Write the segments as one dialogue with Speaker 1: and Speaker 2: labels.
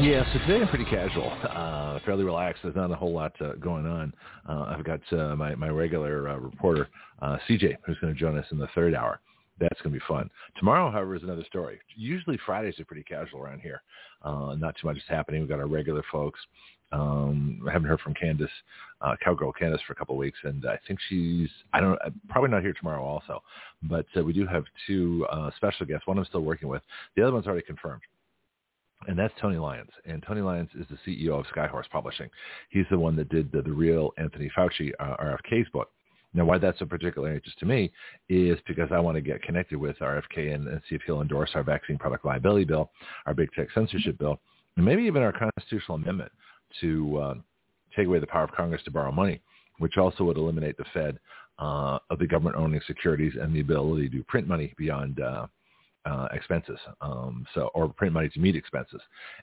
Speaker 1: Yeah, so today I'm pretty casual, uh, fairly relaxed. There's not a whole lot uh, going on. Uh, I've got uh, my, my regular uh, reporter, uh, CJ, who's going to join us in the third hour. That's going to be fun. Tomorrow, however, is another story. Usually Fridays are pretty casual around here. Uh, not too much is happening. We've got our regular folks. Um, I haven't heard from Candace, uh, Cowgirl Candace, for a couple of weeks, and I think she's, I don't, uh, probably not here tomorrow also. But uh, we do have two uh, special guests. One I'm still working with. The other one's already confirmed and that's Tony Lyons. And Tony Lyons is the CEO of Skyhorse Publishing. He's the one that did the, the real Anthony Fauci uh, RFK's book. Now, why that's of particular interest to me is because I want to get connected with RFK and, and see if he'll endorse our vaccine product liability bill, our big tech censorship bill, and maybe even our constitutional amendment to uh, take away the power of Congress to borrow money, which also would eliminate the Fed uh, of the government owning securities and the ability to print money beyond uh, uh, expenses, um, so or print money to meet expenses,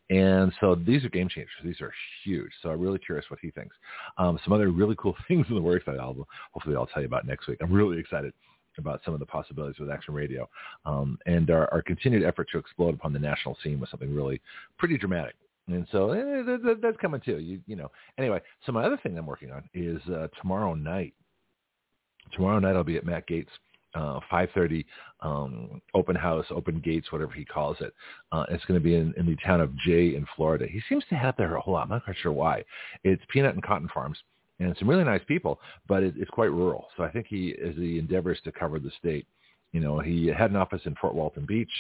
Speaker 1: and so these are game changers. These are huge. So I'm really curious what he thinks. Um, some other really cool things in the works that I'll hopefully I'll tell you about next week. I'm really excited about some of the possibilities with Action Radio, um, and our, our continued effort to explode upon the national scene was something really pretty dramatic. And so eh, that, that, that's coming too. You you know. Anyway, so my other thing I'm working on is uh, tomorrow night. Tomorrow night I'll be at Matt Gaetz uh, 5:30 um, open house, open gates, whatever he calls it. Uh, it's going to be in, in the town of Jay in Florida. He seems to have there a whole lot. I'm not quite sure why. It's peanut and cotton farms, and some really nice people, but it, it's quite rural. So I think he, as he endeavors to cover the state, you know, he had an office in Fort Walton Beach,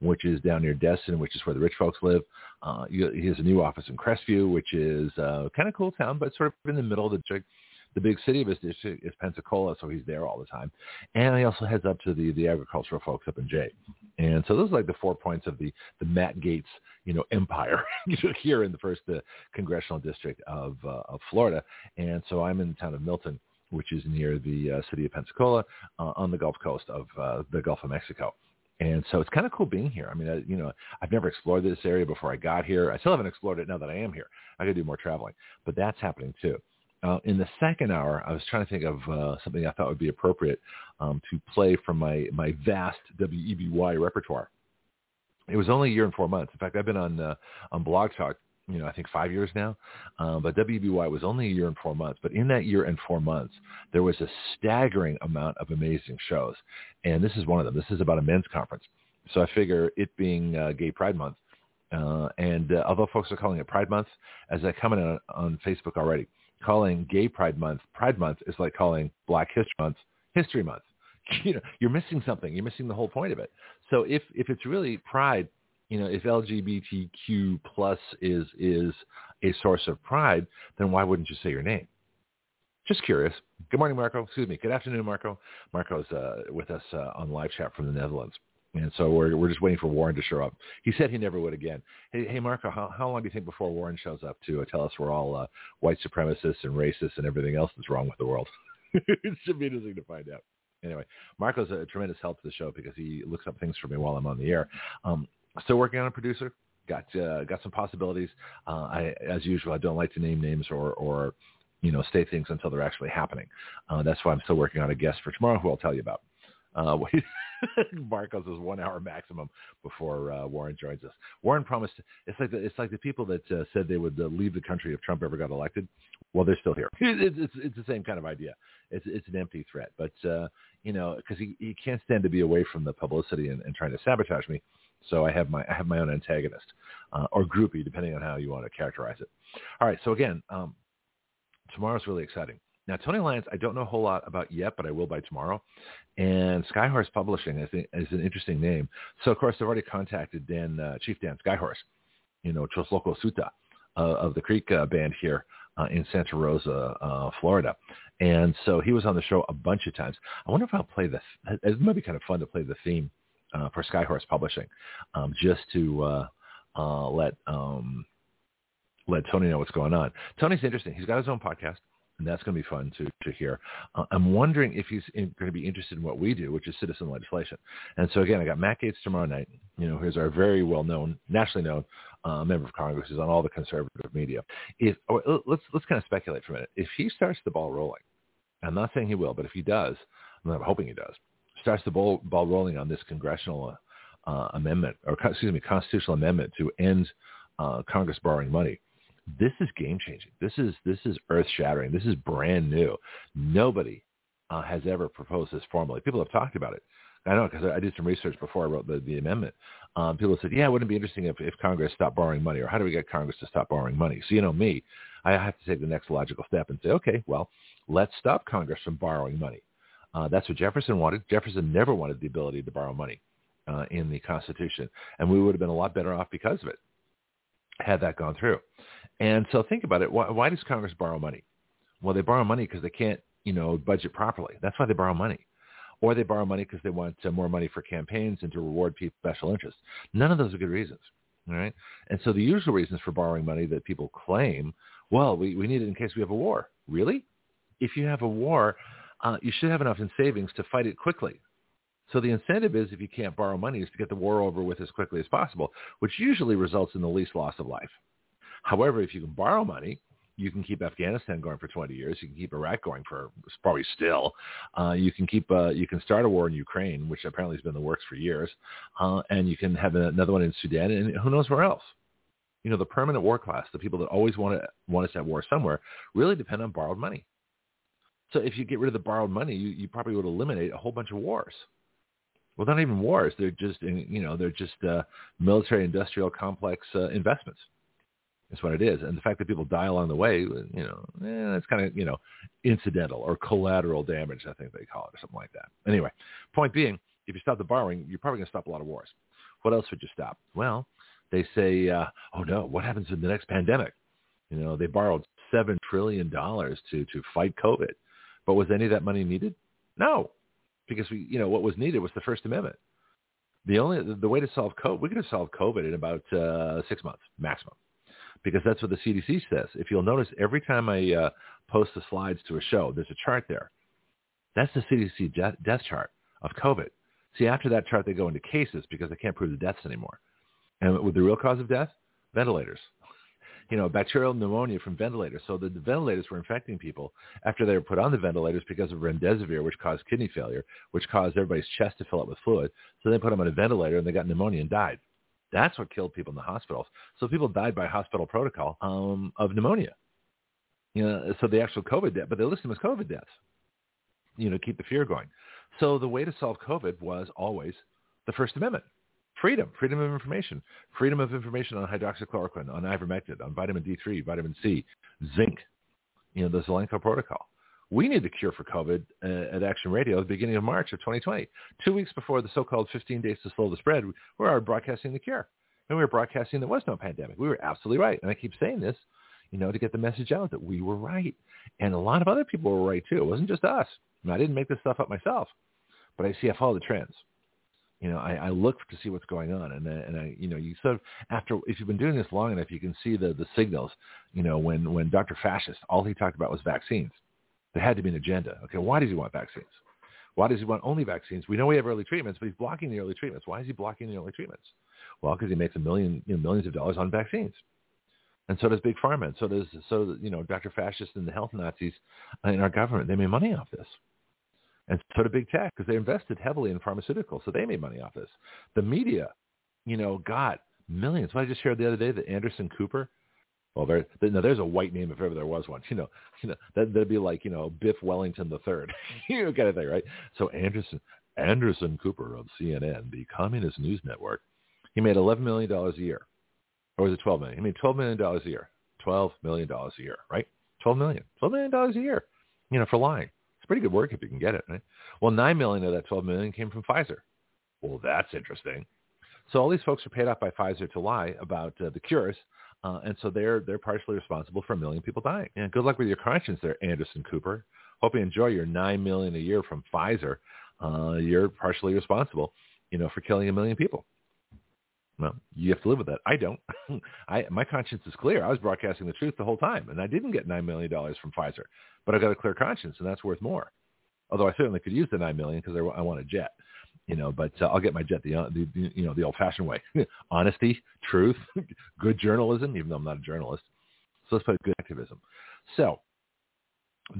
Speaker 1: which is down near Destin, which is where the rich folks live. Uh, he has a new office in Crestview, which is uh, kind of cool town, but sort of in the middle of the district the big city of his district is Pensacola, so he's there all the time. And he also heads up to the, the agricultural folks up in Jay. And so those are like the four points of the, the Matt Gaetz, you know, empire here in the first uh, congressional district of, uh, of Florida. And so I'm in the town of Milton, which is near the uh, city of Pensacola uh, on the Gulf Coast of uh, the Gulf of Mexico. And so it's kind of cool being here. I mean, I, you know, I've never explored this area before I got here. I still haven't explored it now that I am here. I to do more traveling, but that's happening too. Uh, in the second hour, I was trying to think of uh, something I thought would be appropriate um, to play from my, my vast WEBY repertoire. It was only a year and four months. In fact, I've been on uh, on Blog Talk, you know, I think five years now. Um, but WBY was only a year and four months. But in that year and four months, there was a staggering amount of amazing shows. And this is one of them. This is about a men's conference. So I figure it being uh, Gay Pride Month, uh, and uh, although folks are calling it Pride Month, as I comment on, on Facebook already, calling Gay Pride Month Pride Month is like calling Black History Month History Month. You know, you're missing something. You're missing the whole point of it. So if if it's really pride, you know, if LGBTQ plus is is a source of pride, then why wouldn't you say your name? Just curious. Good morning, Marco. Excuse me. Good afternoon, Marco. Marco's uh, with us uh, on live chat from the Netherlands. And so we're we're just waiting for Warren to show up. He said he never would again. Hey, hey Marco, how, how long do you think before Warren shows up to uh, tell us we're all uh, white supremacists and racists and everything else that's wrong with the world? it should be interesting to find out. Anyway, Marco's a tremendous help to the show because he looks up things for me while I'm on the air. Um, still working on a producer. Got uh, got some possibilities. Uh, I, as usual, I don't like to name names or or you know state things until they're actually happening. Uh, that's why I'm still working on a guest for tomorrow, who I'll tell you about. Uh, Marcos is one hour maximum before uh, Warren joins us. Warren promised. It's like the, it's like the people that uh, said they would uh, leave the country if Trump ever got elected. Well, they're still here. It's, it's, it's the same kind of idea. It's it's an empty threat, but uh, you know, because he, he can't stand to be away from the publicity and, and trying to sabotage me. So I have my I have my own antagonist uh, or groupie, depending on how you want to characterize it. All right. So again, um, tomorrow's really exciting. Now, Tony Lyons, I don't know a whole lot about yet, but I will by tomorrow. And Skyhorse Publishing is, is an interesting name. So, of course, I've already contacted Dan, uh, Chief Dan Skyhorse, you know, Chosloco Suta uh, of the Creek uh, band here uh, in Santa Rosa, uh, Florida. And so he was on the show a bunch of times. I wonder if I'll play this. it might be kind of fun to play the theme uh, for Skyhorse Publishing um, just to uh, uh, let, um, let Tony know what's going on. Tony's interesting. He's got his own podcast. And that's going to be fun to to hear. Uh, I'm wondering if he's in, going to be interested in what we do, which is citizen legislation. And so again, I got Matt Gaetz tomorrow night. You know, here's our very well known, nationally known uh, member of Congress who's on all the conservative media. If or oh, let's let's kind of speculate for a minute. If he starts the ball rolling, I'm not saying he will, but if he does, I'm hoping he does, starts the ball ball rolling on this congressional uh, amendment or excuse me constitutional amendment to end uh, Congress borrowing money this is game changing. This is this is earth shattering. This is brand new. Nobody uh, has ever proposed this formally. People have talked about it. I know because I did some research before I wrote the, the amendment. Um, people said, yeah, wouldn't it be interesting if, if Congress stopped borrowing money or how do we get Congress to stop borrowing money? So, you know, me, I have to take the next logical step and say, okay, well, let's stop Congress from borrowing money. Uh, that's what Jefferson wanted. Jefferson never wanted the ability to borrow money uh, in the Constitution, and we would have been a lot better off because of it had that gone through. And so think about it. Why, why does Congress borrow money? Well, they borrow money because they can't, you know, budget properly. That's why they borrow money. Or they borrow money because they want uh, more money for campaigns and to reward people special interests. None of those are good reasons. All right. And so the usual reasons for borrowing money that people claim, well, we, we need it in case we have a war. Really? If you have a war, uh, you should have enough in savings to fight it quickly. So the incentive is if you can't borrow money is to get the war over with as quickly as possible, which usually results in the least loss of life. However, if you can borrow money, you can keep Afghanistan going for 20 years. You can keep Iraq going for probably still. Uh, you can keep uh, you can start a war in Ukraine, which apparently has been in the works for years, uh, and you can have another one in Sudan, and who knows where else. You know, the permanent war class, the people that always want to want us at war somewhere, really depend on borrowed money. So if you get rid of the borrowed money, you, you probably would eliminate a whole bunch of wars. Well, not even wars. They're just you know they're just uh, military industrial complex uh, investments. That's what it is. And the fact that people die along the way, you know, eh, that's kind of, you know, incidental or collateral damage, I think they call it, or something like that. Anyway, point being, if you stop the borrowing, you're probably going to stop a lot of wars. What else would you stop? Well, they say, uh, oh no, what happens in the next pandemic? You know, they borrowed $7 trillion to, to fight COVID. But was any of that money needed? No, because we, you know, what was needed was the First Amendment. The only, the way to solve COVID, we could have solved COVID in about uh, six months maximum because that's what the CDC says. If you'll notice, every time I uh, post the slides to a show, there's a chart there. That's the CDC death, death chart of COVID. See, after that chart, they go into cases because they can't prove the deaths anymore. And with the real cause of death, ventilators. You know, bacterial pneumonia from ventilators. So the, the ventilators were infecting people after they were put on the ventilators because of remdesivir, which caused kidney failure, which caused everybody's chest to fill up with fluid. So they put them on a ventilator and they got pneumonia and died. That's what killed people in the hospitals. So people died by hospital protocol um, of pneumonia. You know, so the actual COVID death, but they listed them as COVID deaths. You know, keep the fear going. So the way to solve COVID was always the First Amendment. Freedom, freedom of information, freedom of information on hydroxychloroquine, on ivermectin, on vitamin D3, vitamin C, zinc, you know, the Zelenko protocol. We need the cure for COVID uh, at Action Radio at the beginning of March of 2020. Two weeks before the so-called 15 days to slow the spread, we were broadcasting the cure. And we were broadcasting there was no pandemic. We were absolutely right. And I keep saying this, you know, to get the message out that we were right. And a lot of other people were right too. It wasn't just us. I, I didn't make this stuff up myself, but I see, I follow the trends. You know, I, I look to see what's going on, and and I, you know, you sort of after if you've been doing this long enough, you can see the the signals. You know, when when Dr. Fascist, all he talked about was vaccines. There had to be an agenda. Okay, why does he want vaccines? Why does he want only vaccines? We know we have early treatments, but he's blocking the early treatments. Why is he blocking the early treatments? Well, because he makes a million, you know, millions of dollars on vaccines, and so does big pharma, and so does so you know Dr. Fascist and the health Nazis in our government. They made money off this, and so did big tech because they invested heavily in pharmaceuticals, so they made money off this. The media, you know, got millions. What I just shared the other day that Anderson Cooper well, there, now there's a white name if ever there was one. You know, you know that that'd be like you know Biff Wellington the third, you kind of thing, right? So Anderson Anderson Cooper of CNN, the communist news network, he made 11 million dollars a year, or was it 12 million? He made 12 million dollars a year. 12 million dollars a year, right? 12 million, 12 million dollars a year, you know, for lying. It's pretty good work if you can get it, right? Well, nine million of that 12 million came from Pfizer. Well, that's interesting. So all these folks are paid off by Pfizer to lie about uh, the cures uh, and so they're they're partially responsible for a million people dying. And good luck with your conscience there, Anderson Cooper. Hope you enjoy your nine million a year from Pfizer. Uh, you're partially responsible, you know, for killing a million people. Well, you have to live with that. I don't. I my conscience is clear. I was broadcasting the truth the whole time, and I didn't get nine million dollars from Pfizer, but I got a clear conscience, and that's worth more. Although I certainly could use the nine million because I, I want a jet, you know. But uh, I'll get my jet the, uh, the you know the old-fashioned way: honesty, truth, good journalism. Even though I'm not a journalist, so let's put good activism. So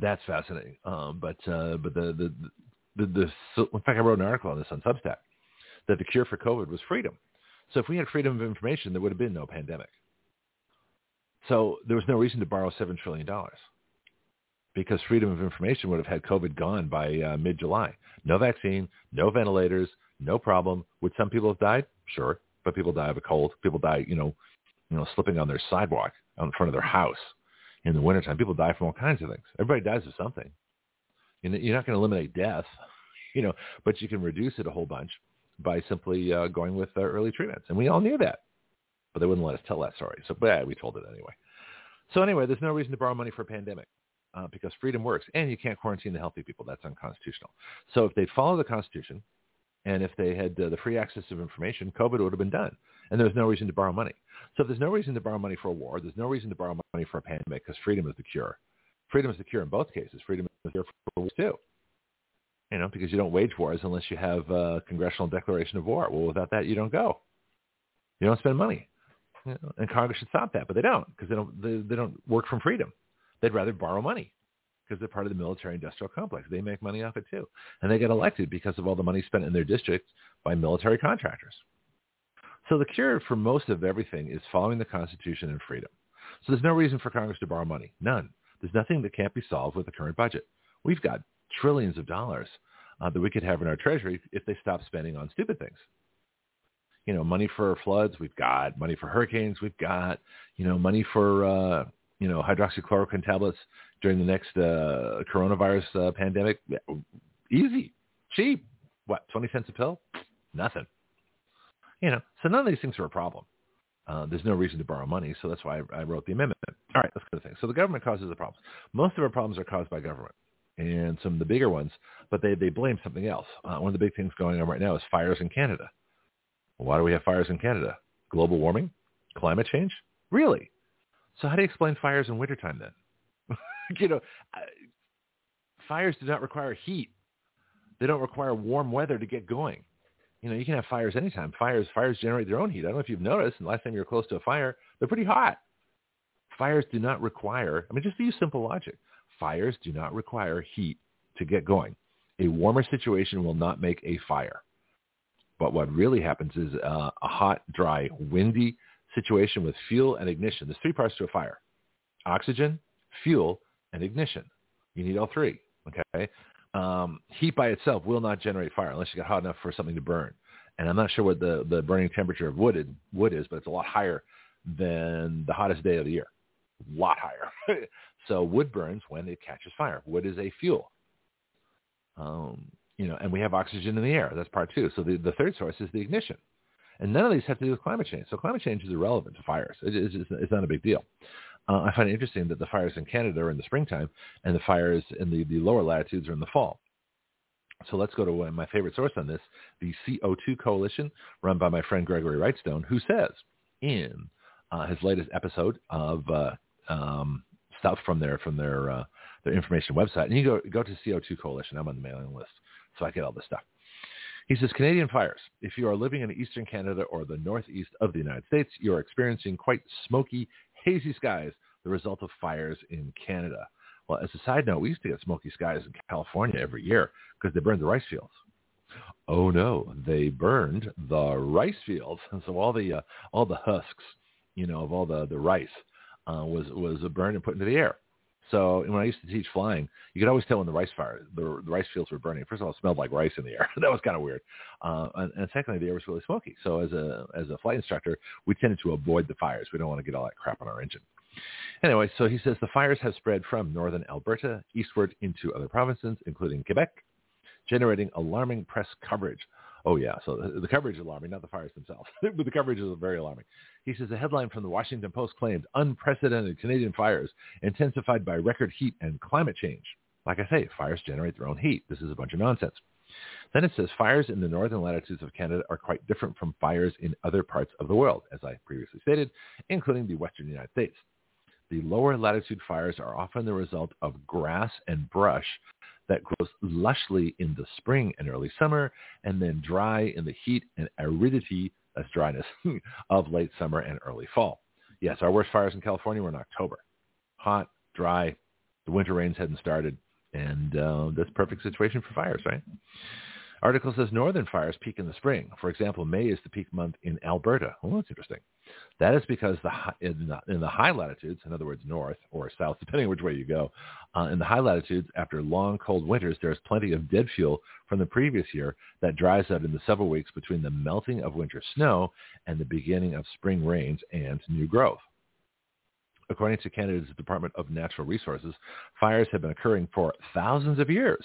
Speaker 1: that's fascinating. Um, but uh, but the the the, the so, in fact I wrote an article on this on Substack that the cure for COVID was freedom. So if we had freedom of information, there would have been no pandemic. So there was no reason to borrow seven trillion dollars because freedom of information would have had COVID gone by uh, mid-July. No vaccine, no ventilators, no problem. Would some people have died? Sure, but people die of a cold. People die, you know, you know, slipping on their sidewalk out in front of their house in the wintertime. People die from all kinds of things. Everybody dies of something. You're not going to eliminate death, you know, but you can reduce it a whole bunch by simply uh, going with uh, early treatments. And we all knew that, but they wouldn't let us tell that story. So, but yeah, we told it anyway. So anyway, there's no reason to borrow money for a pandemic uh, because freedom works, and you can't quarantine the healthy people. That's unconstitutional. So if they follow the Constitution, and if they had uh, the free access of information, COVID would have been done, and there's no reason to borrow money. So if there's no reason to borrow money for a war, there's no reason to borrow money for a pandemic because freedom is the cure. Freedom is the cure in both cases. Freedom is the cure for wars too. You know, because you don't wage wars unless you have a congressional declaration of war. Well, without that, you don't go. You don't spend money. You know, and Congress should stop that, but they don't because they don't they, they don't work from freedom. They'd rather borrow money because they're part of the military-industrial complex. They make money off it too, and they get elected because of all the money spent in their districts by military contractors. So the cure for most of everything is following the Constitution and freedom. So there's no reason for Congress to borrow money. None. There's nothing that can't be solved with the current budget. We've got trillions of dollars uh, that we could have in our treasury if they stop spending on stupid things. You know, money for floods, we've got money for hurricanes, we've got you know money for uh, you know hydroxychloroquine tablets during the next uh, coronavirus uh, pandemic. Easy, cheap. What twenty cents a pill? Nothing. You know, so none of these things are a problem. Uh, there's no reason to borrow money, so that's why I, I wrote the amendment. All right, let's go to things. So the government causes the problems. Most of our problems are caused by government and some of the bigger ones, but they, they blame something else. Uh, one of the big things going on right now is fires in Canada. Why do we have fires in Canada? Global warming? Climate change? Really? So how do you explain fires in wintertime then? you know, fires do not require heat. They don't require warm weather to get going. You know, you can have fires anytime. Fires fires generate their own heat. I don't know if you've noticed, and last time you were close to a fire, they're pretty hot. Fires do not require, I mean, just to use simple logic. Fires do not require heat to get going. A warmer situation will not make a fire. But what really happens is uh, a hot, dry, windy situation with fuel and ignition. There's three parts to a fire. Oxygen, fuel, and ignition. You need all three. Okay. Um, heat by itself will not generate fire unless you get hot enough for something to burn. And I'm not sure what the, the burning temperature of wood wood is, but it's a lot higher than the hottest day of the year. A lot higher. so wood burns when it catches fire. Wood is a fuel. Um, you know, and we have oxygen in the air. That's part two. So the, the third source is the ignition. And none of these have to do with climate change. So climate change is irrelevant to fires. It, it's, it's not a big deal. Uh, I find it interesting that the fires in Canada are in the springtime and the fires in the, the lower latitudes are in the fall. So let's go to my favorite source on this, the CO2 Coalition, run by my friend Gregory Wrightstone, who says in uh, his latest episode of uh, um, stuff from their from their uh, their information website, and you go go to CO2 Coalition. I'm on the mailing list, so I get all this stuff. He says, Canadian fires. If you are living in eastern Canada or the northeast of the United States, you are experiencing quite smoky, hazy skies, the result of fires in Canada. Well, as a side note, we used to get smoky skies in California every year because they burned the rice fields. Oh no, they burned the rice fields, and so all the uh, all the husks, you know, of all the the rice uh, was was burned and put into the air. So when I used to teach flying, you could always tell when the rice fire, the, the rice fields were burning. First of all, it smelled like rice in the air. that was kind of weird. Uh, and, and secondly, the air was really smoky. So as a as a flight instructor, we tended to avoid the fires. We don't want to get all that crap on our engine. Anyway, so he says the fires have spread from northern Alberta eastward into other provinces, including Quebec, generating alarming press coverage. Oh yeah, so the, the coverage is alarming, not the fires themselves, but the coverage is very alarming. He says a headline from the Washington Post claimed unprecedented Canadian fires intensified by record heat and climate change. Like I say, fires generate their own heat. This is a bunch of nonsense. Then it says fires in the northern latitudes of Canada are quite different from fires in other parts of the world, as I previously stated, including the western United States. The lower latitude fires are often the result of grass and brush that grows lushly in the spring and early summer and then dry in the heat and aridity, that's dryness, of late summer and early fall. Yes, our worst fires in California were in October. Hot, dry, the winter rains hadn't started, and uh, that's perfect situation for fires, right? Article says northern fires peak in the spring. For example, May is the peak month in Alberta. Well, that's interesting. That is because the in, the, in the high latitudes, in other words, north or south, depending which way you go, uh, in the high latitudes, after long cold winters, there's plenty of dead fuel from the previous year that dries out in the several weeks between the melting of winter snow and the beginning of spring rains and new growth. According to Canada's Department of Natural Resources, fires have been occurring for thousands of years.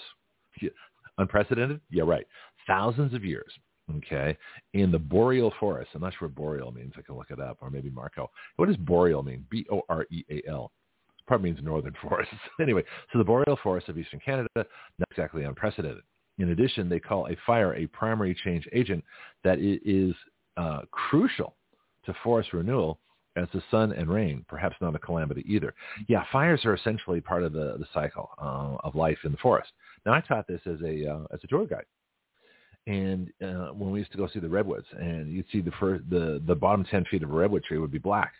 Speaker 1: Unprecedented? Yeah, right. Thousands of years. Okay. In the boreal forest. I'm not sure what boreal means. I can look it up. Or maybe Marco. What does boreal mean? B-O-R-E-A-L. Probably means northern forests. anyway, so the boreal forest of eastern Canada, not exactly unprecedented. In addition, they call a fire a primary change agent that is uh, crucial to forest renewal as the sun and rain, perhaps not a calamity either. Yeah, fires are essentially part of the, the cycle uh, of life in the forest. Now, I taught this as a uh, as a tour guide, and uh, when we used to go see the redwoods, and you'd see the first the the bottom ten feet of a redwood tree would be black,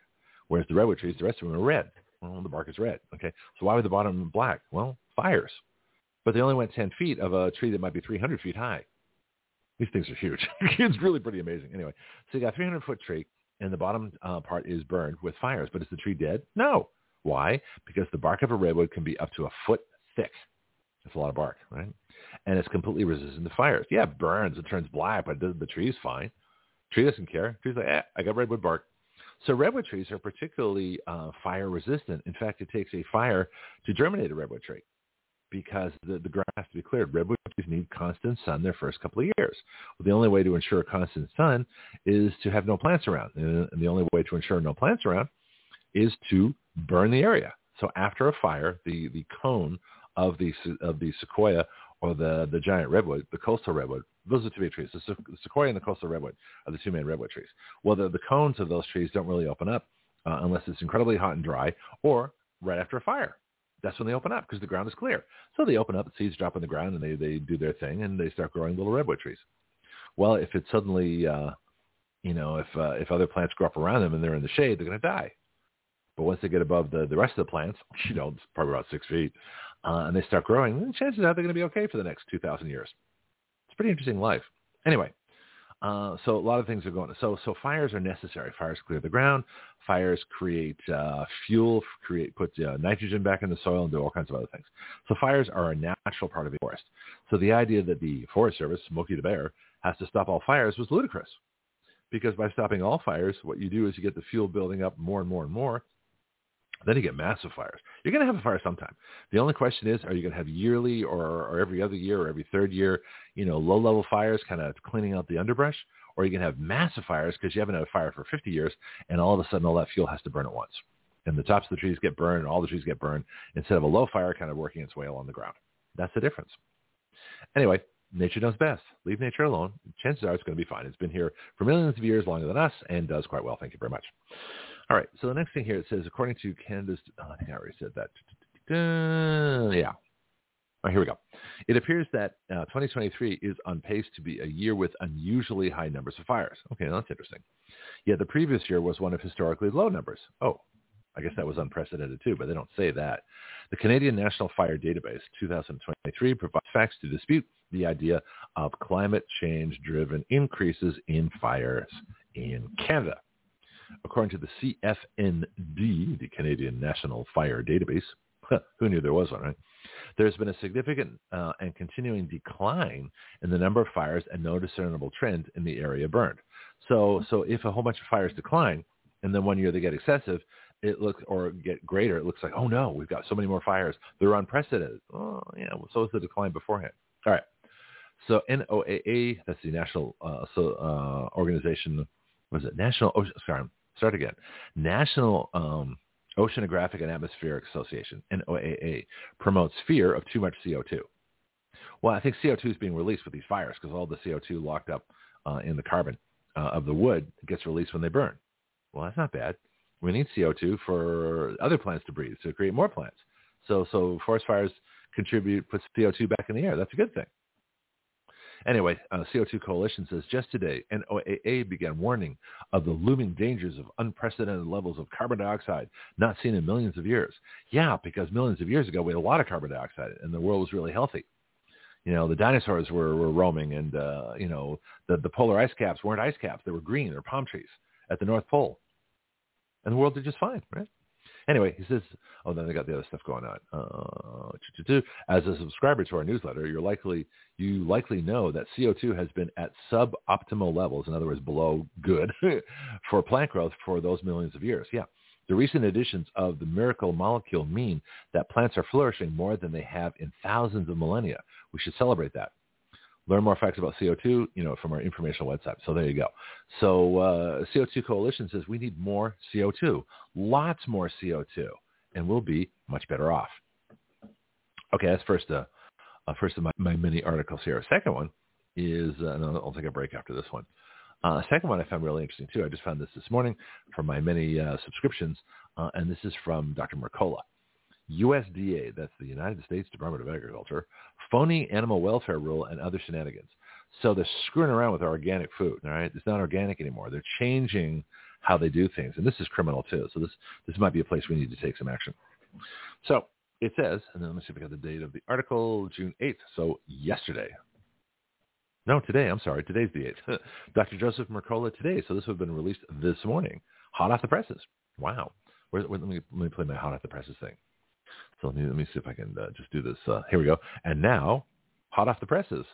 Speaker 1: whereas the redwood trees, the rest of them are red. Well, the bark is red. Okay, so why would the bottom black? Well, fires. But they only went ten feet of a tree that might be 300 feet high. These things are huge. it's really pretty amazing. Anyway, so you got a 300 foot tree, and the bottom uh, part is burned with fires. But is the tree dead? No. Why? Because the bark of a redwood can be up to a foot thick. That's a lot of bark, right? And it's completely resistant to fires. Yeah, it burns, it turns black, but the, tree's fine. Tree doesn't care. Tree's like, eh, I got redwood bark. So redwood trees are particularly uh, fire resistant. In fact, it takes a fire to germinate a redwood tree because the, the ground has to be cleared. Redwood trees need constant sun their first couple of years. Well, the only way to ensure constant sun is to have no plants around. And the only way to ensure no plants around is to burn the area. So after a fire, the, the cone of the of the sequoia or the the giant redwood, the coastal redwood. Those are two big trees. The sequoia and the coastal redwood are the two main redwood trees. Well, the, the cones of those trees don't really open up uh, unless it's incredibly hot and dry or right after a fire. That's when they open up because the ground is clear. So they open up, the seeds drop on the ground, and they, they do their thing, and they start growing little redwood trees. Well, if it's suddenly, uh, you know, if uh, if other plants grow up around them and they're in the shade, they're going to die. But once they get above the, the rest of the plants, you know, it's probably about six feet, uh, and they start growing, then chances are they're going to be okay for the next 2,000 years. It's pretty interesting life. Anyway, uh, so a lot of things are going. So so fires are necessary. Fires clear the ground. Fires create uh, fuel, create put uh, nitrogen back in the soil, and do all kinds of other things. So fires are a natural part of the forest. So the idea that the Forest Service, Smokey the Bear, has to stop all fires was ludicrous, because by stopping all fires, what you do is you get the fuel building up more and more and more, then you get massive fires. You're going to have a fire sometime. The only question is, are you going to have yearly or, or every other year or every third year, you know, low-level fires kind of cleaning out the underbrush? Or you to have massive fires because you haven't had a fire for 50 years and all of a sudden all that fuel has to burn at once? And the tops of the trees get burned and all the trees get burned instead of a low fire kind of working its way along the ground. That's the difference. Anyway, nature knows best. Leave nature alone. Chances are it's going to be fine. It's been here for millions of years longer than us and does quite well. Thank you very much. All right. So the next thing here it says, according to Canada's, oh, I think I already said that. Yeah. Oh, here we go. It appears that uh, 2023 is on pace to be a year with unusually high numbers of fires. Okay, that's interesting. Yet the previous year was one of historically low numbers. Oh, I guess that was unprecedented too, but they don't say that. The Canadian National Fire Database 2023 provides facts to dispute the idea of climate change-driven increases in fires in Canada. According to the CFND, the Canadian National Fire Database, who knew there was one, right? There's been a significant uh, and continuing decline in the number of fires and no discernible trend in the area burned. So, so if a whole bunch of fires decline and then one year they get excessive, it looks or get greater. It looks like, oh no, we've got so many more fires. They're unprecedented. Oh yeah, so is the decline beforehand. All right. So NOAA, that's the national uh, so, uh, organization. Was it National Ocean? Sorry, Start again. National um, Oceanographic and Atmospheric Association, NOAA, promotes fear of too much CO2. Well, I think CO2 is being released with these fires because all the CO2 locked up uh, in the carbon uh, of the wood gets released when they burn. Well, that's not bad. We need CO2 for other plants to breathe to create more plants. So, so forest fires contribute, put CO2 back in the air. That's a good thing. Anyway, uh, CO2 Coalition says just today, NOAA began warning of the looming dangers of unprecedented levels of carbon dioxide not seen in millions of years. Yeah, because millions of years ago we had a lot of carbon dioxide and the world was really healthy. You know, the dinosaurs were, were roaming and, uh, you know, the, the polar ice caps weren't ice caps. They were green. They were palm trees at the North Pole. And the world did just fine, right? Anyway, he says, oh, then they got the other stuff going on. Uh, as a subscriber to our newsletter, you're likely you likely know that CO2 has been at suboptimal levels, in other words, below good, for plant growth for those millions of years. Yeah. The recent additions of the miracle molecule mean that plants are flourishing more than they have in thousands of millennia. We should celebrate that learn more facts about CO2, you know, from our informational website. So there you go. So uh, CO2 Coalition says we need more CO2, lots more CO2, and we'll be much better off. Okay, that's first. Uh, uh, first of my, my articles here. Second one is, uh, and I'll, take a break after this one. Uh, second one I found really interesting too. I just found this this morning from my many uh, subscriptions, and this is from Dr. Mercola. USDA, that's the United States Department of Agriculture, phony animal welfare rule and other shenanigans. So they're screwing around with organic food, all right? It's not organic anymore. They're changing how they do things. And this is criminal too. So this, this might be a place we need to take some action. So it says, and then let me see if I got the date of the article, June 8th. So yesterday. No, today. I'm sorry. Today's the 8th. Dr. Joseph Mercola today. So this would have been released this morning. Hot off the presses. Wow. Where, where, let, me, let me play my hot off the presses thing. So let me, let me see if I can uh, just do this. Uh, here we go. And now, hot off the presses.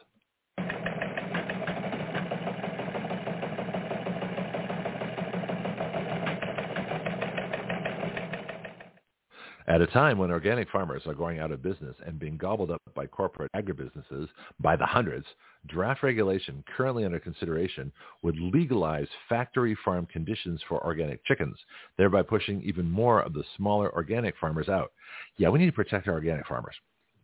Speaker 1: At a time when organic farmers are going out of business and being gobbled up by corporate agribusinesses by the hundreds, draft regulation currently under consideration would legalize factory farm conditions for organic chickens, thereby pushing even more of the smaller organic farmers out. Yeah, we need to protect our organic farmers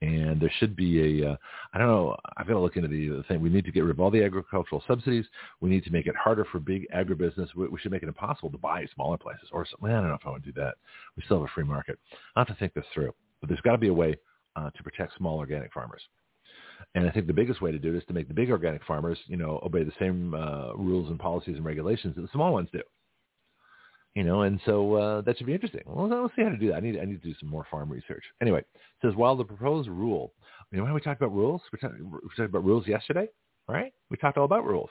Speaker 1: and there should be a uh, I don't know I've got to look into the, thing. We need to get rid of all the agricultural subsidies. We need to make it harder for big agribusiness. We, we should make it impossible to buy smaller places or something I don't know if I want to do that. We still have a free market. I have to think this through but there's got to be a way uh, to protect small organic farmers. And I think the biggest way to do it is to make the big organic farmers you know obey the same uh, rules and policies and regulations that the small ones do you know, and so uh, that should be interesting. Well, let's see how to do that. I need I need to do some more farm research. Anyway, it says while the proposed rule, you know, when we talked about rules, we talked, we talked about rules yesterday, right? We talked all about rules.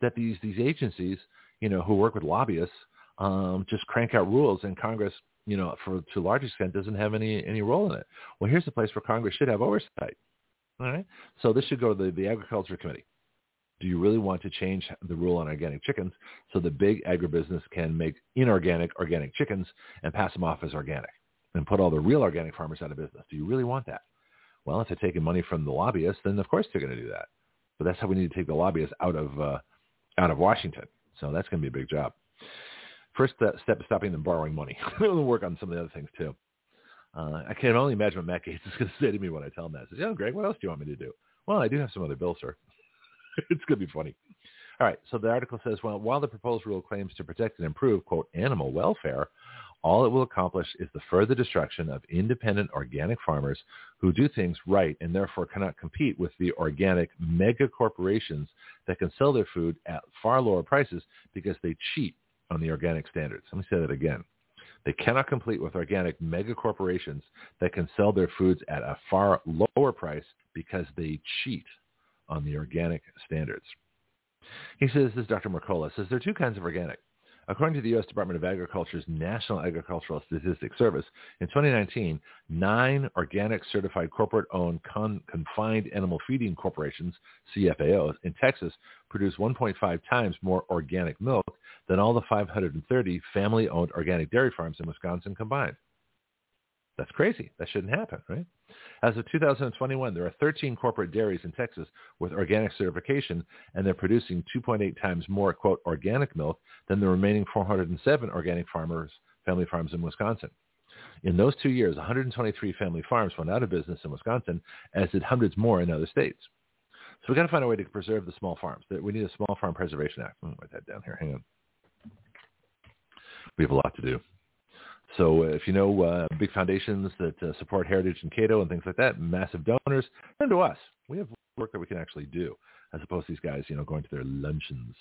Speaker 1: That these these agencies, you know, who work with lobbyists, um, just crank out rules, and Congress, you know, for to a large extent, doesn't have any any role in it. Well, here's a place where Congress should have oversight. All right, so this should go to the, the Agriculture Committee do you really want to change the rule on organic chickens so the big agribusiness can make inorganic organic chickens and pass them off as organic and put all the real organic farmers out of business? Do you really want that? Well, if they're taking money from the lobbyists, then of course they're going to do that. But that's how we need to take the lobbyists out of uh, out of Washington. So that's going to be a big job. First uh, step is stopping them borrowing money. we'll work on some of the other things too. Uh, I can only imagine what Matt Gaetz is going to say to me when I tell him that. He says, "Yeah, Greg, what else do you want me to do?" Well, I do have some other bills, sir. it's going to be funny. All right. So the article says, well, while the proposed rule claims to protect and improve, quote, animal welfare, all it will accomplish is the further destruction of independent organic farmers who do things right and therefore cannot compete with the organic mega corporations that can sell their food at far lower prices because they cheat on the organic standards. Let me say that again. They cannot compete with organic mega corporations that can sell their foods at a far lower price because they cheat on the organic standards. He says, this is Dr. Mercola, says there are two kinds of organic. According to the U.S. Department of Agriculture's National Agricultural Statistics Service, in 2019, nine organic certified corporate-owned con- confined animal feeding corporations, CFAOs, in Texas produced 1.5 times more organic milk than all the 530 family-owned organic dairy farms in Wisconsin combined. That's crazy. That shouldn't happen, right? As of 2021, there are 13 corporate dairies in Texas with organic certification, and they're producing 2.8 times more, quote, organic milk than the remaining 407 organic farmers, family farms in Wisconsin. In those two years, 123 family farms went out of business in Wisconsin, as did hundreds more in other states. So we've got to find a way to preserve the small farms. We need a small farm preservation act. Let write that down here. Hang on. We have a lot to do. So uh, if you know uh, big foundations that uh, support heritage and Cato and things like that, massive donors, send to us. We have work that we can actually do, as opposed to these guys, you know, going to their luncheons.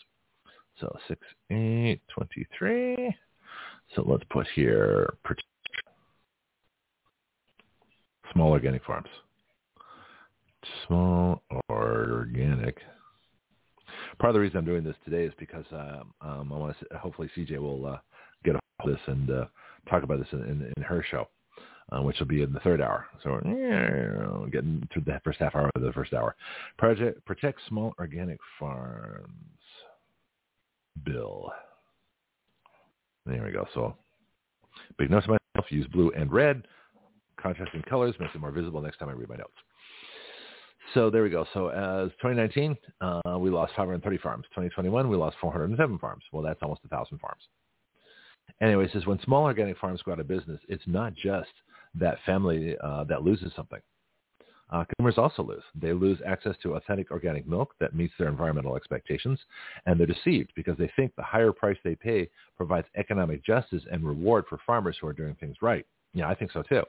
Speaker 1: So six, eight, twenty-three. So let's put here small organic farms. Small organic. Part of the reason I'm doing this today is because um, um, I want to. Hopefully, CJ will uh, get a this and uh, talk about this in, in, in her show, uh, which will be in the third hour. So yeah, getting through the first half hour of the first hour. Project protect small organic farms. Bill. There we go. So big notes myself. Use blue and red. Contrasting colors makes it more visible next time I read my notes. So there we go. So as 2019, uh, we lost 530 farms. 2021, we lost 407 farms. Well, that's almost a thousand farms. Anyway, says when small organic farms go out of business, it's not just that family uh, that loses something. Uh, consumers also lose. They lose access to authentic organic milk that meets their environmental expectations, and they're deceived because they think the higher price they pay provides economic justice and reward for farmers who are doing things right. Yeah, I think so too.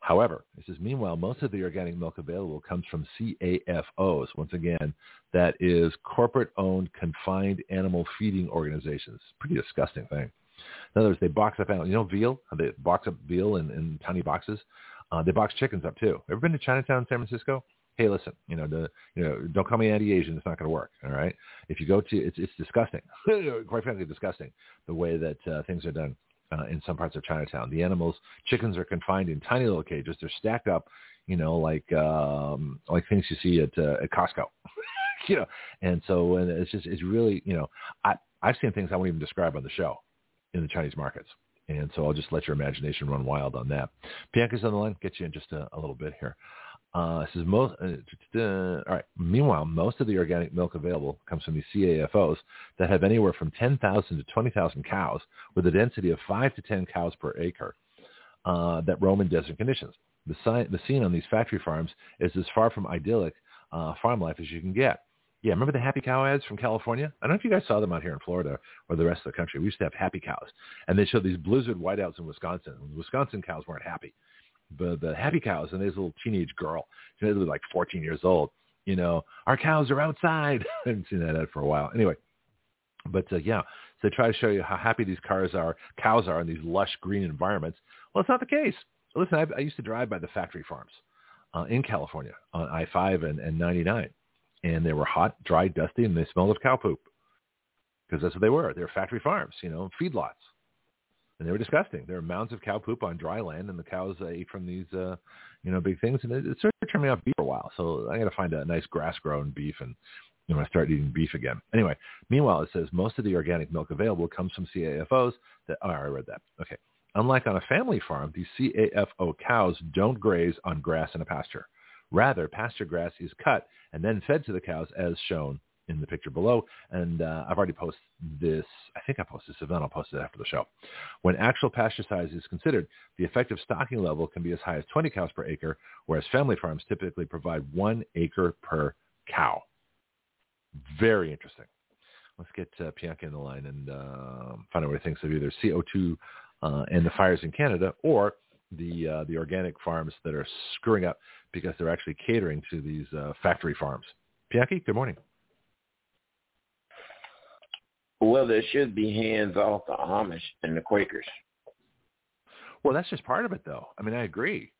Speaker 1: However, it says, meanwhile, most of the organic milk available comes from CAFOs. Once again, that is corporate-owned confined animal feeding organizations. Pretty disgusting thing. In other words, they box up animals. You know veal? They box up veal in, in tiny boxes. Uh, they box chickens up too. Ever been to Chinatown, San Francisco? Hey, listen, you know, the, you know, don't call me anti-Asian. It's not going to work. All right. If you go to, it's it's disgusting. Quite frankly, disgusting the way that uh, things are done uh, in some parts of Chinatown. The animals, chickens are confined in tiny little cages. They're stacked up, you know, like um, like things you see at uh, at Costco. you know, and so and it's just it's really you know I I've seen things I won't even describe on the show in the Chinese markets. And so I'll just let your imagination run wild on that. Bianca's on the line. Get you in just a, a little bit here. Uh, says most. Uh, all right. Meanwhile, most of the organic milk available comes from these CAFOs that have anywhere from 10,000 to 20,000 cows, with a density of five to 10 cows per acre, uh, that roam in desert conditions. The, the scene on these factory farms is as far from idyllic uh, farm life as you can get. Yeah, remember the happy cow ads from California? I don't know if you guys saw them out here in Florida or the rest of the country. We used to have happy cows, and they showed these blizzard whiteouts in Wisconsin. The Wisconsin cows weren't happy, but the happy cows and this little teenage girl, she was like 14 years old. You know, our cows are outside. I haven't seen that ad for a while. Anyway, but uh, yeah, so they try to show you how happy these cars are, cows are in these lush green environments. Well, it's not the case. Listen, I, I used to drive by the factory farms uh, in California on I-5 and, and 99 and they were hot, dry, dusty, and they smelled of cow poop because that's what they were. They were factory farms, you know, feedlots, and they were disgusting. There were mounds of cow poop on dry land, and the cows ate from these, uh, you know, big things, and it, it started turning off beef for a while. So I got to find a nice grass-grown beef and you know, start eating beef again. Anyway, meanwhile, it says most of the organic milk available comes from CAFOs. That oh, I read that. Okay. Unlike on a family farm, these CAFO cows don't graze on grass in a pasture. Rather, pasture grass is cut and then fed to the cows as shown in the picture below. And uh, I've already posted this. I think I posted this event. I'll post it after the show. When actual pasture size is considered, the effective stocking level can be as high as 20 cows per acre, whereas family farms typically provide one acre per cow. Very interesting. Let's get uh, in the line and uh, find out what he thinks of either CO2 uh, and the fires in Canada or the uh, the organic farms that are screwing up because they're actually catering to these uh, factory farms. Bianca, good morning.
Speaker 2: Well, there should be hands off the Amish and the Quakers.
Speaker 1: Well, that's just part of it, though. I mean, I agree.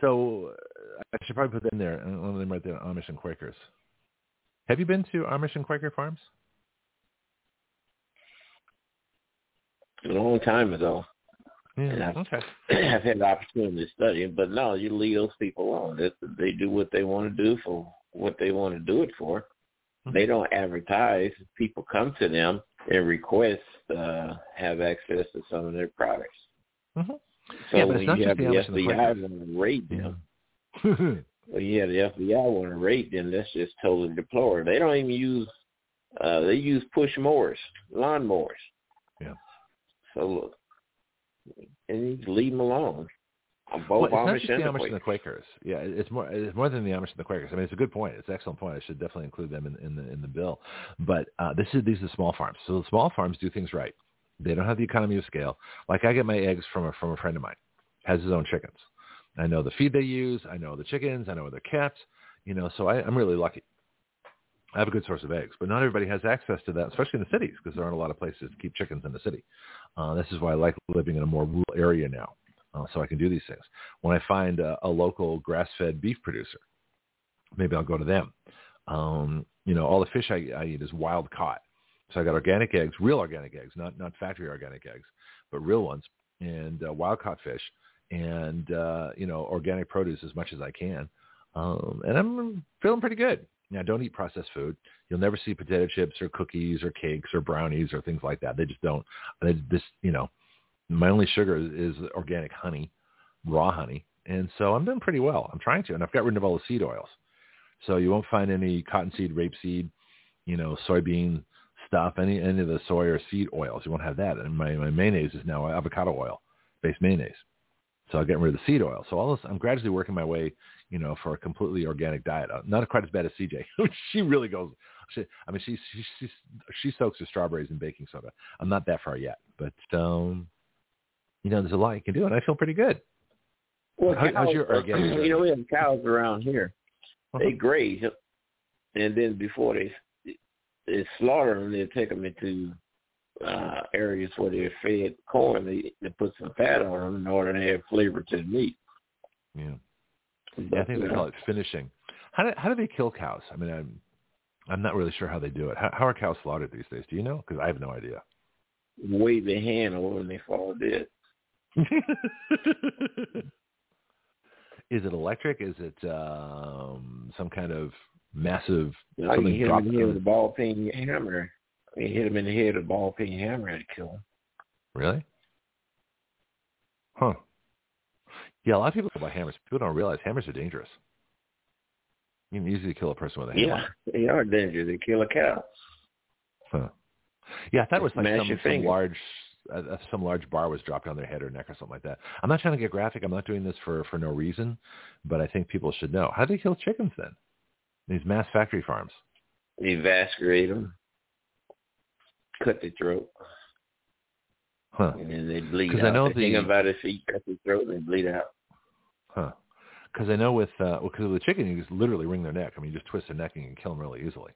Speaker 1: So uh, I should probably put in there, one of them right there, Amish and Quakers. Have you been to Amish and Quaker farms?
Speaker 2: A long time ago.
Speaker 1: Yeah, I've,
Speaker 2: okay. I've had the opportunity to study it, but no, you leave those people alone. They, they do what they want to do for what they want to do it for. Mm-hmm. They don't advertise. People come to them and request uh, have access to some of their products.
Speaker 1: Mm-hmm.
Speaker 2: So
Speaker 1: yeah, but it's not
Speaker 2: you
Speaker 1: just
Speaker 2: have
Speaker 1: the,
Speaker 2: the
Speaker 1: the
Speaker 2: FBI want to raid them.
Speaker 1: Yeah.
Speaker 2: well, yeah, the FBI want to raid them. That's just totally deplorable. They don't even use. Uh, they use push mowers, lawn mowers.
Speaker 1: Yeah.
Speaker 2: So look, and you leave them alone. Both
Speaker 1: well,
Speaker 2: it's
Speaker 1: Amish not just the Amish and the Quakers. Yeah, it's more it's more than the Amish and the Quakers. I mean, it's a good point. It's an excellent point. I should definitely include them in, in the in the bill. But uh, this is these are small farms. So the small farms do things right. They don't have the economy of scale. Like I get my eggs from a from a friend of mine, has his own chickens. I know the feed they use. I know the chickens. I know where they're kept. You know, so I, I'm really lucky. I have a good source of eggs, but not everybody has access to that, especially in the cities, because there aren't a lot of places to keep chickens in the city. Uh, this is why I like living in a more rural area now uh, so I can do these things. When I find a, a local grass-fed beef producer, maybe I'll go to them. Um, you know, all the fish I, I eat is wild caught. So I got organic eggs, real organic eggs, not not factory organic eggs, but real ones, and uh, wild caught fish, and uh, you know, organic produce as much as I can. Um, and I'm feeling pretty good. Now, don't eat processed food. You'll never see potato chips or cookies or cakes or brownies or things like that. They just don't. They just, you know, my only sugar is, organic honey, raw honey. And so I'm doing pretty well. I'm trying to. And I've got rid of all the seed oils. So you won't find any cottonseed, rapeseed, you know, soybean stuff, any any of the soy or seed oils. You won't have that. And my, my mayonnaise is now avocado oil based mayonnaise. So I'm getting rid of the seed oil. So all this, I'm gradually working my way, you know, for a completely organic diet. Uh, not quite as bad as CJ. she really goes. She, I mean, she she she she soaks her strawberries in baking soda. I'm not that far yet, but um, you know, there's a lot you can do, and I feel pretty good.
Speaker 2: Well,
Speaker 1: How,
Speaker 2: cows,
Speaker 1: how's your organic?
Speaker 2: You know, we have cows around here.
Speaker 1: Uh-huh.
Speaker 2: They graze, and then before they they slaughter them, they take them into uh, areas where they're fed corn. They they put some fat on them in order to add flavor to the meat.
Speaker 1: Yeah,
Speaker 2: But,
Speaker 1: I think they call it finishing. How do how do they kill cows? I mean, I'm I'm not really sure how they do it. How, how are cows slaughtered these days? Do you know? Because I have no idea.
Speaker 2: wave their hand over and they fall dead.
Speaker 1: Is it electric? Is it um, some kind of massive
Speaker 2: know, you
Speaker 1: something
Speaker 2: hit them the with a ball peen hammer. You hit him in the head with a ball peen hammer and kill him.
Speaker 1: Really? Huh. Yeah, a lot of people go by hammers. People don't realize hammers are dangerous. You can easily kill a person with a hammer.
Speaker 2: Yeah, they are dangerous. They kill a cow.
Speaker 1: Huh. Yeah, I thought it was like some, some large uh, uh, some large bar was dropped on their head or neck or something like that. I'm not trying to get graphic. I'm not doing this for for no reason, but I think people should know. How do they kill chickens then? These mass factory farms.
Speaker 2: They evacuate them, cut their throat,
Speaker 1: Huh.
Speaker 2: and then they bleed
Speaker 1: 'Cause
Speaker 2: out.
Speaker 1: I know the-
Speaker 2: hang them by their feet, cut their throat, and they bleed out.
Speaker 1: Huh. Because I know with uh, because with the chicken, you just literally wring their neck. I mean, you just twist their neck and you can kill them really easily.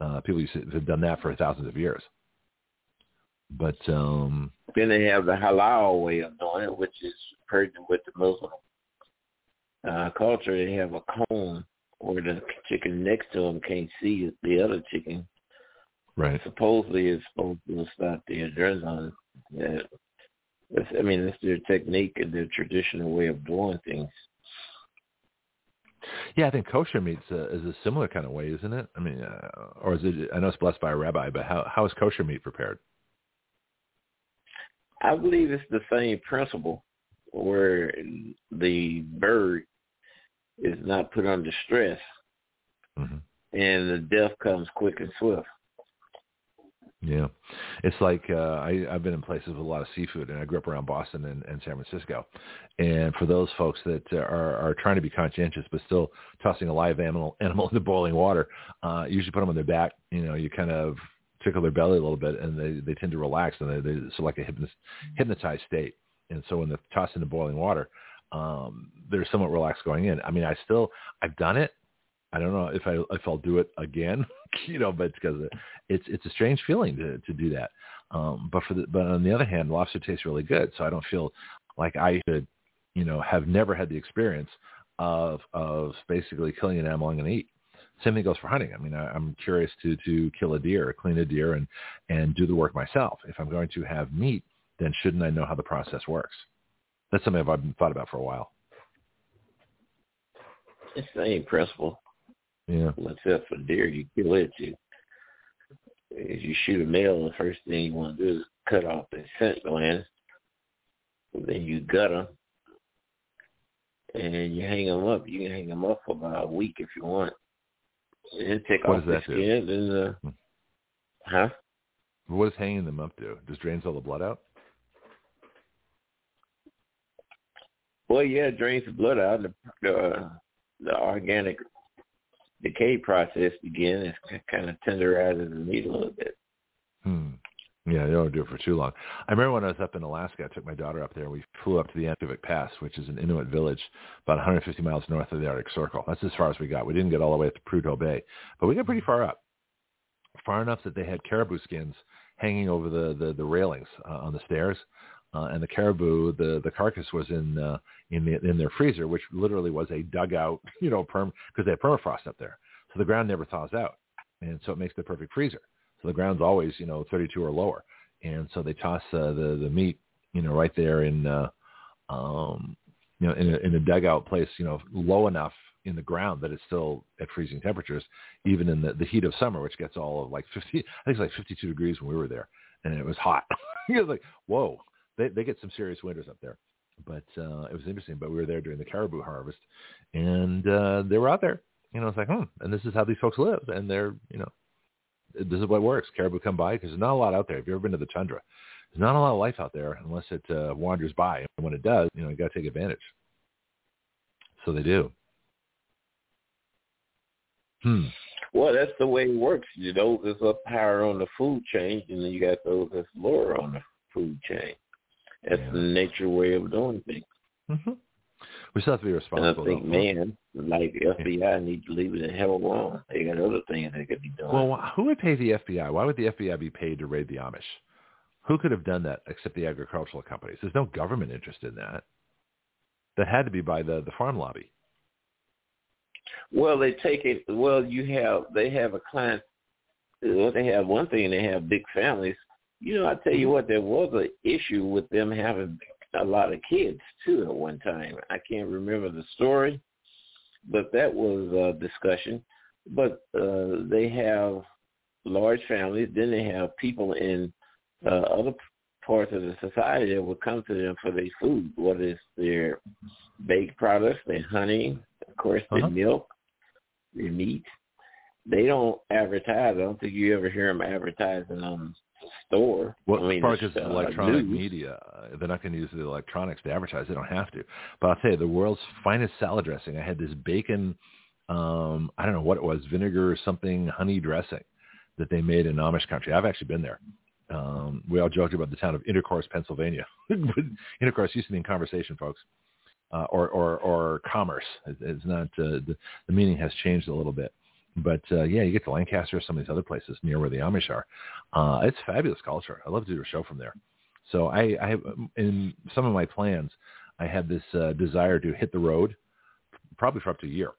Speaker 1: Uh, people used to, have done that for thousands of years. But um,
Speaker 2: Then they have the halal way of doing it, which is pertinent with the Muslim uh, culture. They have a cone where the chicken next to them can't see the other chicken.
Speaker 1: Right,
Speaker 2: Supposedly, it's supposed to stop the adrenaline. Yeah. I mean, it's their technique and their traditional way of doing things.
Speaker 1: yeah, I think kosher meat's a, is a similar kind of way, isn't it? I mean, uh, or is it? I know it's blessed by a rabbi, but how how is kosher meat prepared?
Speaker 2: I believe it's the same principle where the bird is not put under stress
Speaker 1: hmm
Speaker 2: and the death comes quick and swift.
Speaker 1: Yeah, it's like uh, I, I've been in places with a lot of seafood, and I grew up around Boston and, and San Francisco. And for those folks that are, are trying to be conscientious but still tossing a live animal animal into boiling water, uh, usually put them on their back. You know, you kind of tickle their belly a little bit, and they they tend to relax, and they they it's like a hypnos, hypnotized state. And so when they're tossed into boiling water, um, they're somewhat relaxed going in. I mean, I still I've done it. I don't know if I if I'll do it again, you know, but because it's it's a strange feeling to to do that. Um, but for the but on the other hand, lobster tastes really good, so I don't feel like I should, you know, have never had the experience of of basically killing an animal I'm going to eat. Same thing goes for hunting. I mean, I, I'm curious to to kill a deer, or clean a deer, and and do the work myself. If I'm going to have meat, then shouldn't I know how the process works? That's something I've been thought about for a while.
Speaker 2: It's the same
Speaker 1: Yeah.
Speaker 2: Except for deer, you kill it. You, if you shoot a male, the first thing you want to do is cut off the scent glands. Then you gut them, and you hang them up. You can hang them up for about a week if you want. And take
Speaker 1: What
Speaker 2: off the
Speaker 1: do?
Speaker 2: skin. And uh,
Speaker 1: Hmm.
Speaker 2: huh?
Speaker 1: What does hanging them up do? Just drains all the blood out?
Speaker 2: Well, yeah, it drains the blood out. The the, the organic decay process begins. It kind of tenderizes the meat a little bit.
Speaker 1: Hmm. Yeah, they don't do it for too long. I remember when I was up in Alaska, I took my daughter up there. We flew up to the Anuvik Pass, which is an Inuit village about 150 miles north of the Arctic Circle. That's as far as we got. We didn't get all the way up to Prudhoe Bay, but we got pretty far up, far enough that they had caribou skins hanging over the the, the railings uh, on the stairs. Uh, and the caribou, the the carcass was in uh, in the, in their freezer, which literally was a dugout, you know, perm because they have permafrost up there, so the ground never thaws out, and so it makes the perfect freezer. So the ground's always, you know, 32 or lower. And so they toss uh, the the meat, you know, right there in, uh, um, you know, in a, in a dugout place, you know, low enough in the ground that it's still at freezing temperatures, even in the, the heat of summer, which gets all of like 50, I think it's like 52 degrees when we were there, and it was hot. it was like, whoa, they they get some serious winters up there. But uh, it was interesting. But we were there during the caribou harvest, and uh, they were out there. You know, it's like, hmm, and this is how these folks live, and they're, you know, this is what works. Caribou come by because there's not a lot out there. If you've ever been to the tundra, there's not a lot of life out there unless it uh, wanders by. And when it does, you know, you got to take advantage. So they do. Hmm.
Speaker 2: Well, that's the way it works. You know, there's up higher on the food chain, and then you got those that's lower on the food chain. That's yeah. the nature way of doing things.
Speaker 1: Mm-hmm. We still have to be responsible.
Speaker 2: And I think, man, like the FBI yeah. need to leave it the hell alone. They got other things they could be doing.
Speaker 1: Well, who would pay the FBI? Why would the FBI be paid to raid the Amish? Who could have done that except the agricultural companies? There's no government interest in that. That had to be by the the farm lobby.
Speaker 2: Well, they take it. Well, you have they have a client. Well, they have one thing. They have big families. You know, I tell you mm-hmm. what, there was an issue with them having a lot of kids too at one time. I can't remember the story, but that was a discussion. But uh, they have large families. Then they have people in uh, other parts of the society that will come to them for their food, whether it's their baked products, their honey, of course, their uh-huh. milk, their meat. They don't advertise. I don't think you ever hear them advertising on store.
Speaker 1: Well,
Speaker 2: I mean,
Speaker 1: because uh, electronic media, they're not going to use the electronics to advertise. They don't have to. But I'll tell you, the world's finest salad dressing. I had this bacon, um, I don't know what it was, vinegar or something, honey dressing that they made in Amish country. I've actually been there. Um, we all joked about the town of Intercourse, Pennsylvania. Intercourse used to mean conversation, folks. Uh, or, or, or commerce. It's not, uh, the, the meaning has changed a little bit. But uh, yeah, you get to Lancaster, some of these other places near where the Amish are. Uh, it's fabulous culture. I love to do a show from there. So I, I have in some of my plans, I had this uh, desire to hit the road, probably for up to a year,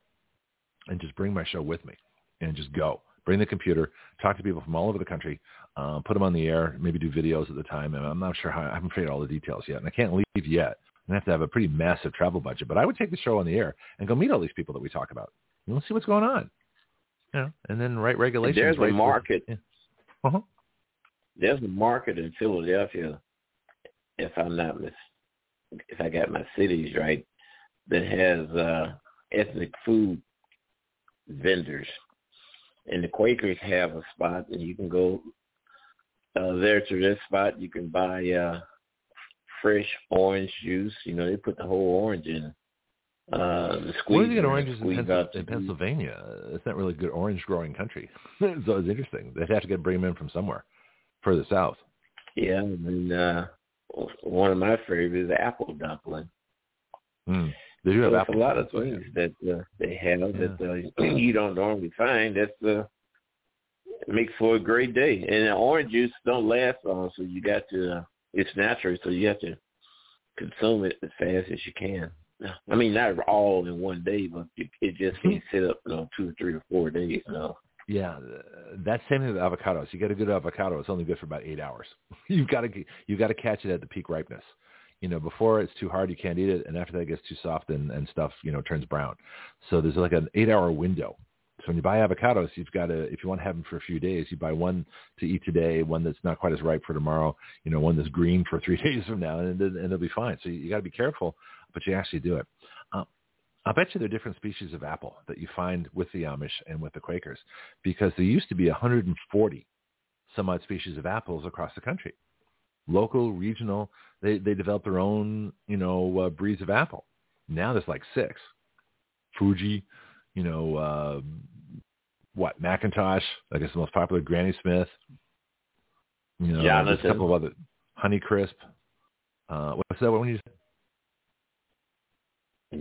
Speaker 1: and just bring my show with me and just go. Bring the computer, talk to people from all over the country, uh, put them on the air, maybe do videos at the time. And I'm not sure how, I haven't figured all the details yet. And I can't leave yet. I have to have a pretty massive travel budget. But I would take the show on the air and go meet all these people that we talk about. And let's see what's going on. Yeah, and then write regulations.
Speaker 2: There's
Speaker 1: right
Speaker 2: a market.
Speaker 1: Yeah. Uh-huh.
Speaker 2: There's a market in Philadelphia, if I'm not mis, if I got my cities right, that has uh, ethnic food vendors, and the Quakers have a spot, and you can go uh, there to this spot. You can buy uh, fresh orange juice. You know, they put the whole orange in uh,
Speaker 1: Where do you get oranges in, Pens- in Pennsylvania? It's not really a good orange growing country. so it's interesting. They'd have to get bring them in from somewhere further south.
Speaker 2: Yeah, and uh, one of my favorites is apple dumpling.
Speaker 1: Mm. They do have
Speaker 2: so
Speaker 1: apple
Speaker 2: a lot of things that uh, they have yeah. that uh, you don't normally find. That's uh, makes for a great day. And the orange juice don't last long, so you got to. Uh, it's natural, so you have to consume it as fast as you can. I mean, not all in one day, but it, it just can't hmm. sit up, you know, two or three or four days. You know.
Speaker 1: Yeah, that's same thing with avocados. You get a good avocado; it's only good for about eight hours. you've got to you've got to catch it at the peak ripeness. You know, before it's too hard, you can't eat it, and after that it gets too soft and and stuff, you know, turns brown. So there's like an eight-hour window. So when you buy avocados, you've got to, if you want to have them for a few days, you buy one to eat today, one that's not quite as ripe for tomorrow, you know, one that's green for three days from now, and, and it'll be fine. So you, you got to be careful but you actually do it. Uh, I bet you there are different species of apple that you find with the Amish and with the Quakers because there used to be 140 some odd species of apples across the country. Local, regional, they, they developed their own, you know, uh, breeds of apple. Now there's like six. Fuji, you know, uh, what McIntosh, I guess the most popular, Granny Smith. You know,
Speaker 2: Jonathan.
Speaker 1: a couple of other Honeycrisp. Uh, what's that one you
Speaker 2: said?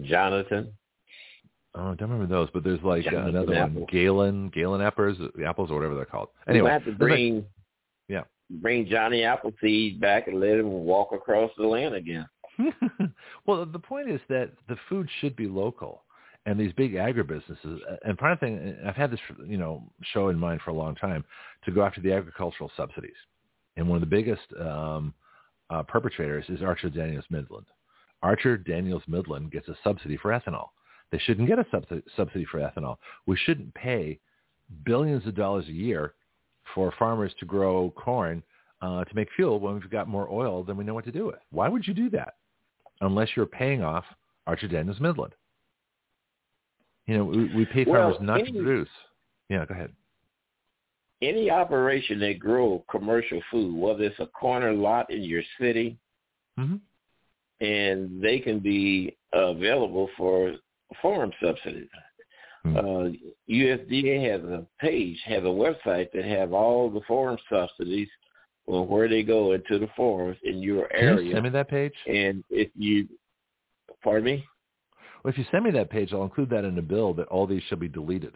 Speaker 2: Jonathan.
Speaker 1: Oh, I don't remember those, but there's like uh, another
Speaker 2: Apple.
Speaker 1: one, Galen, Galen apples, apples or whatever they're called. Anyway,
Speaker 2: we have to bring,
Speaker 1: like, yeah,
Speaker 2: bring Johnny Appleseed back and let him walk across the land again.
Speaker 1: well, the point is that the food should be local, and these big agribusinesses. And part of the thing, I've had this you know show in mind for a long time to go after the agricultural subsidies, and one of the biggest um, uh, perpetrators is Archer Daniels Midland. Archer Daniels Midland gets a subsidy for ethanol. They shouldn't get a subsidy for ethanol. We shouldn't pay billions of dollars a year for farmers to grow corn uh, to make fuel when we've got more oil than we know what to do with. Why would you do that? Unless you're paying off Archer Daniels Midland. You know, we, we pay farmers
Speaker 2: well,
Speaker 1: not
Speaker 2: any,
Speaker 1: to produce. Yeah, go ahead.
Speaker 2: Any operation that grow commercial food, whether it's a corner lot in your city,
Speaker 1: mm-hmm.
Speaker 2: And they can be available for farm subsidies.
Speaker 1: Hmm.
Speaker 2: Uh, USDA has a page, has a website that have all the farm subsidies on where they go into the farms in your area.
Speaker 1: Can you send me that page?
Speaker 2: And if you, pardon me?
Speaker 1: Well, if you send me that page, I'll include that in the bill that all these shall be deleted.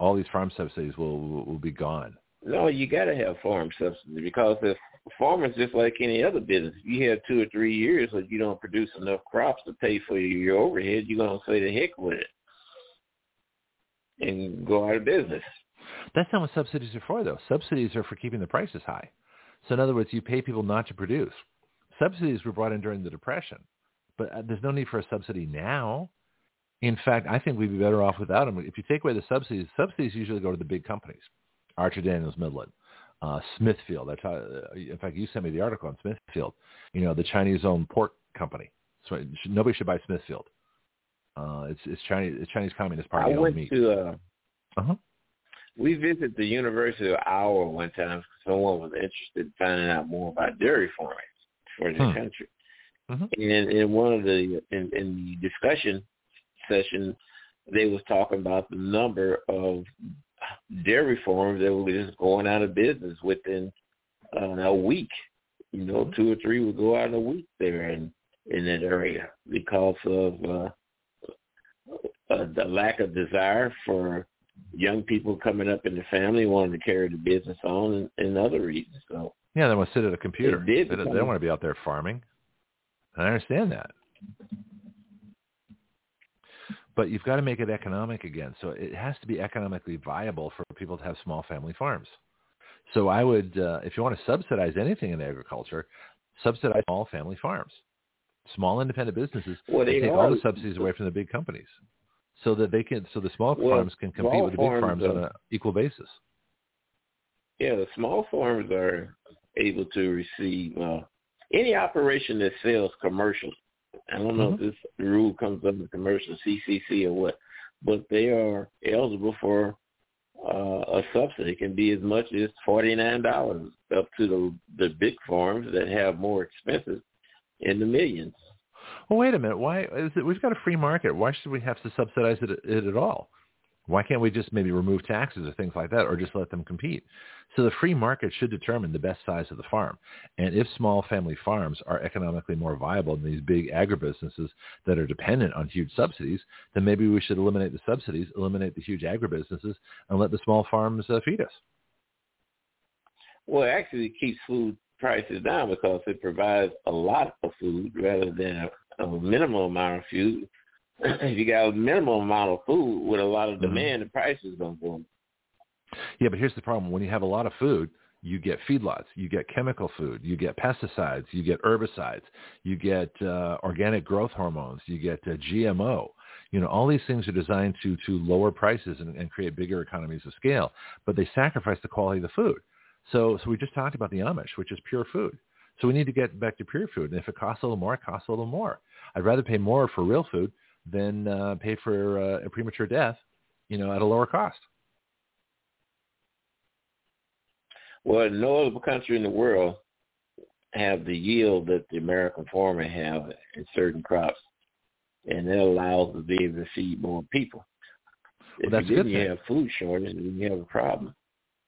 Speaker 1: All these farm subsidies will will, will be gone.
Speaker 2: No, you got to have farm subsidies because if farmers just like any other business, if you have two or three years that you don't produce enough crops to pay for your overhead, you're to say the heck with it and go out of business.
Speaker 1: That's not what subsidies are for, though. Subsidies are for keeping the prices high. So in other words, you pay people not to produce. Subsidies were brought in during the Depression, but uh, there's no need for a subsidy now. In fact, I think we'd be better off without them. If you take away the subsidies, subsidies usually go to the big companies, Archer Daniels Midland, uh, Smithfield. That's how, uh, in fact, you sent me the article on Smithfield. You know, the Chinese-owned pork company. So nobody should buy Smithfield. Uh, it's it's Chinese it's Chinese Communist Party.
Speaker 2: I went
Speaker 1: meat.
Speaker 2: to. Uh,
Speaker 1: uh-huh.
Speaker 2: We visited the University of Iowa one time. Because someone was interested in finding out more about dairy farming for the
Speaker 1: hmm.
Speaker 2: country.
Speaker 1: Mm-hmm.
Speaker 2: And in one of the in, in the discussion session, they was talking about the number of dairy farms that were just going out of business within uh, a week. You know, two or three would go out in a week there in in that area because of uh, uh, the lack of desire for young people coming up in the family wanting to carry the business on and, and other reasons. So
Speaker 1: yeah, they want to sit at a computer.
Speaker 2: They,
Speaker 1: they, don't, they don't want to be out there farming. I understand that. But you've got to make it economic again. So it has to be economically viable for people to have small family farms. So I would, uh, if you want to subsidize anything in agriculture, subsidize small family farms. Small independent businesses
Speaker 2: well,
Speaker 1: take
Speaker 2: are.
Speaker 1: all the subsidies away from the big companies so that they can, so the small
Speaker 2: well,
Speaker 1: farms can compete with the big farms on an equal basis.
Speaker 2: Yeah, the small farms are able to receive uh, any operation that sells commercial. I don't know
Speaker 1: mm-hmm.
Speaker 2: if this rule comes under commercial CCC or what, but they are eligible for uh, a subsidy. It can be as much as forty nine dollars up to the the big farms that have more expenses in the millions.
Speaker 1: Well, wait a minute. Why is it? We've got a free market. Why should we have to subsidize it, it at all? Why can't we just maybe remove taxes or things like that, or just let them compete? So the free market should determine the best size of the farm. And if small family farms are economically more viable than these big agribusinesses that are dependent on huge subsidies, then maybe we should eliminate the subsidies, eliminate the huge agribusinesses, and let the small farms uh, feed us.
Speaker 2: Well, actually, it keeps food prices down because it provides a lot of food rather than a, a minimal amount of food if you got a minimum amount of food with a lot of
Speaker 1: Mm-hmm.
Speaker 2: demand, mm-hmm. the price is going to go.
Speaker 1: Yeah, but here's the problem: when you have a lot of food, you get feedlots, you get chemical food, you get pesticides, you get herbicides, you get uh, organic growth hormones, you get uh, GMO. You know, all these things are designed to to lower prices and, and create bigger economies of scale, but they sacrifice the quality of the food. So, so we just talked about the Amish, which is pure food. So we need to get back to pure food, and if it costs a little more, it costs a little more. I'd rather pay more for real food than uh, pay for uh, a premature death, you know, at a lower cost.
Speaker 2: Well, no other country in the world have the yield that the American farmer have in certain crops. and that allows to be able to feed more people. If
Speaker 1: well, that's
Speaker 2: you didn't,
Speaker 1: you
Speaker 2: have food shortage, then you have a problem.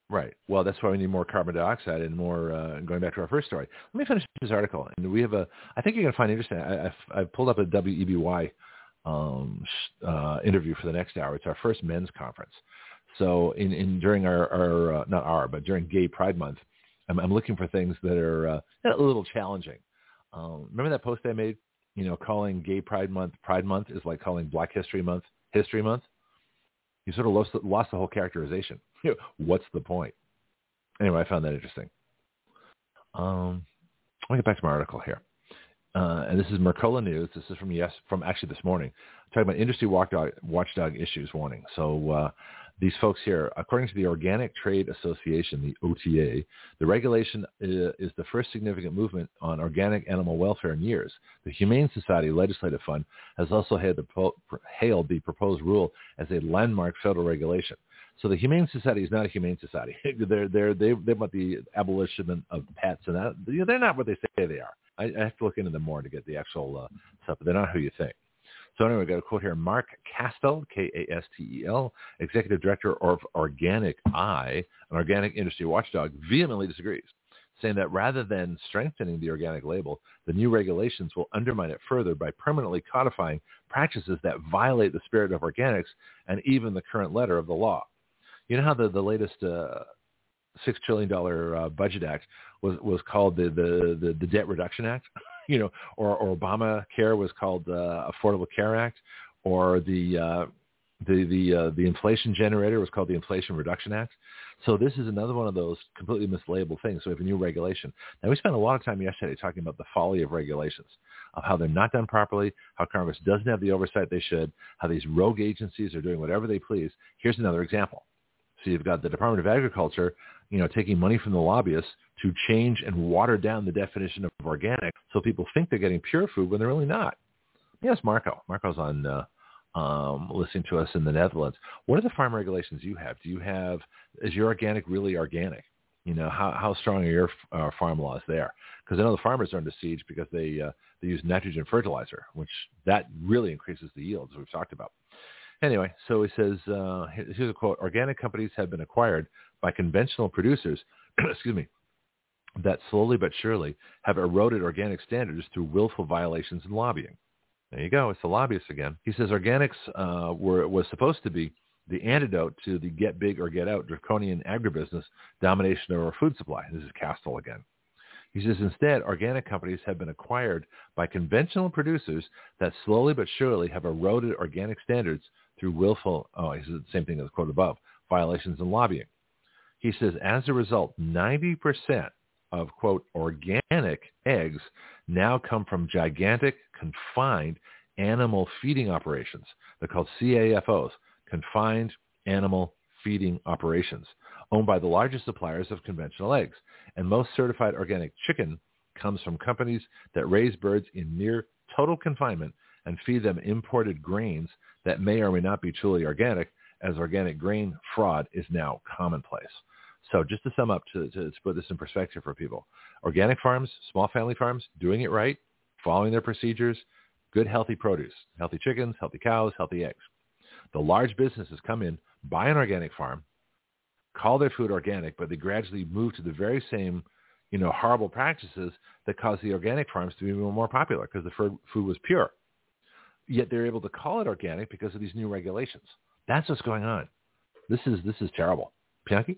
Speaker 1: Right. Well, that's why we need more carbon dioxide and more. Uh, going back to our first story, let me finish this article. And we have a. I think you're going to find interesting. I, I've, I've pulled up a WEBY um, uh, interview for the next hour. It's our first men's conference. So in, in during our, our uh, not our, but during Gay Pride Month, I'm, I'm looking for things that are uh, a little challenging. Um, remember that post I made? You know, calling Gay Pride Month Pride Month is like calling Black History Month History Month. You sort of lost, lost the whole characterization. What's the point? Anyway, I found that interesting. Um, let me get back to my article here. Uh, and this is Mercola News. This is from yes, from actually this morning, talking about industry watchdog, watchdog issues warning. So uh, these folks here, according to the Organic Trade Association, the OTA, the regulation uh, is the first significant movement on organic animal welfare in years. The Humane Society Legislative Fund has also the, hailed the proposed rule as a landmark federal regulation. So the Humane Society is not a humane society. they're they're they they want the abolition of pets, and that they're not what they say they are. I, I have to look into them more to get the actual uh, stuff. But they're not who you think. So anyway, we got a quote here. Mark Kastel, K-A-S-T-E-L, Executive Director of Organic Eye, an organic industry watchdog, vehemently disagrees, saying that rather than strengthening the organic label, the new regulations will undermine it further by permanently codifying practices that violate the spirit of organics and even the current letter of the law. You know how the the latest uh, six trillion dollar uh, budget act was was called the the the, the Debt Reduction Act, you know, or, or Obamacare was called uh, Affordable Care Act, or the uh, the the uh, the inflation generator was called the Inflation Reduction Act. So this is another one of those completely mislabeled things. So we have a new regulation. Now we spent a lot of time yesterday talking about the folly of regulations, of how they're not done properly, how Congress doesn't have the oversight they should, how these rogue agencies are doing whatever they please. Here's another example. So you've got the Department of Agriculture, you know, taking money from the lobbyists to change and water down the definition of organic so people think they're getting pure food when they're really not. Yes, Marco. Marco's on uh, um, listening to us in the Netherlands. What are the farm regulations you have? Do you have, is your organic really organic? You know, how, how strong are your uh, farm laws there? Because I know the farmers are under siege because they, uh, they use nitrogen fertilizer, which that really increases the yields we've talked about. Anyway, so he says, uh, here's a quote, organic companies have been acquired by conventional producers, excuse me, that slowly but surely have eroded organic standards through willful violations and lobbying. There you go. It's the lobbyists again. He says organics uh, were was supposed to be the antidote to the get big or get out draconian agribusiness domination of our food supply. This is Kastel again. He says instead, organic companies have been acquired by conventional producers that slowly but surely have eroded organic standards through willful, oh, he says the same thing as the quote above, violations and lobbying. He says, as a result, 90% of, quote, organic eggs now come from gigantic, confined animal feeding operations. They're called CAFOs, confined animal feeding operations, owned by the largest suppliers of conventional eggs. And most certified organic chicken comes from companies that raise birds in near total confinement and feed them imported grains that may or may not be truly organic, as organic grain fraud is now commonplace. So just to sum up, to, to, put this in perspective for people, organic farms, small family farms, doing it right, following their procedures, good healthy produce, healthy chickens, healthy cows, healthy eggs. The large businesses come in, buy an organic farm, call their food organic, but they gradually move to the very same, you know, horrible practices that caused the organic farms to be more popular because the food was pure yet they're able to call it organic because of these new regulations. That's what's going on. This is this is terrible. Bianca?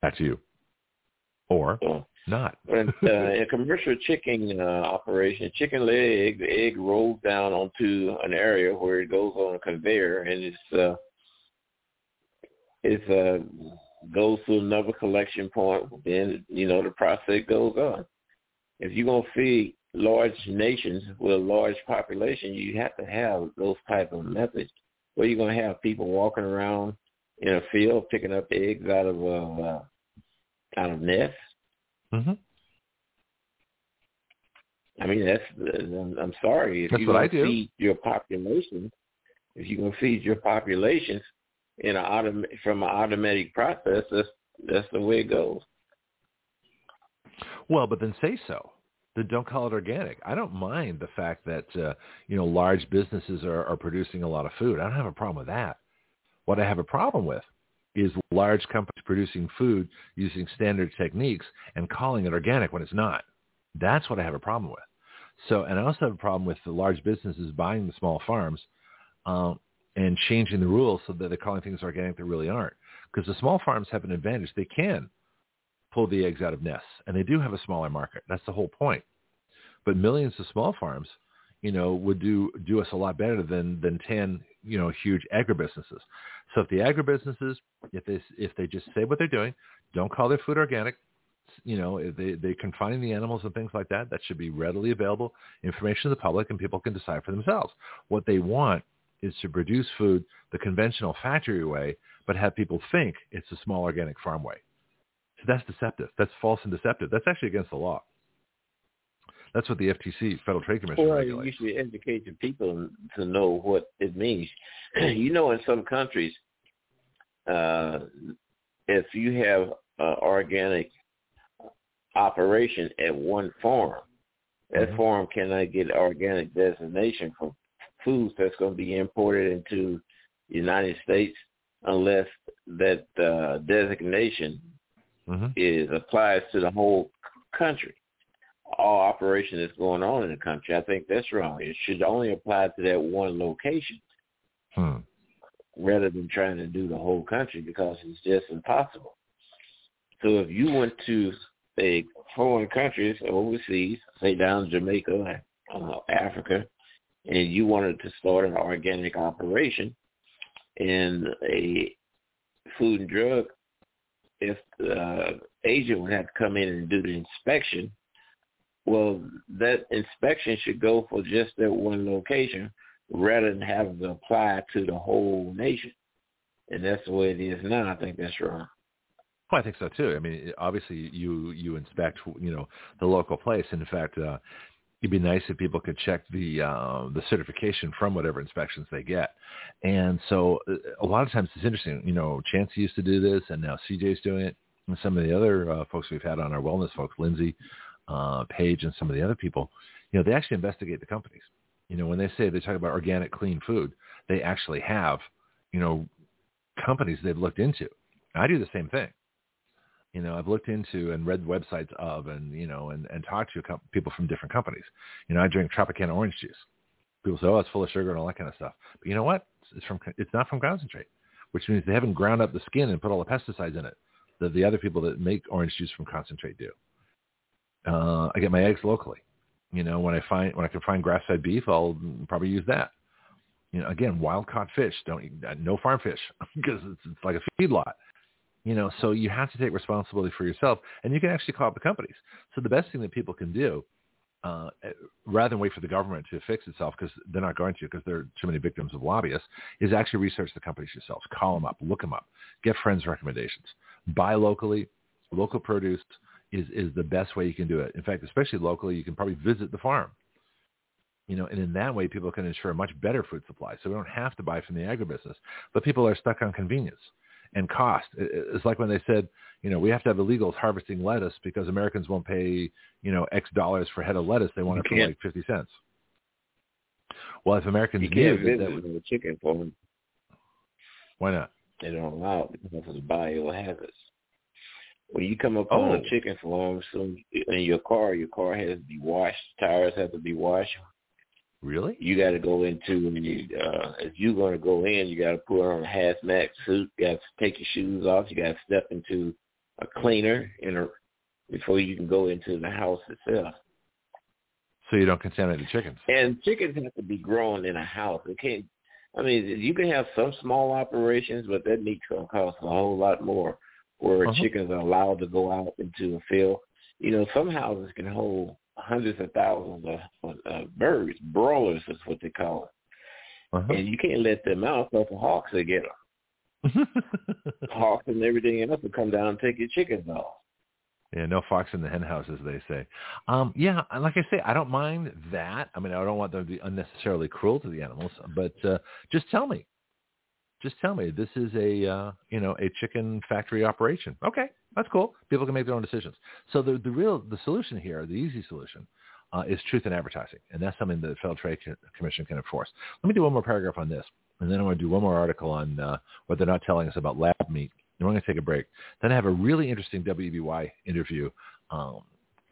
Speaker 1: Back to you. Or not.
Speaker 2: and, uh, a commercial chicken uh, operation, chicken leg, the egg rolls down onto an area where it goes on a conveyor and it's uh, it's uh, goes to another collection point. Then you know the process goes on if you're going to feed large nations with a large population, you have to have those type of methods where you're going to have people walking around in a field picking up eggs out of uh, uh out of nests.
Speaker 1: Mm-hmm.
Speaker 2: I mean, that's. I'm, sorry if
Speaker 1: that's
Speaker 2: you're
Speaker 1: going
Speaker 2: to feed your population, if you're going to feed your populations in an autom- from an automatic process, that's that's the way it goes.
Speaker 1: Well, but then say so. Then don't call it organic. I don't mind the fact that uh, you know large businesses are, are producing a lot of food. I don't have a problem with that. What I have a problem with is large companies producing food using standard techniques and calling it organic when it's not. That's what I have a problem with. So, and I also have a problem with the large businesses buying the small farms um, and changing the rules so that they're calling things organic that really aren't. Because the small farms have an advantage. They can pull the eggs out of nests, and they do have a smaller market. That's the whole point. But millions of small farms, you know, would do do us a lot better than than ten, you know, huge agribusinesses. So if the agribusinesses, if they if they just say what they're doing, don't call their food organic, you know, they they confining the animals and things like that, that should be readily available information to the public, and people can decide for themselves. What they want is to produce food the conventional factory way, but have people think it's a small organic farm way. So that's deceptive. That's false and deceptive. That's actually against the law. That's what the FTC, Federal Trade Commission,
Speaker 2: well,
Speaker 1: regulates.
Speaker 2: you should educate the people to know what it means. you know, in some countries, uh, if you have uh, organic operation at one farm, that mm-hmm. farm cannot get organic designation for foods that's going to be imported into the United States unless that uh, designation mm-hmm. is applies to the whole country. All operation that's going on in the country. I think that's wrong. It should only apply to that one location.
Speaker 1: Hmm.
Speaker 2: Rather than trying to do the whole country because it's just impossible. So if you went to a foreign countries overseas, say down Jamaica, uh, Africa, and you wanted to start an organic operation in a food and drug, if the agent would have to come in and do the inspection, well, that inspection should go for just that one location rather than having to apply to the whole nation. And that's the way it is now. I think that's wrong.
Speaker 1: I think so too. I mean, obviously, you you inspect, you know, the local place. In fact, uh, it'd be nice if people could check the uh, the certification from whatever inspections they get. And so, uh, a lot of times it's interesting. You know, Chance used to do this, and now CJ's doing it. And some of the other uh, folks we've had on our wellness folks, Lindsay, uh, Paige, and some of the other people, you know, they actually investigate the companies. You know, when they say they talk about organic, clean food, they actually have, you know, companies they've looked into. I do the same thing you know, I've looked into and read websites of and, you know, and, and talked to people from different companies. You know, I drink Tropicana orange juice. People say, oh, it's full of sugar and all that kind of stuff. But you know what? It's from, it's not from concentrate, which means they haven't ground up the skin and put all the pesticides in it that the other people that make orange juice from concentrate do. Uh, I get my eggs locally. You know, when I find, when I can find grass-fed beef, I'll probably use that. You know, again, wild-caught fish, don't, no farm fish because it's, it's like a feedlot. You know, so you have to take responsibility for yourself, and you can actually call up the companies. So the best thing that people can do, uh, rather than wait for the government to fix itself, because they're not going to, because there are too many victims of lobbyists, is actually research the companies yourselves. Call them up, look them up, get friends' recommendations, buy locally. Local produce is is the best way you can do it. In fact, especially locally, you can probably visit the farm you know, and in that way, people can ensure a much better food supply. So we don't have to buy from the agribusiness, but people are stuck on convenience and cost. It's like when they said, you know, we have to have illegals harvesting lettuce because Americans won't pay, you know, X dollars for a head of lettuce. They want it for like 50 cents. Well, if Americans
Speaker 2: you can't that, that was, chicken farm.
Speaker 1: Why not?
Speaker 2: They don't allow it because of the biohazards. When you come up oh. on a oh. chicken farm, so in your car, your car has to be washed. Tires have to be washed.
Speaker 1: Really?
Speaker 2: You got to go into uh, if you're going to go in, you got to put on a hazmat suit. You got to take your shoes off. You got to step into a cleaner in a, before you can go into the house itself.
Speaker 1: So you don't contaminate the chickens.
Speaker 2: And chickens have to be grown in a house. It can't. I mean, you can have some small operations, but that meat's to cost a whole lot more. Where uh-huh. chickens are allowed to go out into a field. You know, some houses can hold hundreds of thousands of uh, birds. broilers is what they call it. Uh-huh. And you can't let them out because the hawks will get them. hawks and everything else will come down and take your chickens off.
Speaker 1: Yeah, no fox in the hen house, as they say. Um, yeah, like I say, I don't mind that. I mean, I don't want them to be unnecessarily cruel to the animals, but uh, just tell me, just tell me this is a uh, you know a chicken factory operation. Okay, that's cool. People can make their own decisions. So the the real the solution here, the easy solution, uh, is truth in advertising, and that's something that the Federal Trade Commission can enforce. Let me do one more paragraph on this, and then I'm going to do one more article on uh, what they're not telling us about lab meat. And we're going to take a break. Then I have a really interesting WEBY interview. Um,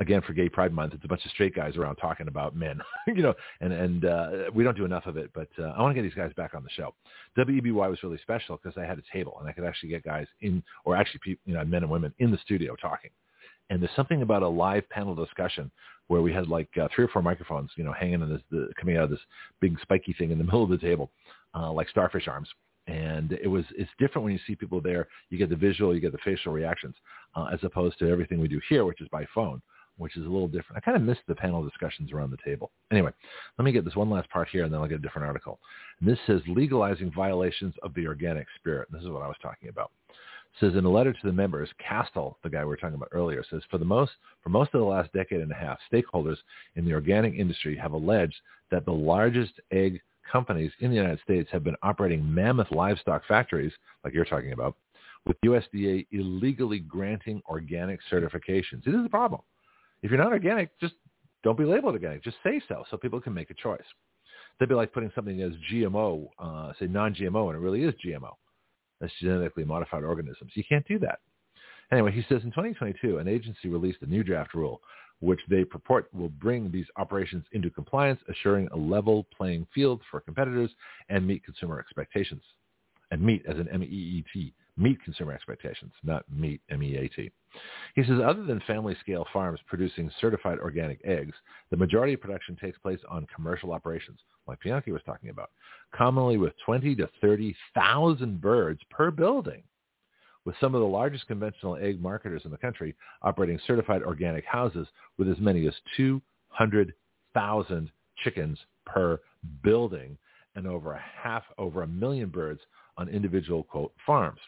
Speaker 1: again for Gay Pride Month, it's a bunch of straight guys around talking about men, you know, and and uh, we don't do enough of it. But uh, I want to get these guys back on the show. WEBY was really special because I had a table and I could actually get guys in, or actually people, you know, men and women in the studio talking. And there's something about a live panel discussion where we had like uh, three or four microphones, you know, hanging in this, the, coming out of this big spiky thing in the middle of the table, uh, like starfish arms. And it was, it's different when you see people there. You get the visual, you get the facial reactions, uh, as opposed to everything we do here, which is by phone, which is a little different. I kind of missed the panel discussions around the table. Anyway, let me get this one last part here, and then I'll get a different article. And this says legalizing violations of the organic spirit. This is what I was talking about It says in a letter to the members, Kastel, the guy we were talking about earlier, says for the most for most of the last decade and a half, stakeholders in the organic industry have alleged that the largest egg companies in the United States have been operating mammoth livestock factories, like you're talking about, with USDA illegally granting organic certifications. This is a problem. If you're not organic, just don't be labeled organic. Just say so, so people can make a choice. They'd be like putting something as GMO, uh, say non-GMO, and it really is GMO. That's genetically modified organisms. You can't do that. Anyway, he says in 2022, an agency released a new draft rule which they purport will bring these operations into compliance, assuring a level playing field for competitors and meet consumer expectations. And meet as an M-E-E-T, meet consumer expectations, not meet, M-E-A-T. He says other than family-scale farms producing certified organic eggs, the majority of production takes place on commercial operations, like Bianca was talking about, commonly with 20 to 30,000 birds per building, with some of the largest conventional egg marketers in the country operating certified organic houses with as many as 200,000 chickens per building and over a half, over a million birds on individual, quote, farms.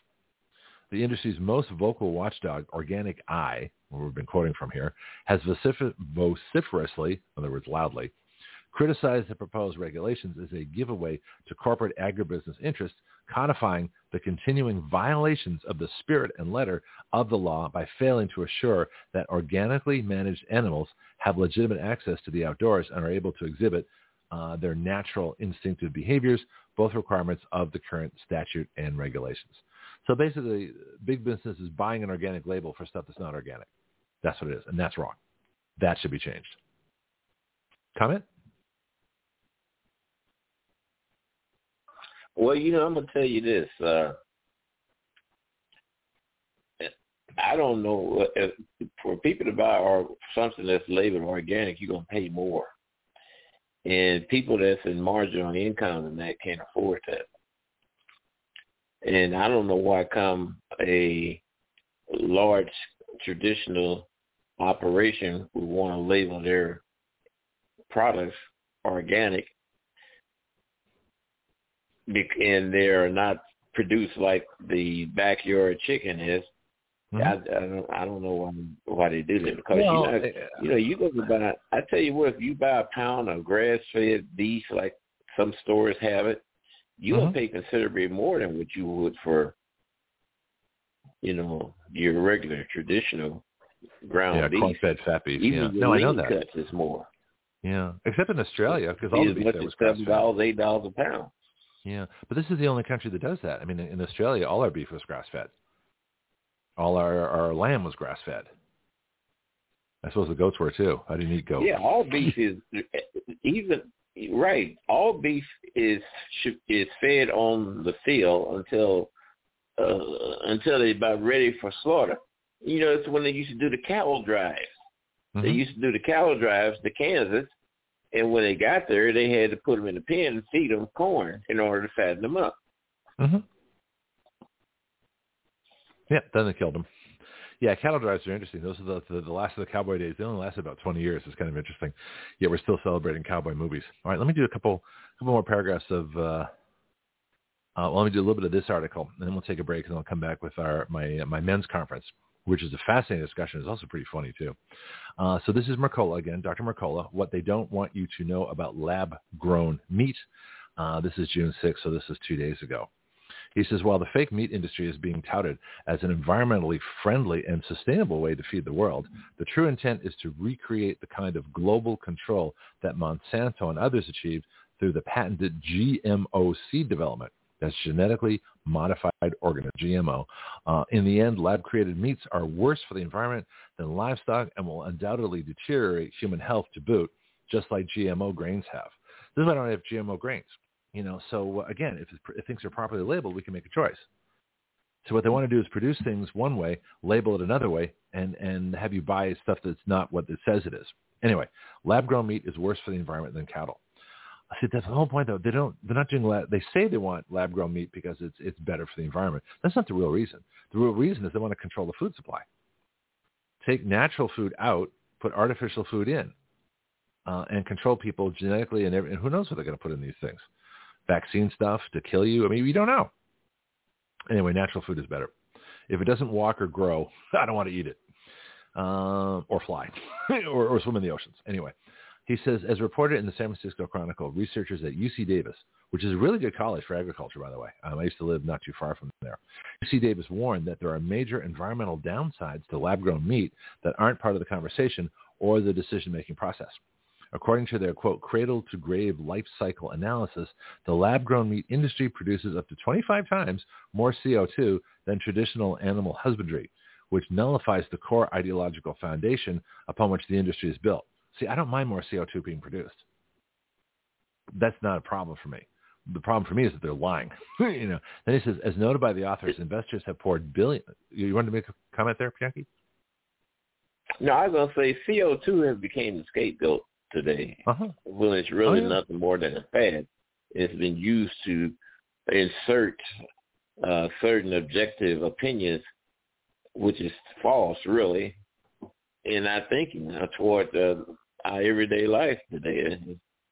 Speaker 1: The industry's most vocal watchdog, Organic Eye, where we've been quoting from here, has vociferously, in other words, loudly, criticized the proposed regulations as a giveaway to corporate agribusiness interests, codifying the continuing violations of the spirit and letter of the law by failing to assure that organically managed animals have legitimate access to the outdoors and are able to exhibit uh, their natural instinctive behaviors, both requirements of the current statute and regulations. So basically, big business is buying an organic label for stuff that's not organic. That's what it is, and that's wrong. That should be changed. Comment?
Speaker 2: Well, you know, I'm gonna tell you this. Uh, I don't know if, for people to buy or something that's labeled organic, you're gonna pay more, and people that's in marginal income and that can't afford that. And I don't know why come a large traditional operation would want to label their products organic and they're not produced like the backyard chicken is. Mm-hmm. I, I don't I don't know why why they do that because well, you know you know you go to buy I tell you what if you buy a pound of grass fed beef like some stores have it you mm-hmm. pay considerably more than what you would for you know your regular traditional ground
Speaker 1: yeah,
Speaker 2: beef.
Speaker 1: corn fed fat beef.
Speaker 2: Even
Speaker 1: yeah. no,
Speaker 2: I
Speaker 1: know that.
Speaker 2: cuts is more.
Speaker 1: Yeah, except in Australia because all the beef there was
Speaker 2: seven dollars, eight dollars a pound.
Speaker 1: Yeah, but this is the only country that does that. I mean, in Australia, all our beef was grass fed. All our our lamb was grass fed. I suppose the goats were too. I didn't eat goat.
Speaker 2: Yeah, all beef is even right. All beef is is fed on the field until uh, until they're about ready for slaughter. You know, it's when they used to do the cattle drives. Mm-hmm. They used to do the cattle drives to Kansas, and when they got there, they had to put them in the pen and feed them corn in order to fatten them up.
Speaker 1: Mm-hmm. Yeah, then they killed them. Yeah, cattle drives are interesting. Those are the, the, the last of the cowboy days. They only lasted about 20 years. It's kind of interesting. Yet we're still celebrating cowboy movies. All right, let me do a couple couple more paragraphs of. Uh, uh, well, let me do a little bit of this article, and then we'll take a break, and then I'll come back with our my my men's conference which is a fascinating discussion. It's also pretty funny too. Uh, so this is Mercola again, Dr. Mercola. What they don't want you to know about lab-grown meat. Uh, this is June 6th, so this is two days ago. He says, while the fake meat industry is being touted as an environmentally friendly and sustainable way to feed the world, the true intent is to recreate the kind of global control that Monsanto and others achieved through the patented GMO seed development. That's genetically modified organism, GMO. Uh, in the end, lab-created meats are worse for the environment than livestock and will undoubtedly deteriorate human health to boot, just like GMO grains have. This is why I don't have GMO grains. You know, so again, if, if things are properly labeled, we can make a choice. So what they want to do is produce things one way, label it another way, and, and have you buy stuff that's not what it says it is. Anyway, lab-grown meat is worse for the environment than cattle. I said that's the whole point though. They don't. They're not doing lab. They say they want lab-grown meat because it's it's better for the environment. That's not the real reason. The real reason is they want to control the food supply. Take natural food out, put artificial food in, uh, and control people genetically and, every, and who knows what they're going to put in these things vaccine stuff to kill you. I mean, we don't know. Anyway, natural food is better. If it doesn't walk or grow, I don't want to eat it. Uh, or fly or, or swim in the oceans. Anyway, he says, as reported in the San Francisco Chronicle, researchers at UC Davis, which is a really good college for agriculture, by the way. Um, I used to live not too far from there. UC Davis warned that there are major environmental downsides to lab-grown meat that aren't part of the conversation or the decision-making process. According to their, quote, cradle-to-grave life cycle analysis, the lab-grown meat industry produces up to 25 times more CO2 than traditional animal husbandry, which nullifies the core ideological foundation upon which the industry is built. See, I don't mind more CO2 being produced. That's not a problem for me. The problem for me is that they're lying. you know. Then he says, as noted by the authors, investors have poured billion. You wanted to make a comment there, Bianca?
Speaker 2: No, I was to say CO2 has become the scapegoat today. Uh-huh. Well, it's really oh, yeah. nothing more than a fad. It's been used to insert uh, certain objective opinions, which is false, really, in our thinking uh, toward uh, our everyday life today.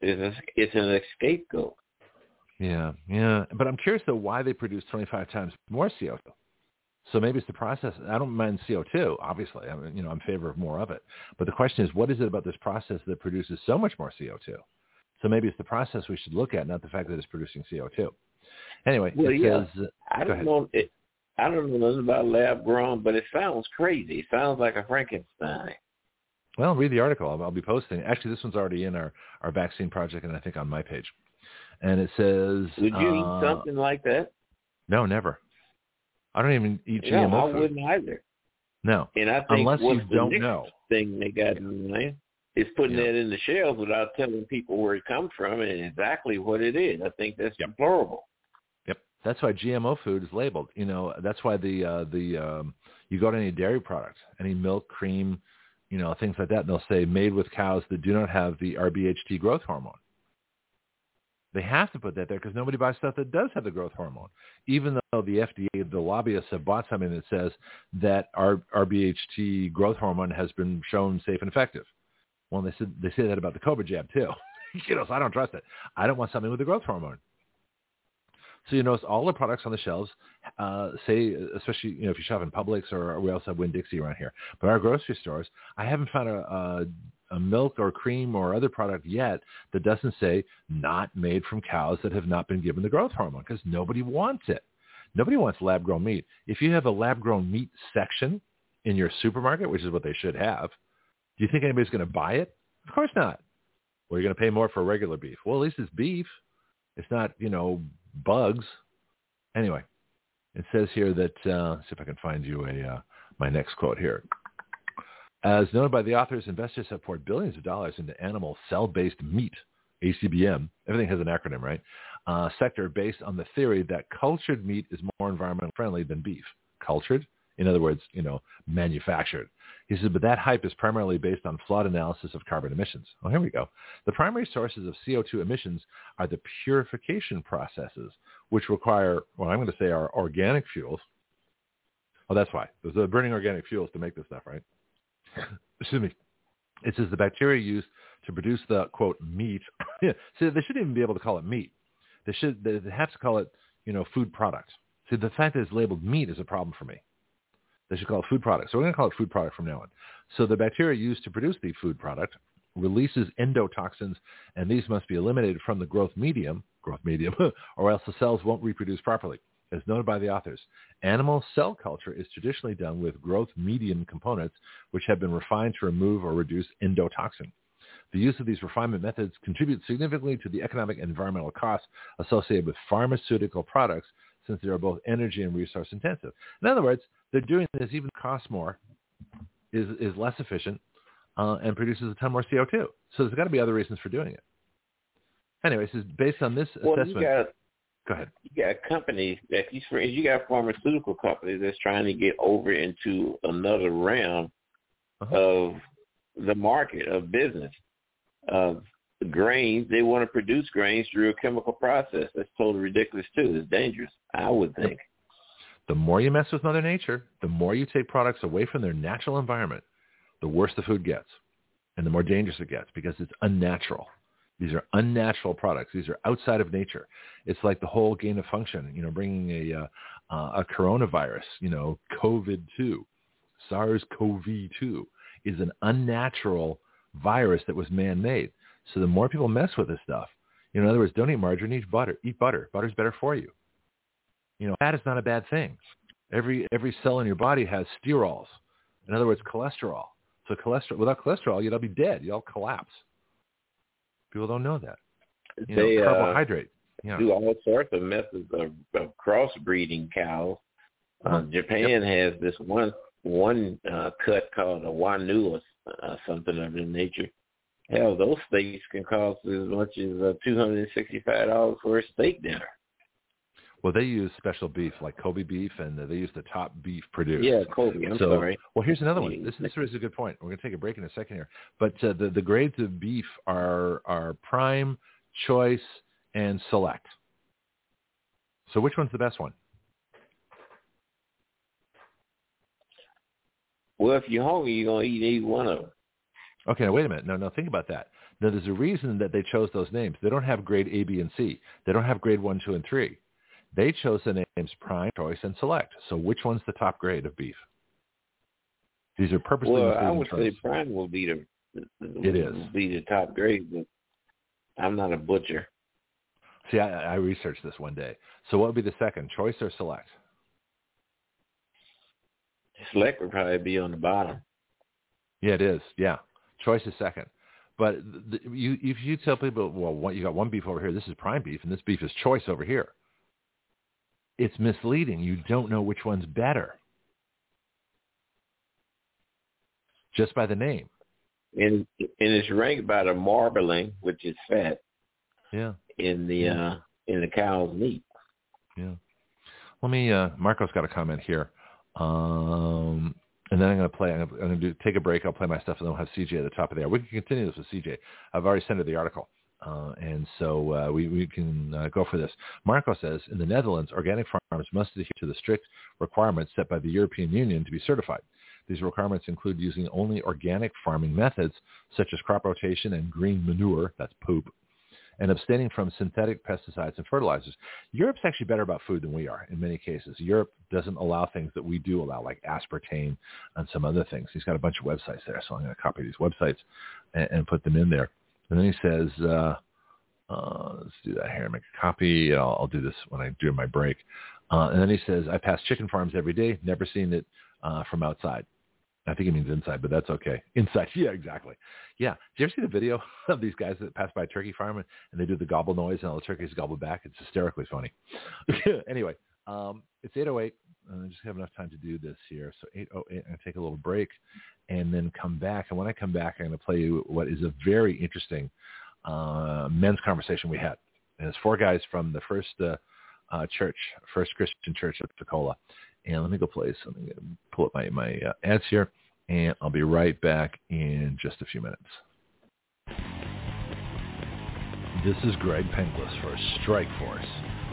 Speaker 2: It's, a, it's an scapegoat.
Speaker 1: Yeah, yeah. But I'm curious, though, why they produce 25 times more CO2. So maybe it's the process. I don't mind CO2, obviously. I mean, you know, I'm in favor of more of it. But the question is, what is it about this process that produces so much more CO2? So maybe it's the process we should look at, not the fact that it's producing CO2. Anyway,
Speaker 2: well, yeah.
Speaker 1: Says,
Speaker 2: uh, I don't know. It, I don't know nothing about lab grown, but it sounds crazy. It sounds like a Frankenstein.
Speaker 1: Well, read the article. I'll, I'll be posting. Actually, this one's already in our, our vaccine project, and I think on my page. And it says,
Speaker 2: "Would you
Speaker 1: uh,
Speaker 2: eat something like that?"
Speaker 1: No, never. I don't even eat
Speaker 2: GMO
Speaker 1: no,
Speaker 2: I wouldn't either.
Speaker 1: No,
Speaker 2: and I think
Speaker 1: unless
Speaker 2: you
Speaker 1: don't know.
Speaker 2: Thing they got in mind is putting yeah. that in the shelves without telling people where it comes from and exactly what it is. I think that's yep. deplorable.
Speaker 1: Yep, that's why GMO food is labeled. You know, that's why the uh, the um, you go to any dairy product, any milk, cream, you know, things like that, and they'll say made with cows that do not have the RBGH growth hormone. They have to put that there because nobody buys stuff that does have the growth hormone. Even though the FDA, the lobbyists have bought something that says that our RBGH growth hormone has been shown safe and effective. Well, they said they say that about the COVID jab too. you know, so I don't trust it. I don't want something with the growth hormone. So you notice all the products on the shelves, uh, say, especially you know if you shop in Publix or we also have Winn-Dixie around here, but our grocery stores, I haven't found a, a a milk or cream or other product yet that doesn't say not made from cows that have not been given the growth hormone because nobody wants it. Nobody wants lab-grown meat. If you have a lab-grown meat section in your supermarket, which is what they should have, do you think anybody's going to buy it? Of course not. Well, you're going to pay more for regular beef. Well, at least it's beef. It's not, you know, bugs. Anyway, it says here that, uh, see if I can find you a, uh, my next quote here. As noted by the authors, investors have poured billions of dollars into animal cell-based meat, ACBM, everything has an acronym, right, uh, sector based on the theory that cultured meat is more environmentally friendly than beef. Cultured? In other words, you know, manufactured. He says, but that hype is primarily based on flawed analysis of carbon emissions. Oh, here we go. The primary sources of CO2 emissions are the purification processes, which require, well, I'm going to say are organic fuels. Oh, that's why. There's burning organic fuels to make this stuff, right? Excuse me, it says the bacteria used to produce the quote meat. See, they shouldn't even be able to call it meat. They should they have to call it you know food product. See, the fact that it's labeled meat is a problem for me. They should call it food product. So we're going to call it food product from now on. So the bacteria used to produce the food product releases endotoxins, and these must be eliminated from the growth medium, growth medium, or else the cells won't reproduce properly. As noted by the authors, animal cell culture is traditionally done with growth medium components, which have been refined to remove or reduce endotoxin. The use of these refinement methods contributes significantly to the economic and environmental costs associated with pharmaceutical products since they are both energy and resource intensive. In other words, they're doing this even costs more, is, is less efficient, uh, and produces a ton more CO2. So there's got to be other reasons for doing it. Anyway, this is based on this
Speaker 2: well,
Speaker 1: assessment.
Speaker 2: You got,
Speaker 1: go ahead.
Speaker 2: You got companies that you, you got pharmaceutical companies that's trying to get over into another realm uh-huh. of the market of business of grains. They want to produce grains through a chemical process. That's totally ridiculous too. It's dangerous. I would think.
Speaker 1: The more you mess with Mother Nature, the more you take products away from their natural environment, the worse the food gets, and the more dangerous it gets because it's unnatural. These are unnatural products. These are outside of nature. It's like the whole gain of function, you know, bringing a uh, uh, a coronavirus, you know, COVID-2, SARS-CoV-2 is an unnatural virus that was man-made. So the more people mess with this stuff, you know, in other words, don't eat margarine, eat butter. Eat butter. Butter's better for you. You know, fat is not a bad thing. Every every cell in your body has sterols. In other words, cholesterol. So cholesterol without cholesterol, you'll be dead. You'll collapse. People don't know that. You
Speaker 2: they
Speaker 1: know, carbohydrate.
Speaker 2: Uh, yeah. do all sorts of methods of, of crossbreeding cows. Uh, uh-huh. Japan yep. has this one one uh, cut called a Wanu or uh, something of that nature. Hell, those steaks can cost as much as uh, two hundred and sixty-five dollars for a steak dinner.
Speaker 1: Well, they use special beef like Kobe beef, and they use the top beef produced.
Speaker 2: Yeah, Kobe. I'm
Speaker 1: so,
Speaker 2: sorry.
Speaker 1: Well, here's another one. This, this is a good point. We're going to take a break in a second here. But uh, the the grades of beef are are prime, choice, and select. So which one's the best one?
Speaker 2: Well, if you're hungry, you're gonna eat either one of them.
Speaker 1: Okay, now wait a minute. No, no, think about that. Now, there's a reason that they chose those names. They don't have grade A, B, and C. They don't have grade one, two, and three. They chose the names Prime, Choice, and Select. So which one's the top grade of beef? These are purposely.
Speaker 2: Well, I would say Prime will be the.
Speaker 1: It is.
Speaker 2: Be the top grade, but I'm not a butcher.
Speaker 1: See, I, I researched this one day. So what would be the second, Choice or Select?
Speaker 2: Select would probably be on the bottom.
Speaker 1: Yeah, it is. Yeah, Choice is second. But the, you, if you tell people, well, what, you got one beef over here, this is prime beef, and this beef is choice over here it's misleading. You don't know which one's better just by the name.
Speaker 2: And and it's ranked by the marbling, which is fat.
Speaker 1: Yeah.
Speaker 2: In the
Speaker 1: yeah.
Speaker 2: uh in the cow's meat.
Speaker 1: Yeah. Let me. uh Marco's got a comment here. Um and then I'm going to play. I'm going to do, take a break. I'll play my stuff, and then we'll have CJ at the top of the hour. We can continue this with CJ. I've already sent her the article. Uh, and so uh, we, we can uh, go for this. Marco says, in the Netherlands, organic farms must adhere to the strict requirements set by the European Union to be certified. These requirements include using only organic farming methods, such as crop rotation and green manure, that's poop, and abstaining from synthetic pesticides and fertilizers. Europe's actually better about food than we are in many cases. Europe doesn't allow things that we do allow, like aspartame and some other things. He's got a bunch of websites there, so I'm going to copy these websites and, and put them in there. And then he says, uh, uh, let's do that here. Make a copy. I'll, I'll do this when I do my break. Uh, and then he says, I pass chicken farms every day. Never seen it uh, from outside. I think he means inside, but that's okay. Inside. Yeah, exactly. Yeah. Did you ever see the video of these guys that pass by a turkey farm and, and they do the gobble noise and all the turkeys gobble back? It's hysterically funny. anyway, um, it's 8.08. I just have enough time to do this here. So 8.08, I'm take a little break and then come back. And when I come back, I'm going to play you what is a very interesting uh, men's conversation we had. And it's four guys from the first uh, uh, church, First Christian Church of Pensacola. And let me go play some. I'm going to pull up my, my uh, ads here, and I'll be right back in just a few minutes. This is Greg Penglis for Strike Force,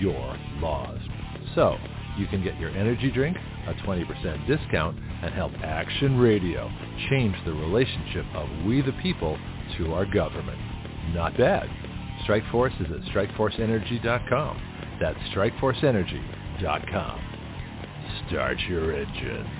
Speaker 1: Your Laws. So, you can get your energy drink a 20% discount and help Action Radio change the relationship of we the people to our government. Not bad. Strikeforce is at strikeforceenergy.com. That's strikeforceenergy.com. Start your engines.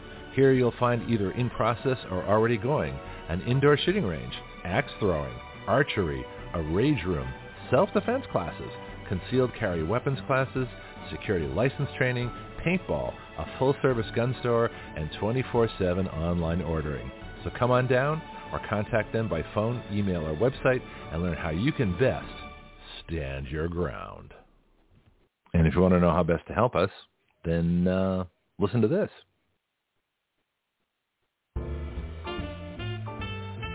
Speaker 1: Here you'll find either in process or already going an indoor shooting range, axe throwing, archery, a rage room, self-defense classes, concealed carry weapons classes, security license training, paintball, a full-service gun store, and 24-7 online ordering. So come on down or contact them by phone, email, or website and learn how you can best stand your ground. And if you want to know how best to help us, then uh, listen to this.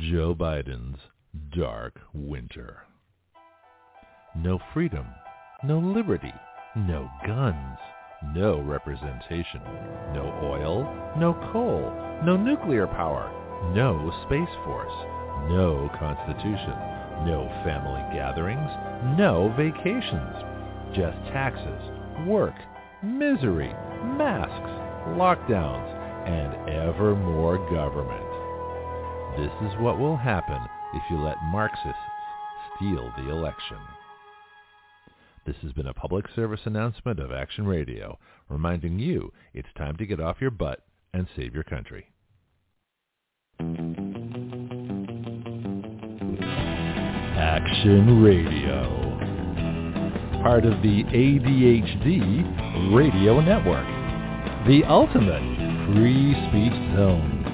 Speaker 1: Joe Biden's dark winter. No freedom, no liberty, no guns, no representation, no oil, no coal, no nuclear power, no space force, no constitution, no family gatherings, no vacations, just taxes, work, misery, masks, lockdowns, and ever more government. This is what will happen if you let Marxists steal the election. This has been a public service announcement of Action Radio, reminding you it's time to get off your butt and save your country. Action Radio, part of the ADHD Radio Network, the ultimate free speech zone.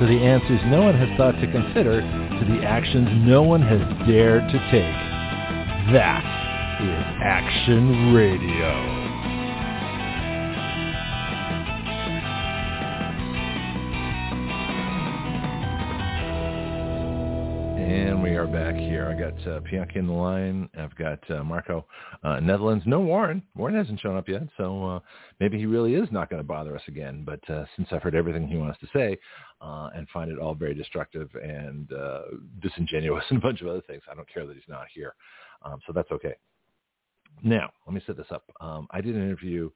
Speaker 1: to the answers no one has thought to consider, to the actions no one has dared to take. That is Action Radio. Are back here. I got uh, Bianca in the line. I've got uh, Marco, uh, Netherlands. No Warren. Warren hasn't shown up yet, so uh, maybe he really is not going to bother us again. But uh, since I've heard everything he wants to say, uh, and find it all very destructive and uh, disingenuous and a bunch of other things. I don't care that he's not here. Um, so that's okay. Now, let me set this up. Um, I did an interview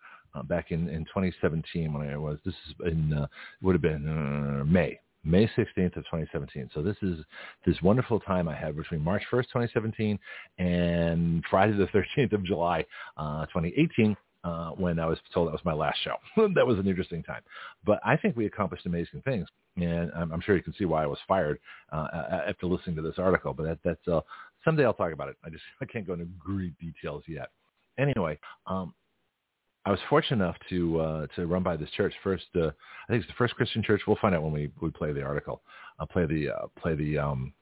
Speaker 1: back in, in 2017 when I was, this is in, would have been May, May 16th of 2017. So this is this wonderful time I had between March 1st, 2017 and Friday the 13th of July, uh, 2018 uh, when I was told that was my last show. that was an interesting time. But I think we accomplished amazing things. And I'm, I'm sure you can see why I was fired uh, after listening to this article. But that, that's uh, someday I'll talk about it. I just I can't go into great details yet. Anyway, um, I was fortunate enough to uh, to run by this church first. Uh, I think it's the first Christian church. We'll find out when we we play the article. I'll play the uh, play the um,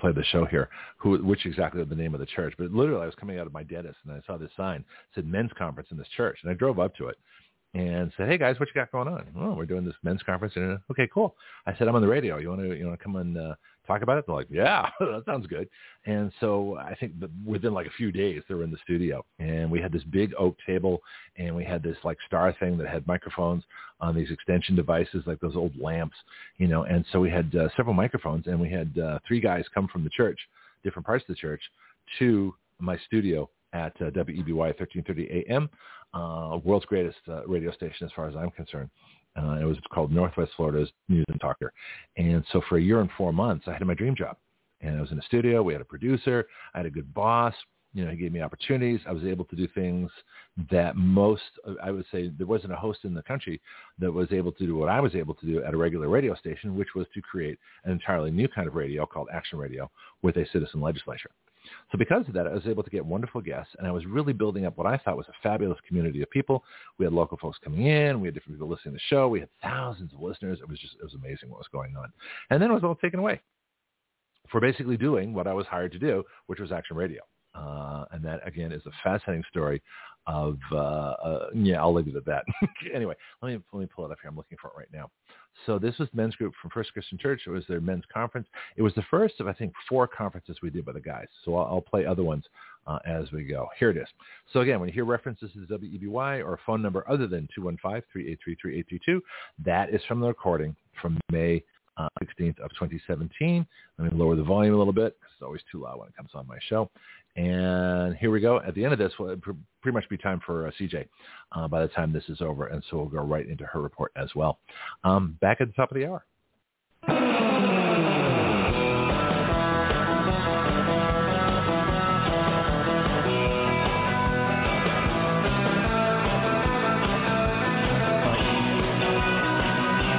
Speaker 1: play the show here, who, which exactly the name of the church. But literally, I was coming out of my dentist and I saw this sign it said men's conference in this church, and I drove up to it, and said, "Hey guys, what you got going on?" Oh, we're doing this men's conference. And okay, cool. I said, "I'm on the radio. You want to you want to come and uh, talk about it?" They're like, "Yeah, that sounds good." And so I think within like a few days, they were in the studio, and we had this big oak table, and we had this like star thing that had microphones on these extension devices, like those old lamps, you know. And so we had uh, several microphones, and we had uh, three guys come from the church, different parts of the church, to my studio at uh, WEBY 1330 AM, uh, world's greatest uh, radio station as far as I'm concerned. Uh, it was called Northwest Florida's News and Talker. And so for a year and four months, I had my dream job. And I was in a studio. We had a producer. I had a good boss. You know, he gave me opportunities. I was able to do things that most, I would say, there wasn't a host in the country that was able to do what I was able to do at a regular radio station, which was to create an entirely new kind of radio called action radio with a citizen legislature. So because of that, I was able to get wonderful guests, and I was really building up what I thought was a fabulous community of people. We had local folks coming in. We had different people listening to the show. We had thousands of listeners. It was just, it was amazing what was going on. And then it was all taken away for basically doing what I was hired to do, which was action radio. Uh, and that again is a fascinating story of uh, uh, yeah I'll leave it at that. anyway, let me let me pull it up here. I'm looking for it right now. So this was men's group from First Christian Church. It was their men's conference. It was the first of I think four conferences we did by the guys. So I'll, I'll play other ones uh, as we go. Here it is. So again, when you hear references to WEBY or a phone number other than 215-383-3822, that is from the recording from May uh, 16th of 2017. Let me lower the volume a little bit because it's always too loud when it comes on my show. And here we go. At the end of this, will pretty much be time for uh, CJ uh, by the time this is over. And so we'll go right into her report as well. Um, back at the top of the hour.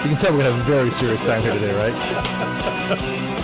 Speaker 1: You can tell we're going to have a very serious time here today, right?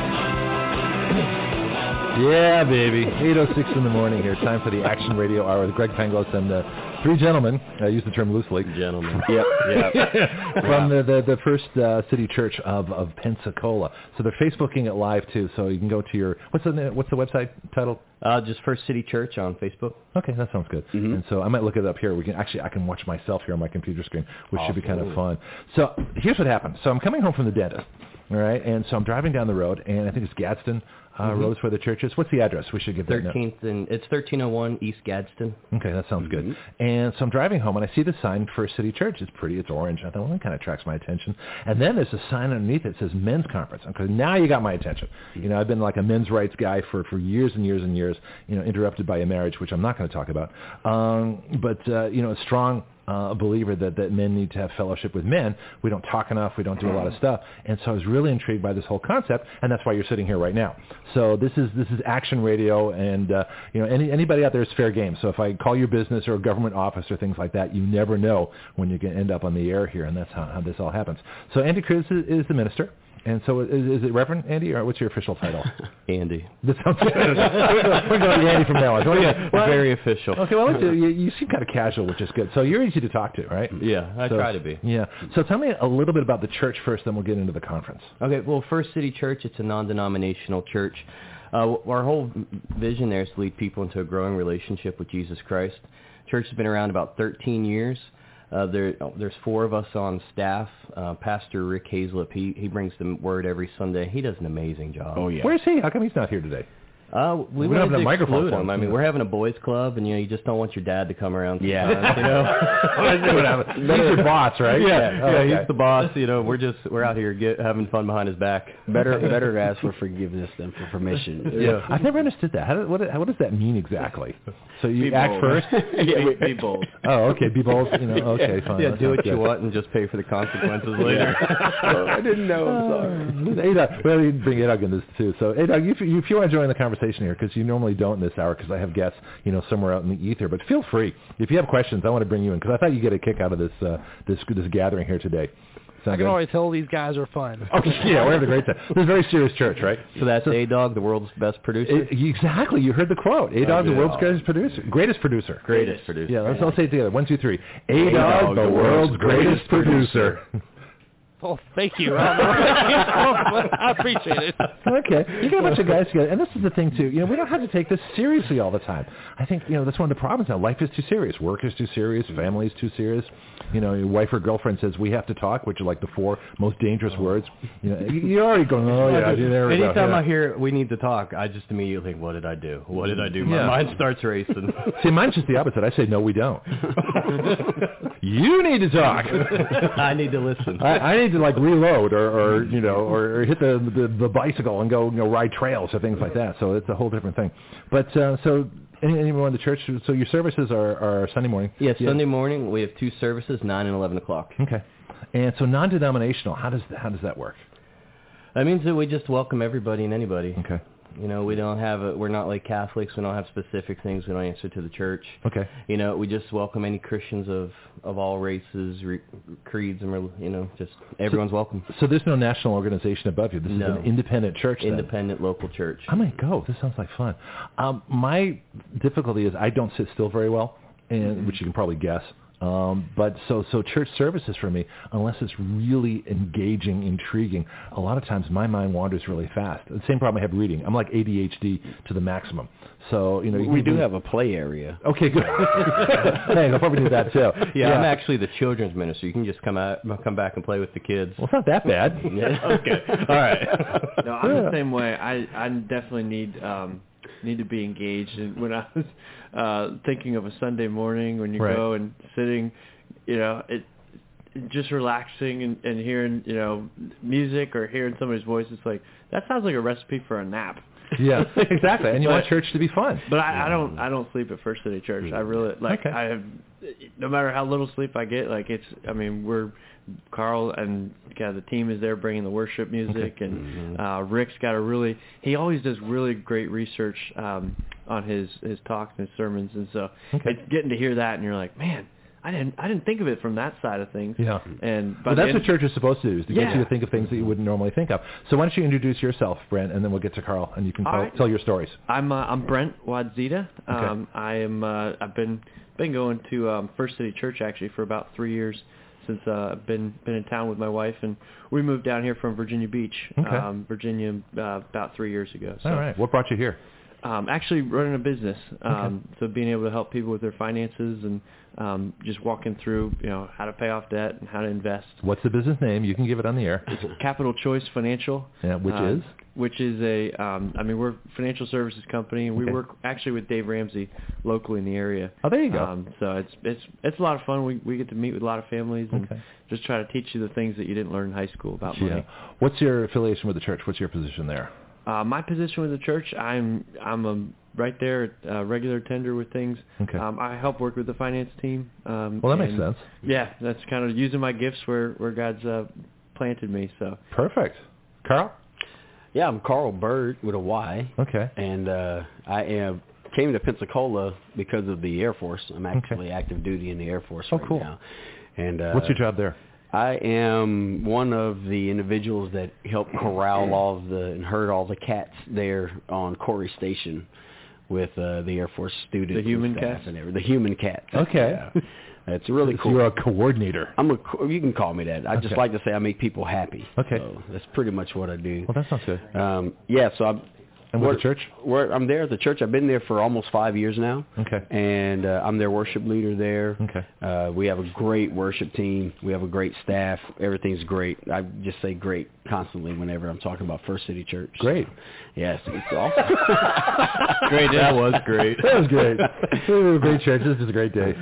Speaker 1: Yeah, baby. 8.06 in the morning here. Time for the Action Radio Hour with Greg Penglis and uh, three gentlemen. I use the term loosely.
Speaker 2: Gentlemen.
Speaker 1: Yep, yep. From the, the, the First uh, City Church of, of Pensacola. So they're Facebooking it live, too. So you can go to your, what's the, what's the website title?
Speaker 3: Uh, just First City Church on Facebook.
Speaker 1: Okay, that sounds good. Mm-hmm. And so I might look it up here. We can actually I can watch myself here on my computer screen, which should be kind of fun. So here's what happened. So I'm coming home from the dentist, all right, and so I'm driving down the road, and I think it's Gadsden uh, mm-hmm. roads where the church is. What's the address? We should give that.
Speaker 3: Thirteenth and it's thirteen oh one East Gadsden.
Speaker 1: Okay, that sounds mm-hmm. good. And so I'm driving home and I see the sign First City Church. It's pretty. It's orange. I thought, well, that kind of attracts my attention. And then there's a sign underneath it that says Men's Conference. Okay, now you got my attention. You know, I've been like a men's rights guy for for years and years and years. You know, interrupted by a marriage, which I'm not going to talk about. Um, but uh, you know, a strong uh, a believer that, that men need to have fellowship with men. We don't talk enough. We don't do a lot of stuff. And so I was really intrigued by this whole concept, and that's why you're sitting here right now. So this is this is action radio, and uh, you know any, anybody out there is fair game. So if I call your business or a government office or things like that, you never know when you're going to end up on the air here, and that's how, how this all happens. So Andy Cruz is, is the minister. And so is, is it Reverend Andy, or what's your official title?
Speaker 3: Andy.
Speaker 1: This sounds good. We're going to be Andy from now on. So,
Speaker 3: yeah, well, very official.
Speaker 1: Okay, well, you, you seem kind of casual, which is good. So you're easy to talk to, right?
Speaker 3: Yeah, I
Speaker 1: so,
Speaker 3: try to be.
Speaker 1: Yeah. So tell me a little bit about the church first, then we'll get into the conference.
Speaker 3: Okay, well, First City Church, it's a non-denominational church. Uh, our whole vision there is to lead people into a growing relationship with Jesus Christ. Church has been around about 13 years. Uh, there, there's four of us on staff. Uh, Pastor Rick Hazlip, he, he brings the word every Sunday. He does an amazing job.
Speaker 1: Oh, yeah. Where's he? How come he's not here today?
Speaker 3: Uh, we
Speaker 1: we
Speaker 3: wanted
Speaker 1: to
Speaker 3: exclude him. I mean, we're having a boys' club, and you know, you just don't want your dad to come around.
Speaker 1: Yeah,
Speaker 3: you know.
Speaker 1: he's your boss, right?
Speaker 3: Yeah, yeah, oh, okay. he's the boss. You know, we're just we're out here get, having fun behind his back.
Speaker 2: Better better ask for forgiveness than for permission.
Speaker 1: Yeah, I've never understood that. How, do, what, what does that mean exactly? So you
Speaker 2: be
Speaker 1: act
Speaker 2: bold.
Speaker 1: first.
Speaker 2: yeah, be, be bold.
Speaker 1: Oh, okay, be bold. You know, okay, fine.
Speaker 3: Yeah,
Speaker 1: that
Speaker 3: do what
Speaker 1: sounds
Speaker 3: you
Speaker 1: good.
Speaker 3: want and just pay for the consequences later.
Speaker 2: oh, I didn't know. I'm sorry.
Speaker 1: Adog, well, you bring Adog in this too. So, Adog, if, you- if you want to join the conversation here, because you normally don't in this hour, because I have guests, you know, somewhere out in the ether. But feel free if you have questions. I want to bring you in because I thought you get a kick out of this uh, this this gathering here today. Sound
Speaker 4: I can
Speaker 1: good?
Speaker 4: always tell these guys are fun.
Speaker 1: Okay, yeah, we're having a great time. This is a very serious church, right?
Speaker 3: so that's A Dog, the world's best producer.
Speaker 1: It- exactly. You heard the quote. A Dog, the
Speaker 2: yeah.
Speaker 1: world's greatest producer. Greatest producer.
Speaker 3: Greatest producer.
Speaker 1: Yeah, let's all say it together. One, two, three. A Dog, the world's greatest producer.
Speaker 4: Oh, thank you. Um, I appreciate it.
Speaker 1: okay, you get a bunch of guys together, and this is the thing too. You know, we don't have to take this seriously all the time. I think you know that's one of the problems now. Life is too serious. Work is too serious. Family is too serious. You know, your wife or girlfriend says we have to talk, which are like the four most dangerous words. You know, you- you're already going, oh yeah, there we go.
Speaker 3: Anytime
Speaker 1: yeah.
Speaker 3: I hear we need to talk, I just immediately think, what did I do? What did I do? My
Speaker 1: Yeah.
Speaker 3: mind starts racing.
Speaker 1: See, mine's just the opposite. I say no, we don't. you need to talk.
Speaker 3: I need to listen.
Speaker 1: I, I need to like reload or, or you know or, or hit the, the the bicycle and go you know ride trails or things like that. So it's a whole different thing. But uh, so any, anyone in the church? So your services are, are Sunday morning.
Speaker 3: Yes,
Speaker 1: Yeah.
Speaker 3: Sunday morning we have two services, nine and eleven o'clock.
Speaker 1: Okay. And so non-denominational. How does how does that work?
Speaker 3: That means that we just welcome everybody and anybody.
Speaker 1: Okay.
Speaker 3: You know, we don't have a, we're not like Catholics. We don't have specific things. We don't answer to the church.
Speaker 1: Okay.
Speaker 3: You know, we just welcome any Christians of of all races, re, creeds, and you know, just everyone's welcome.
Speaker 1: So there's no national organization above you. This
Speaker 3: No.
Speaker 1: is an independent church. then.
Speaker 3: Independent local church.
Speaker 1: I might go. This sounds like fun. Um, my difficulty is I don't sit still very well, and which you can probably guess. Um, but so so church services for me, unless it's really engaging, intriguing, a lot of times my mind wanders really fast. The same problem I have reading. I'm like ADHD to the maximum. So you know you
Speaker 5: We
Speaker 1: can
Speaker 5: do have a play area.
Speaker 1: Okay, good. hey, I'll probably do that too.
Speaker 3: Yeah, I'm actually the children's minister. You can just come out, come back and play with the kids.
Speaker 1: Well, it's not that bad.
Speaker 3: Yeah. Okay. All right.
Speaker 6: No, I'm the same way. I I definitely need um need to be engaged. And when I was uh thinking of a Sunday morning when you
Speaker 1: Right.
Speaker 6: go and sitting, you know, it just relaxing and, and hearing you know music or hearing somebody's voice, it's like that sounds like a recipe for a nap.
Speaker 1: yeah, exactly. And you want church to be fun.
Speaker 6: But I, I don't I don't sleep at First City Church. I really like
Speaker 1: Okay.
Speaker 6: I have no matter how little sleep I get, like it's I mean we're Carl and yeah, the team is there bringing the worship music and uh Rick's got a really he always does really great research um on his his talks and his sermons and so
Speaker 1: Okay.
Speaker 6: it's getting to hear that and you're like, man, I didn't I didn't think of it from that side of things.
Speaker 1: Yeah.
Speaker 6: And
Speaker 1: Well,
Speaker 6: but
Speaker 1: that's what church is supposed to do, is to get you to think of things that you wouldn't normally think of. So why don't you introduce yourself, Brent, and then we'll get to Carl, and you can tell,
Speaker 6: right.
Speaker 1: tell your stories.
Speaker 6: I'm uh, I'm Brent Wadzita.
Speaker 1: Okay.
Speaker 6: Um, I am uh, I've been been going to um, First City Church actually for about three years since uh, I've been been in town with my wife and we moved down here from Virginia Beach,
Speaker 1: Okay.
Speaker 6: um, Virginia, uh, about three years ago. So
Speaker 1: All right. What brought you here?
Speaker 6: Um, actually running a business. Um, So being able to help people with their finances and um, just walking through you know how to pay off debt and how to invest.
Speaker 1: What's the business name? You can give it on the air.
Speaker 6: It's Capital Choice Financial.
Speaker 1: Yeah, which
Speaker 6: um,
Speaker 1: is?
Speaker 6: Which is a, um, I mean, we're a financial services company, and we
Speaker 1: Okay.
Speaker 6: work actually with Dave Ramsey locally in the area.
Speaker 1: Oh, there you go.
Speaker 6: Um, so it's it's it's a lot of fun. We we get to meet with a lot of families and
Speaker 1: Okay.
Speaker 6: just try to teach you the things that you didn't learn in high school about money.
Speaker 1: Yeah. What's your affiliation with the church? What's your position there?
Speaker 6: Uh, my position with the church, I'm I'm a right there, uh, regular tender with things.
Speaker 1: Okay.
Speaker 6: Um, I help work with the finance team. Um,
Speaker 1: Well, that makes sense.
Speaker 6: Yeah, that's kind of using my gifts where where God's uh, planted me. So
Speaker 1: Perfect. Carl?
Speaker 5: Yeah, I'm Carl Bird with a Y,
Speaker 1: Okay.
Speaker 5: and uh, I am came to Pensacola because of the Air Force. I'm actually active duty in the Air Force
Speaker 1: Oh,
Speaker 5: right
Speaker 1: cool.
Speaker 5: now. And uh,
Speaker 1: What's your job there?
Speaker 5: I am one of the individuals that helped corral all of the and herd all the cats there on Corry Station with uh, the Air Force students.
Speaker 6: The human
Speaker 5: and
Speaker 6: cats?
Speaker 5: and everything. The human cats.
Speaker 1: Okay.
Speaker 5: Yeah. It's really
Speaker 1: So
Speaker 5: cool.
Speaker 1: You're a coordinator.
Speaker 5: I'm a. You can call me that. I just like to say I make people happy.
Speaker 1: Okay.
Speaker 5: So that's pretty much what I do.
Speaker 1: Well, that sounds good.
Speaker 5: Um, yeah. So I'm.
Speaker 1: And with
Speaker 5: we're-
Speaker 1: the church?
Speaker 5: We're, I'm there at the church. I've been there for almost five years now.
Speaker 1: Okay.
Speaker 5: And uh, I'm their worship leader there.
Speaker 1: Okay.
Speaker 5: Uh, we have a great worship team. We have a great staff. Everything's great. I just say great constantly whenever I'm talking about First City Church.
Speaker 1: Great.
Speaker 5: Yes, it's awesome.
Speaker 3: Great. Day. That was great.
Speaker 1: That was great. we were a great church. This is a great day.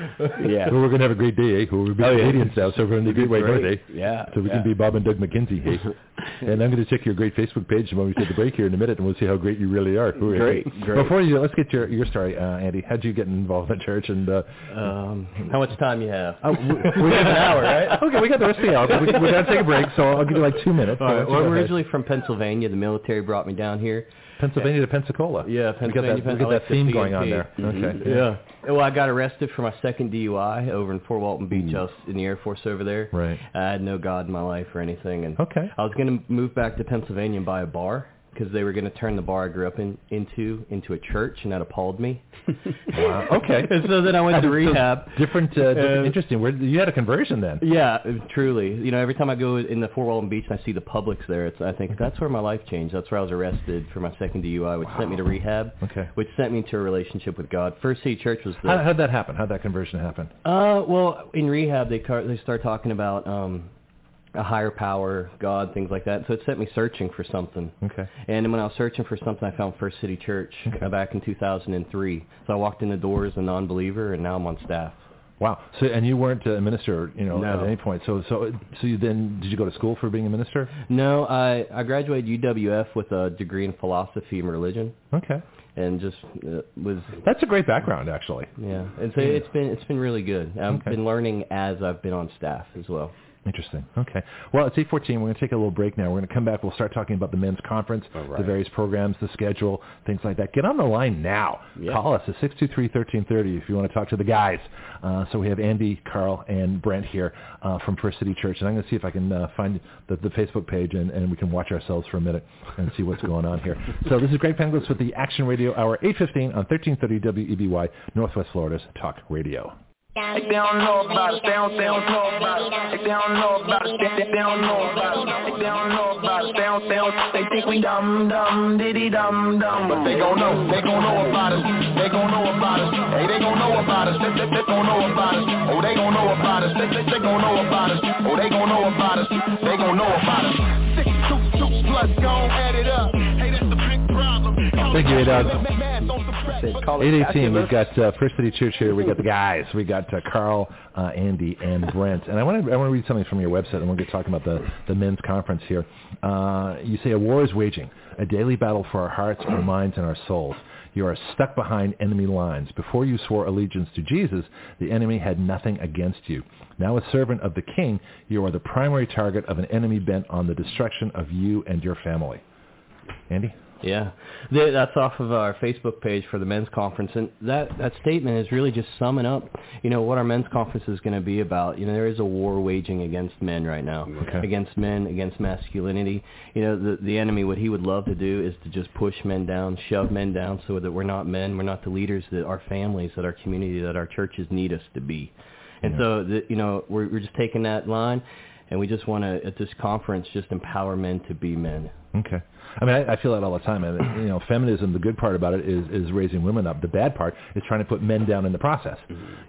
Speaker 5: Yeah.
Speaker 1: Well, we're going to have a great day, eh? We're being
Speaker 5: Oh, yeah.
Speaker 1: Canadian stuff, so we're going to do great
Speaker 5: great.
Speaker 1: birthday.
Speaker 5: Yeah,
Speaker 1: So we
Speaker 5: yeah.
Speaker 1: can be Bob and Doug McKenzie, hey? and I'm going to check your great Facebook page when we take the break here in a minute, and we'll see how great you really are. Hooray.
Speaker 5: Great, great.
Speaker 1: Before you, let's get your your story, uh, Andy. How'd you get involved in church? And uh,
Speaker 3: Um, how much time you have?
Speaker 1: oh, we, we have an hour, right? Okay, we got the rest of the hour. But we, we got to take a break, so I'll give you like two minutes.
Speaker 3: All
Speaker 1: So
Speaker 3: right. Well, I'm originally from Pennsylvania. The military brought me down here.
Speaker 1: Pennsylvania to Pensacola.
Speaker 3: Yeah,
Speaker 1: we got that,
Speaker 3: Pennsylvania,
Speaker 1: we got that theme going on
Speaker 3: PNP.
Speaker 1: there.
Speaker 5: Mhm.
Speaker 1: Okay.
Speaker 3: Yeah. Well, I got arrested for my second DUI over in Fort Walton Beach. I was in the Air Force over there.
Speaker 1: Right.
Speaker 3: I had no God in my life or anything, and
Speaker 1: Okay.
Speaker 3: I was going to move back to Pennsylvania and buy a bar. Because they were going to turn the bar I grew up in into into a church, and that appalled me.
Speaker 1: wow. Okay.
Speaker 3: and so then I went to
Speaker 1: So
Speaker 3: rehab.
Speaker 1: different, uh, different
Speaker 3: Uh,
Speaker 1: interesting. Where you had a conversion then?
Speaker 3: Yeah, truly. You know, every time I go in the Fort Walton Beach and I see the Publix there, it's I think that's where my life changed. That's where I was arrested for my second DUI, which sent me to rehab,
Speaker 1: Okay.
Speaker 3: which sent me to a relationship with God. First City Church was the
Speaker 1: How, how'd that happen? How'd that conversion happen?
Speaker 3: uh, well, in rehab, they car- they start talking about um, a higher power, God, things like that. So it set me searching for something.
Speaker 1: Okay.
Speaker 3: And when I was searching for something, I found First City Church uh, back in 2003. So I walked in the door as a non-believer, and now I'm on staff.
Speaker 1: Wow. So and you weren't a minister, you know,
Speaker 3: No.
Speaker 1: at any point. So so so you then did you go to school for being a minister?
Speaker 3: No, I I graduated UWF with a degree in philosophy and religion,
Speaker 1: Okay.
Speaker 3: and just uh, was
Speaker 1: That's a great background, actually.
Speaker 3: yeah. And so it's been it's been really good. I've
Speaker 1: Okay.
Speaker 3: been learning as I've been on staff as well.
Speaker 1: Interesting. Okay. Well, it's 8:14. We're going to take a little break now. We're going to come back. We'll start talking about the men's conference, the various programs, the schedule, things like that. Get on the line now.
Speaker 3: Yeah.
Speaker 1: Call us at 623-1330 if you want to talk to the guys. Uh, so we have Andy, Carl, and Brent here uh, from First City Church, and I'm going to see if I can uh, find the, the Facebook page and, and we can watch ourselves for a minute and see what's going on here. So this is Greg Penglis with the Action Radio Hour, 8:15 on 1330 WEBY, Northwest Florida's Talk Radio.
Speaker 7: If they don't know about it, they don't, they don't know about it. If they don't know about it, they, they, they don't know about it. If they don't know about it, they don't, they don't, they think we dumb, dumb, diddy dumb, dumb. But they gon' know, they gon' know about us. They gon' know about us. Hey, they gon' know about us. They, they, they gon' know about us. Oh, they gon' know about us. They, they, they gon' know about us. Oh, they gon' know about us. They gon' know about us. Six, two, two plus, gon' add it up. Hey, that's the big problem.
Speaker 1: Thank you, A-Dog.
Speaker 5: Call it
Speaker 1: 818, we've got uh, First City Church here. We got the guys. We got uh, Carl, uh, Andy, and Brent. And I want to I want to read something from your website, and we'll get talking about the, the men's conference here. Uh, you say a war is waging, a daily battle for our hearts, our minds, and our souls. You are stuck behind enemy lines. Before you swore allegiance to Jesus, the enemy had nothing against you. Now a servant of the king, you are the primary target of an enemy bent on the destruction of you and your family. Andy?
Speaker 3: Yeah, that's off of our Facebook page for the men's conference, and that that statement is really just summing up, you know, what our men's conference is going to be about. You know, there is a war waging against men right now,
Speaker 1: Okay.
Speaker 3: against men, against masculinity. You know, the the enemy, what he would love to do is to just push men down, shove men down, so that we're not men, we're not the leaders that our families, that our community, that our churches need us to be. And so, the, you know, we're we're just taking that line, and we just want to at this conference just empower men to be men.
Speaker 1: Okay. I mean, I, I feel that all the time. And you know, feminism. The good part about it is is raising women up. The bad part is trying to put men down in the process.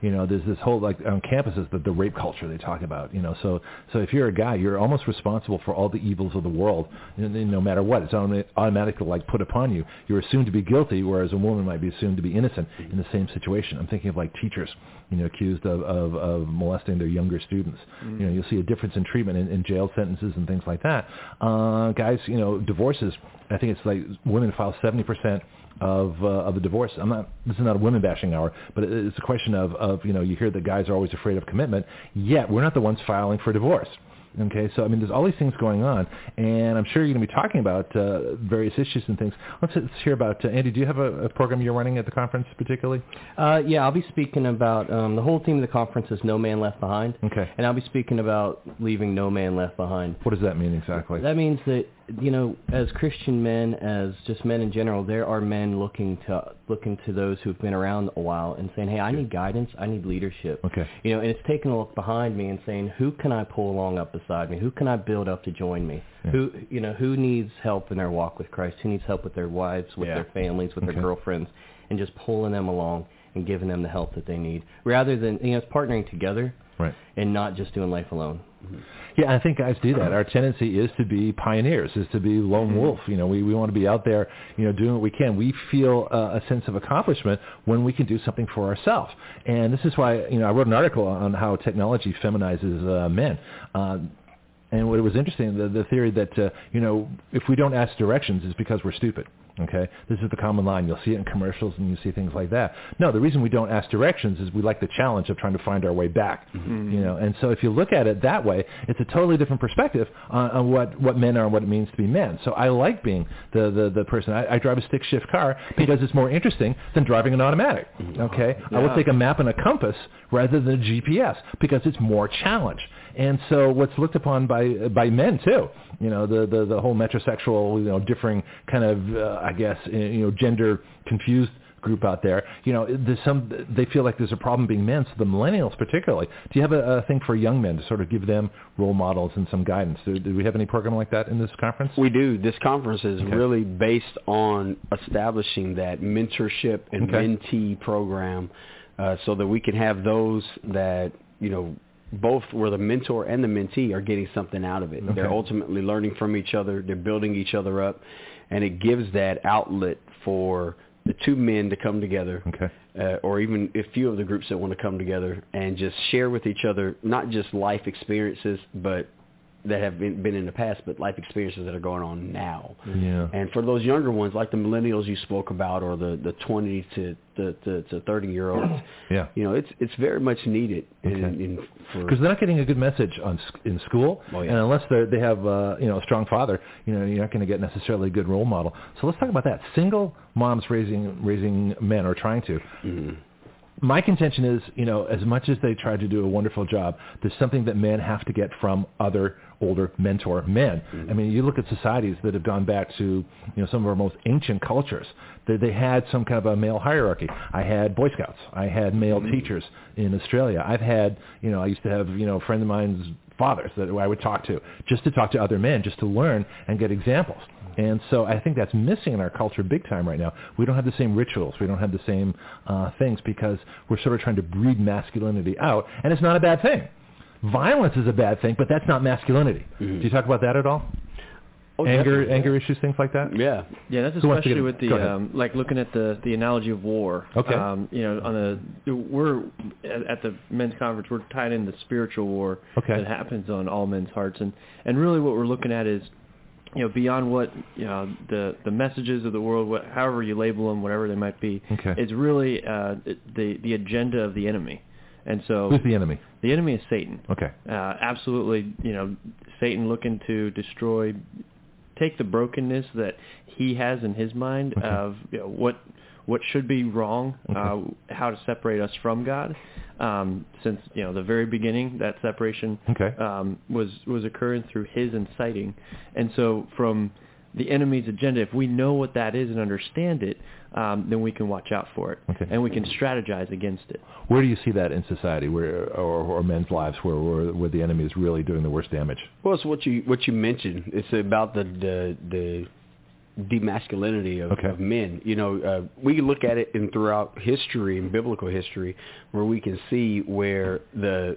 Speaker 1: You know, there's this whole like on campuses the, the rape culture they talk about. You know, so so if you're a guy, you're almost responsible for all the evils of the world. You know, no matter what, it's automatically like put upon you. You're assumed to be guilty, whereas a woman might be assumed to be innocent in the same situation. I'm thinking of like teachers, you know, accused of of, of molesting their younger students. You know, you'll see a difference in treatment in, in jail sentences and things like that. Uh, guys, you know, divorces. I think it's like women file 70% of uh, of the divorce. I'm not. This is not a women bashing hour, but it's a question of of you know you hear that guys are always afraid of commitment, yet we're not the ones filing for divorce. Okay, so I mean, there's all these things going on, and I'm sure you're going to be talking about uh, various issues and things. Let's, let's hear about uh, Andy. Do you have a, a program you're running at the conference, particularly?
Speaker 3: Uh, yeah, I'll be speaking about um, the whole theme of the conference is No Man Left Behind.
Speaker 1: Okay.
Speaker 3: And I'll be speaking about leaving no man left behind.
Speaker 1: What does that mean exactly?
Speaker 3: That means that you know, as Christian men, as just men in general, there are men looking to looking to those who've been around a while and saying, "Hey, I need guidance. I need leadership."
Speaker 1: Okay.
Speaker 3: You know, and it's taking a look behind me and saying, "Who can I pull along up beside me? Who can I build up to join me?
Speaker 1: Yeah.
Speaker 3: Who you know, who needs help in their walk with Christ? Who needs help with their wives, with
Speaker 5: Yeah.
Speaker 3: their families, with
Speaker 1: Okay.
Speaker 3: their girlfriends, and just pulling them along and giving them the help that they need, rather than you know, it's partnering together
Speaker 1: Right.
Speaker 3: and not just doing life alone."
Speaker 1: Yeah, I think guys do that. Our tendency is to be pioneers, is to be lone wolf. You know, we, we want to be out there, you know, doing what we can. We feel uh, a sense of accomplishment when we can do something for ourselves. And this is why, you know, I wrote an article on how technology feminizes uh, men. Uh, and what was interesting, the, the theory that, uh, you know, if we don't ask directions it's because we're stupid. Okay, this is the common line. You'll see it in commercials and you see things like that. No, the reason we don't ask directions is we like the challenge of trying to find our way back. Mm-hmm. You know, and so if you look at it that way, it's a totally different perspective on, on what what men are and what it means to be men. So I like being the the, the person. I, I drive a stick shift car because it's more interesting than driving an automatic. Mm-hmm. Okay, I will take a map and a compass rather than a GPS because it's more challenge. And so what's looked upon by by men too you know the the, the whole metrosexual you know differing kind of uh, I guess you know gender confused group out there, you know, there's some they feel like there's a problem being men. So the millennials, particularly, do you have a, a thing for young men to sort of give them role models and some guidance? Do, do we have any program like that in this conference?
Speaker 5: We do. This conference is okay. really based on establishing that mentorship and okay. mentee program, uh, so that we can have those that you know both where the mentor and the mentee are getting something out of it. Okay. They're ultimately learning from each other. They're building each other up, and it gives that outlet for the two men to come together,
Speaker 1: okay.
Speaker 5: uh, or even a few of the groups that want to come together and just share with each other not just life experiences, but that have been, been in the past, but life experiences that are going on now.
Speaker 1: Yeah.
Speaker 5: And for those younger ones, like the millennials you spoke about, or the the 20 to the to, to 30 year olds,
Speaker 1: yeah,
Speaker 5: you know, it's it's very much needed.
Speaker 1: Because okay. they're not getting a good message on in school,
Speaker 5: oh, yeah.
Speaker 1: and unless they they have uh, you know a strong father, you know, you're not going to get necessarily a good role model. So let's talk about that. Single moms raising raising men or trying to.
Speaker 5: Mm-hmm
Speaker 1: my contention is, you know, as much as they try to do a wonderful job, there's something that men have to get from other older mentor men.
Speaker 5: Mm-hmm.
Speaker 1: I mean, you look at societies that have gone back to, you know, some of our most ancient cultures. They, they had some kind of a male hierarchy. I had Boy Scouts. I had male mm-hmm. teachers in Australia. I've had, you know, I used to have, you know, a friend of mine's fathers that I would talk to, just to talk to other men, just to learn and get examples. And so I think that's missing in our culture big time right now. We don't have the same rituals. We don't have the same uh, things because we're sort of trying to breed masculinity out, and it's not a bad thing. Violence is a bad thing, but that's not masculinity.
Speaker 5: Mm-hmm.
Speaker 1: Do you talk about that at all?
Speaker 5: Oh,
Speaker 1: anger,
Speaker 5: definitely.
Speaker 1: anger issues, things like that.
Speaker 5: Yeah,
Speaker 6: yeah. That's
Speaker 1: Who
Speaker 6: especially with the um, like looking at the the analogy of war.
Speaker 1: Okay.
Speaker 6: Um, you know, on the we're at, at the men's conference, we're tied in the spiritual war
Speaker 1: Okay.
Speaker 6: that happens on all men's hearts, and and really what we're looking at is you know beyond what you know the the messages of the world, what, however you label them, whatever they might be.
Speaker 1: Okay.
Speaker 6: It's really uh, the the agenda of the enemy, and so
Speaker 1: Who's the enemy?
Speaker 6: the enemy is Satan.
Speaker 1: Okay.
Speaker 6: Uh, absolutely, you know, Satan looking to destroy, take the brokenness that he has in his mind
Speaker 1: Okay.
Speaker 6: of you know, what what should be wrong, uh, how to separate us from God. Um, since you know the very beginning, that separation
Speaker 1: Okay.
Speaker 6: um, was was occurring through his inciting, and so from the enemy's agenda, if we know what that is and understand it, um, then we can watch out for it,
Speaker 1: Okay.
Speaker 6: and we can strategize against it.
Speaker 1: Where do you see that in society, where or, or men's lives, where, where where the enemy is really doing the worst damage?
Speaker 5: Well, it's what you what you mentioned. It's about the the, the demasculinity of,
Speaker 1: Okay.
Speaker 5: of men. You know, uh, we look at it in throughout history and biblical history, where we can see where the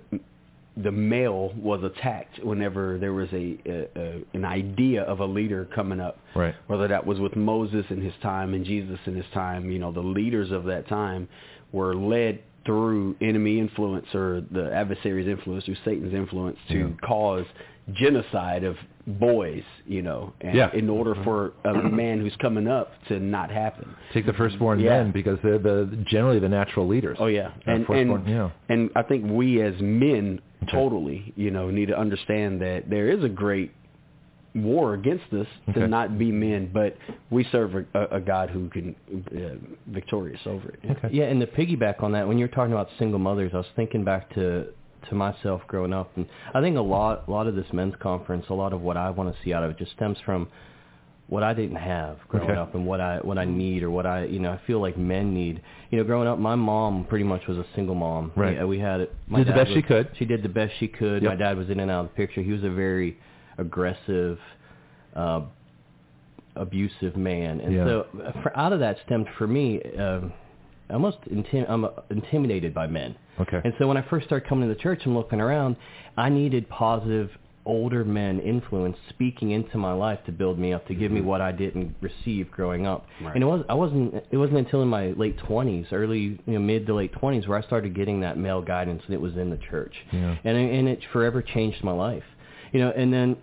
Speaker 5: the male was attacked whenever there was a, a, a an idea of a leader coming up.
Speaker 1: Right.
Speaker 5: Whether that was with Moses in his time and Jesus in his time, you know, the leaders of that time were led through enemy influence or the adversary's influence, through Satan's influence, to
Speaker 1: Yeah.
Speaker 5: cause genocide of boys, you know, and
Speaker 1: Yeah.
Speaker 5: in order mm-hmm. for a man who's coming up to not happen.
Speaker 1: Take the firstborn
Speaker 5: Yeah.
Speaker 1: men because they're the generally the natural leaders.
Speaker 5: Oh yeah, and and,
Speaker 1: yeah.
Speaker 5: and I think we as men totally, you know, need to understand that there is a great war against us
Speaker 1: Okay.
Speaker 5: to not be men, but we serve a, a, a God who can uh, victorious over it.
Speaker 1: Okay.
Speaker 3: Yeah, and to piggyback on that, when you're talking about single mothers, I was thinking back to to myself growing up, and I think a lot a lot of this men's conference, a lot of what I want to see out of it, just stems from what I didn't have growing
Speaker 1: Okay.
Speaker 3: up and what I what I need or what I you know I feel like men need. You know, growing up, my mom pretty much was a single mom.
Speaker 1: Right.
Speaker 3: We, we had it. My
Speaker 1: Did the best she could.
Speaker 3: She did the best she could.
Speaker 1: Yep.
Speaker 3: My dad was in and out of the picture. He was a very aggressive. Uh, abusive man and
Speaker 1: Yeah.
Speaker 3: so uh, for, out of that stemmed for me um, almost intim- I'm uh, intimidated by men.
Speaker 1: Okay.
Speaker 3: And so when I first started coming to the church and looking around, I needed positive older men influence speaking into my life to build me up, to give me mm-hmm. what I didn't receive growing up.
Speaker 5: Right.
Speaker 3: And it was I wasn't it wasn't until in my late 20s, early you know mid to late 20s where I started getting that male guidance and it was in the church.
Speaker 1: Yeah.
Speaker 3: And and it forever changed my life. You know, and then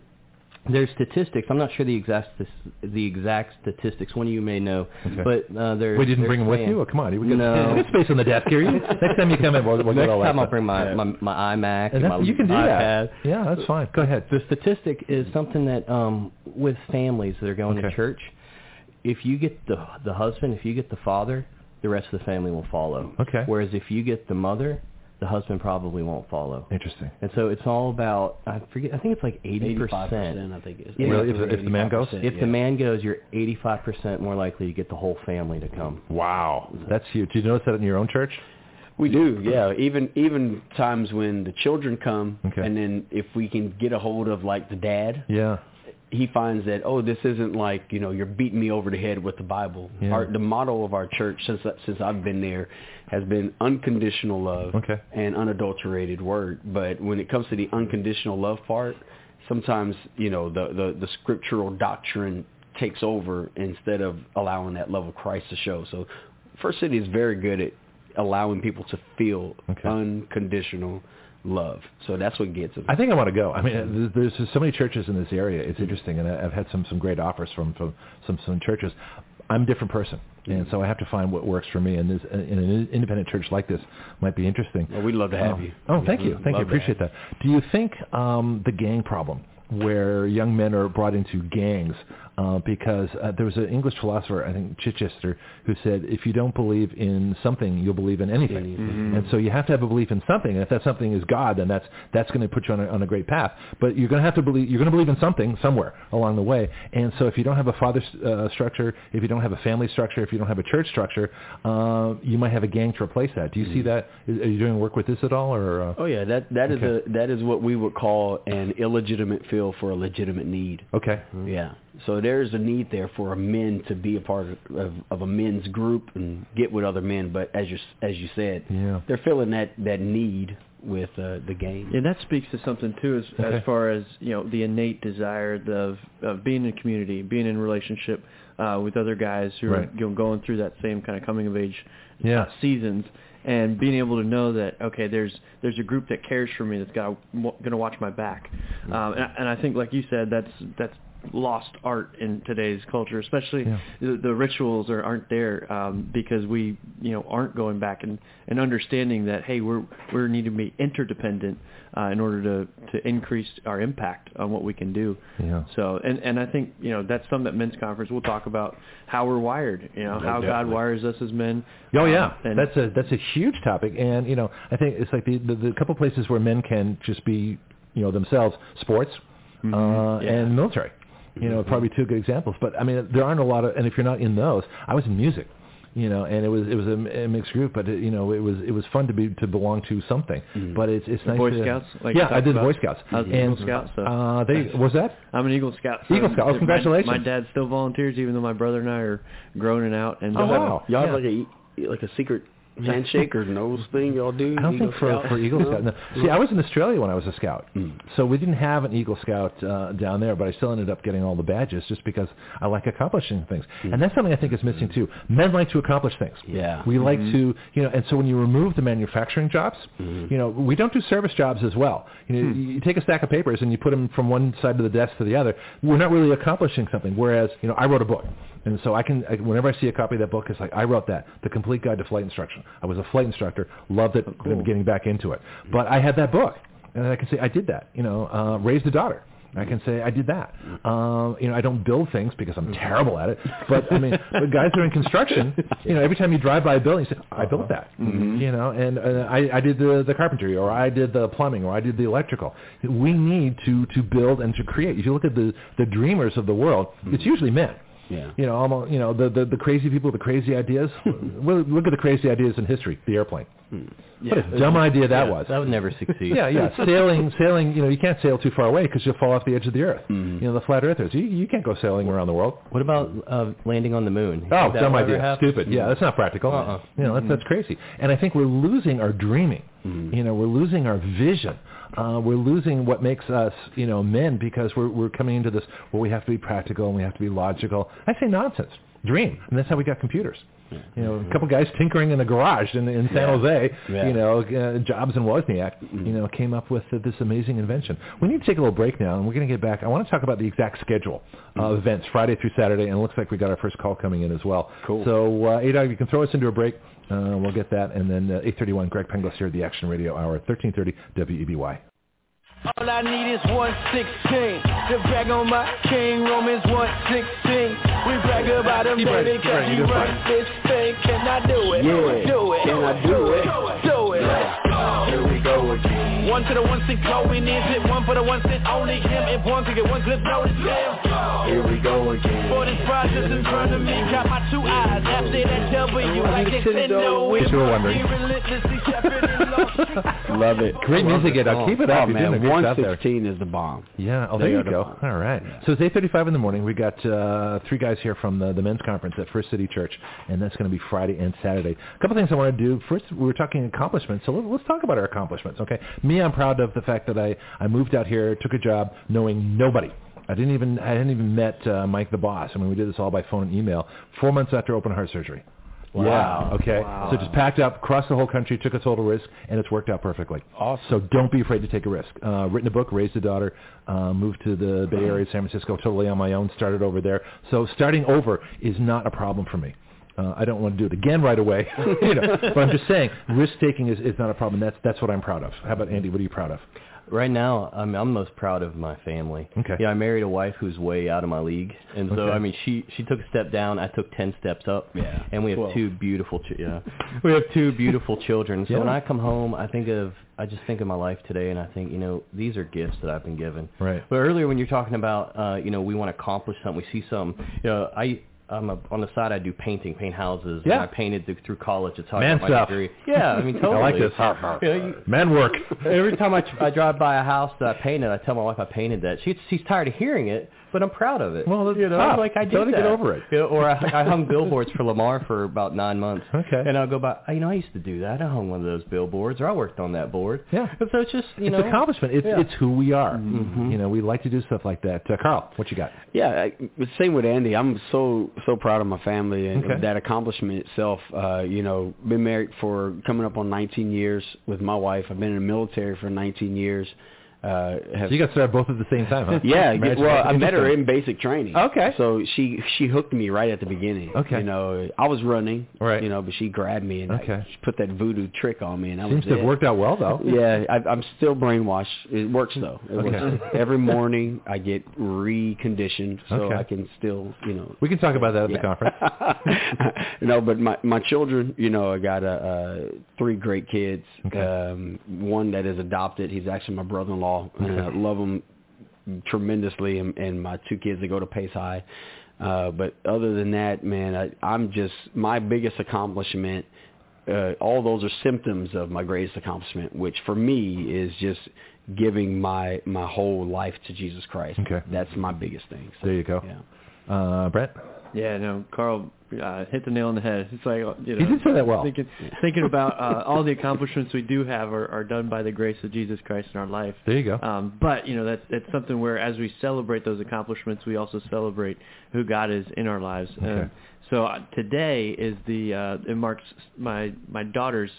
Speaker 3: there's statistics. I'm not sure the exact the exact statistics. One of you may know,
Speaker 1: Okay.
Speaker 3: but uh, there.
Speaker 1: We didn't
Speaker 3: they're
Speaker 1: bring them with
Speaker 3: saying-
Speaker 1: you. Oh, come on, we got
Speaker 3: No.
Speaker 1: we space on the desk here. You- Next time you come in, we'll, we'll get
Speaker 3: Next
Speaker 1: all that
Speaker 3: time I'll bring my, my my iMac
Speaker 1: And
Speaker 3: and my
Speaker 1: you can do
Speaker 3: iPad.
Speaker 1: that. Yeah, that's fine. Go ahead.
Speaker 3: The statistic is something that um, with families that are going
Speaker 1: Okay.
Speaker 3: to church, if you get the the husband, if you get the father, the rest of the family will follow.
Speaker 1: Okay.
Speaker 3: Whereas if you get the mother, the husband probably won't follow.
Speaker 1: Interesting.
Speaker 3: And so it's all about I forget I think it's like 80%.
Speaker 5: 85%, I think it is.
Speaker 3: Yeah.
Speaker 1: Really? If the- if the man goes?
Speaker 3: If
Speaker 5: yeah.
Speaker 3: the man goes, you're 85% more likely to get the whole family to come.
Speaker 1: Wow, that's huge. Did you notice that in your own church?
Speaker 5: We do, yeah. Even even times when the children come,
Speaker 1: Okay.
Speaker 5: and then if we can get a hold of like the dad,
Speaker 1: Yeah.
Speaker 5: He finds that oh, this isn't like you know you're beating me over the head with the Bible.
Speaker 1: Yeah.
Speaker 5: Our, the motto of our church since since I've been there has been unconditional love
Speaker 1: Okay.
Speaker 5: and unadulterated word. But when it comes to the unconditional love part, sometimes you know the the, the scriptural doctrine takes over instead of allowing that love of Christ to show. So First City is very good at allowing people to feel
Speaker 1: Okay.
Speaker 5: unconditional love. So that's what gets them.
Speaker 1: I think I want to go. I mean, there's, there's so many churches in this area. It's interesting, and I- I've had some some great offers from from some some churches. I'm a different person, and so I have to find what works for me. And this, in an independent church like this, might be interesting.
Speaker 5: Well, we'd love to have
Speaker 1: Oh.
Speaker 5: you.
Speaker 1: Oh, thank you, thank you.
Speaker 5: love to
Speaker 1: Appreciate that. Do you think um, the gang problem, where young men are brought into gangs, uh, because uh, there was an English philosopher, I think Chesterton, who said, if you don't believe in something, you'll believe in anything.
Speaker 5: Anything.
Speaker 1: And so you have to have a belief in something. And if that something is God, then that's that's going to put you on a, on a great path. But you're going to have to believe. You're going to believe in something somewhere along the way. And so if you don't have a father uh, structure, if you don't have a family structure, if you don't have a church structure, uh, you might have a gang to replace that. Do you see that? Is- Are you doing work with this at all, or? Uh,
Speaker 5: Oh yeah, that that is
Speaker 1: Okay.
Speaker 5: a that is what we would call an illegitimate fill for a legitimate need.
Speaker 1: okay.
Speaker 5: Yeah. So there's a need there for a men to be a part of, of, of a men's group and get with other men. But as you as you said,
Speaker 1: Yeah.
Speaker 5: they're filling that that need with uh, the game.
Speaker 6: And that speaks to something too, as
Speaker 1: Okay.
Speaker 6: as far as you know, the innate desire of of being in community, being in relationship uh, with other guys who
Speaker 1: Right.
Speaker 6: are you know, going through that same kind of coming of age
Speaker 1: Yeah.
Speaker 6: uh, seasons, and being able to know that okay, there's there's a group that cares for me that's got going to watch my back, um, and, I- and I think like you said, that's that's lost art in today's culture, especially
Speaker 1: Yeah.
Speaker 6: the, the rituals are, aren't there um, because we you know aren't going back and, and understanding that hey we're we're need to be interdependent uh, in order to to increase our impact on what we can do.
Speaker 1: Yeah.
Speaker 6: So and and I think you know that's something that men's conference we'll talk about how we're wired. You know how God wires us as men.
Speaker 1: Oh yeah,
Speaker 6: and
Speaker 1: that's a that's a huge topic, and you know I think it's like the the, the couple places where men can just be you know themselves, sports uh,
Speaker 6: Mm-hmm. Yeah.
Speaker 1: and military. You know, probably two good examples. But I mean, there aren't a lot of, and if you're not in those, I was in music. You know, and it was it was a, a mixed group, but it, you know, it was it was fun to be to belong to something. But it's it's nice.
Speaker 6: Boy
Speaker 1: to,
Speaker 6: Scouts, like
Speaker 1: yeah, I did the
Speaker 6: about.
Speaker 1: Boy Scouts.
Speaker 6: I was an
Speaker 1: and,
Speaker 6: Eagle Scout, so-
Speaker 1: uh, they was that
Speaker 6: I'm an Eagle Scout.
Speaker 1: Eagle Scout. Oh, congratulations.
Speaker 6: My, dad still volunteers, even though my brother and I are grown and out. And
Speaker 1: Oh, wow.
Speaker 5: Y'all
Speaker 1: Yeah.
Speaker 5: have like a like a secret handshake or nose thing y'all do?
Speaker 1: I don't
Speaker 5: Eagle
Speaker 1: think for
Speaker 5: Scout?
Speaker 1: for Eagle Scout. No. See, I was in Australia when I was a scout,
Speaker 5: Mm.
Speaker 1: so we didn't have an Eagle Scout uh, down there. But I still ended up getting all the badges just because I like accomplishing things, and that's something I think is missing too. Men like to accomplish things.
Speaker 5: Yeah.
Speaker 1: we like to, you know. And so when you remove the manufacturing jobs, you know, we don't do service jobs as well. You know, you take a stack of papers and you put them from one side of the desk to the other. We're not really accomplishing something. Whereas, you know, I wrote a book. And so I can, I, whenever I see a copy of that book, it's like I wrote that, the complete guide to flight instruction. I was a flight instructor, loved it, been getting back into it. But I had that book, and I can say I did that. You know, uh, raised a daughter. I can say I did that. Um, you know, I don't build things because I'm terrible at it. But I mean, the guys that are in construction, you know, every time you drive by a building, you say, "I built that." You know, and uh, I, I did the the carpentry, or I did the plumbing, or I did the electrical. We need to to build and to create. If you look at the the dreamers of the world, it's usually men.
Speaker 5: Yeah.
Speaker 1: You know, almost, you know, the, the, the crazy people, the crazy ideas. well, look at the crazy ideas in history, the airplane. What a dumb idea that was.
Speaker 3: That would never succeed.
Speaker 1: Yeah, yeah. Sailing, sailing. You know, you can't sail too far away because you'll fall off the edge of the earth.
Speaker 5: Mm-hmm.
Speaker 1: You know, the flat earthers. You, you can't go sailing around the world.
Speaker 3: What about uh, landing on the moon?
Speaker 1: Oh, dumb idea.
Speaker 3: happen?
Speaker 1: Stupid. Yeah, that's not practical.
Speaker 3: Uh-uh.
Speaker 1: You know, that's, that's crazy. And I think we're losing our dreaming. You know, we're losing our vision. Uh, we're losing what makes us, you know, men because we're we're coming into this where we have to be practical and we have to be logical. I say nonsense. Dream, and that's how we got computers. You know, a couple guys tinkering in a garage in, in San Jose,
Speaker 5: Yeah.
Speaker 1: you know, uh, Jobs and Wozniak, you know, came up with uh, this amazing invention. We need to take a little break now, and we're going to get back. I want to talk about the exact schedule of events, Friday through Saturday, and it looks like we got our first call coming in as well.
Speaker 5: Cool.
Speaker 1: So, uh, Adog, you can throw us into a break. Uh, we'll get that, and then uh, 8:31, Greg Penglis here at the Action Radio Hour, 1330 WEBY.
Speaker 8: All I need is 116 to brag on my king, Romans 116. We brag about him, baby, cause he runs this thing. Can I do it?
Speaker 5: Yeah.
Speaker 8: Do it.
Speaker 5: Can I do it?
Speaker 8: Do it.
Speaker 7: Here we go again.
Speaker 8: One to the one six going is it one for the one cent only him if one could get one clip notice him
Speaker 7: Here we go again.
Speaker 8: for this process in front of me got my two eyes after that W like Nintendo
Speaker 1: Just you were wondering.
Speaker 8: He relentlessly shepherd and lost
Speaker 5: Love it.
Speaker 1: Great music, Ed.
Speaker 5: Oh,
Speaker 1: Keep it up.
Speaker 5: Oh,
Speaker 1: You're doing a
Speaker 5: man,
Speaker 1: great
Speaker 5: 116 is the bomb.
Speaker 1: Yeah. Oh, there
Speaker 5: They
Speaker 1: you
Speaker 5: are the
Speaker 1: go.
Speaker 5: bomb.
Speaker 1: All right. So it's 8:35 in the morning. We got uh, three guys here from the, the men's conference at First City Church, and that's going to be Friday and Saturday. A couple things I want to do. First, we were talking accomplishments, so let, let's talk about our accomplishments. Okay. Me, I'm proud of the fact that I I moved out here, took a job, knowing nobody. I didn't even I hadn't even met uh, Mike the boss. I mean, we did this all by phone and email. Four months after open heart surgery.
Speaker 5: Wow.
Speaker 1: Yeah. Okay. So just packed up, crossed the whole country, took a total risk, and it's worked out perfectly. Awesome. So don't be afraid to take a risk. Uh, written a book, raised a daughter, uh, moved to the Bay Area, San Francisco, totally on my own. Started over there. So starting over is not a problem for me. Uh, I don't want to do it again right away, you know. But I'm just saying, risk taking is, is not a problem. That's that's what I'm proud of. How about Andy? What are you proud of?
Speaker 3: Right now, I'm I'm most proud of my family.
Speaker 1: Okay.
Speaker 3: Yeah, I married a wife who's way out of my league, and so
Speaker 1: Okay.
Speaker 3: I mean, she she took a step down, I took ten steps up.
Speaker 5: Yeah.
Speaker 3: And we have
Speaker 5: Twelve.
Speaker 3: two beautiful, ch- yeah, we have two beautiful children. So
Speaker 1: Yeah.
Speaker 3: when I come home, I think of I just think of my life today, and I think you know these are gifts that I've been given.
Speaker 1: Right.
Speaker 3: But earlier when you're talking about uh, you know we want to accomplish something, we see something. You know, I. I'm a, on the side. I do painting, paint houses.
Speaker 1: Yeah.
Speaker 3: And I painted through, through college. It's how I
Speaker 1: Man
Speaker 3: got my
Speaker 1: stuff.
Speaker 3: degree. Yeah, I mean totally.
Speaker 1: I like this.
Speaker 3: You know, you-
Speaker 1: Man work.
Speaker 3: Every time I, I drive by a house that I painted, I tell my wife I painted that. She, she's tired of hearing it, but I'm proud of it.
Speaker 1: Well, that's
Speaker 3: you know,
Speaker 1: tough.
Speaker 3: like I did
Speaker 1: Tell her to
Speaker 3: that.
Speaker 1: get over it.
Speaker 3: You know, or I, I hung billboards for Lamar for about nine months.
Speaker 1: Okay.
Speaker 3: And I'll go by. You know, I used to do that. I hung one of those billboards, or I worked on that board.
Speaker 1: Yeah.
Speaker 3: And so it's just you
Speaker 1: it's
Speaker 3: know,
Speaker 1: accomplishment. It's
Speaker 3: yeah.
Speaker 1: it's who we are. You know, we like to do stuff like that. Uh, Carl, what you got?
Speaker 5: Yeah, I, the same with Andy. I'm so so proud of my family and
Speaker 1: Okay.
Speaker 5: that accomplishment itself. Uh, you know, been married for coming up on 19 years with my wife. I've been in the military for 19 years. Uh,
Speaker 1: So you got started both at the same time, huh?
Speaker 5: yeah,
Speaker 1: Marriage
Speaker 5: well. I met her in basic training.
Speaker 1: Okay.
Speaker 5: So she she hooked me right at the beginning.
Speaker 1: Okay.
Speaker 5: You know, I was running.
Speaker 1: Right.
Speaker 5: You know, but she grabbed me and
Speaker 1: Okay.
Speaker 5: I, she put that voodoo trick on me, and that
Speaker 1: Seems
Speaker 5: was
Speaker 1: to have
Speaker 5: it.
Speaker 1: worked out well, though.
Speaker 5: Yeah, I, I'm still brainwashed. It works though. It
Speaker 1: Okay.
Speaker 5: works. Every morning I get reconditioned, so
Speaker 1: Okay.
Speaker 5: I can still, you know.
Speaker 1: We can talk about that at the conference.
Speaker 5: no, but my my children, you know, I got uh, uh, three great kids.
Speaker 1: Okay.
Speaker 5: Um, one that is adopted. He's actually my brother-in-law, and I
Speaker 1: Okay.
Speaker 5: love them tremendously. And, and my two kids that go to Pace High. Uh, but other than that, man, I, I'm just my biggest accomplishment. Uh, all those are symptoms of my greatest accomplishment, which for me is just giving my my whole life to Jesus Christ.
Speaker 1: Okay.
Speaker 5: That's my biggest thing. So,
Speaker 1: There you go.
Speaker 5: Yeah.
Speaker 1: Uh, Brett?
Speaker 6: Yeah, no, Carl uh, hit the nail on the head. It's like you know,
Speaker 1: He did say that well.
Speaker 6: Thinking, thinking about uh, all the accomplishments we do have are, are done by the grace of Jesus Christ in our life.
Speaker 1: There you go.
Speaker 6: Um, but you know that's that's something where as we celebrate those accomplishments, we also celebrate who God is in our lives.
Speaker 1: Okay.
Speaker 6: And so uh, today is the uh, it marks my my daughter's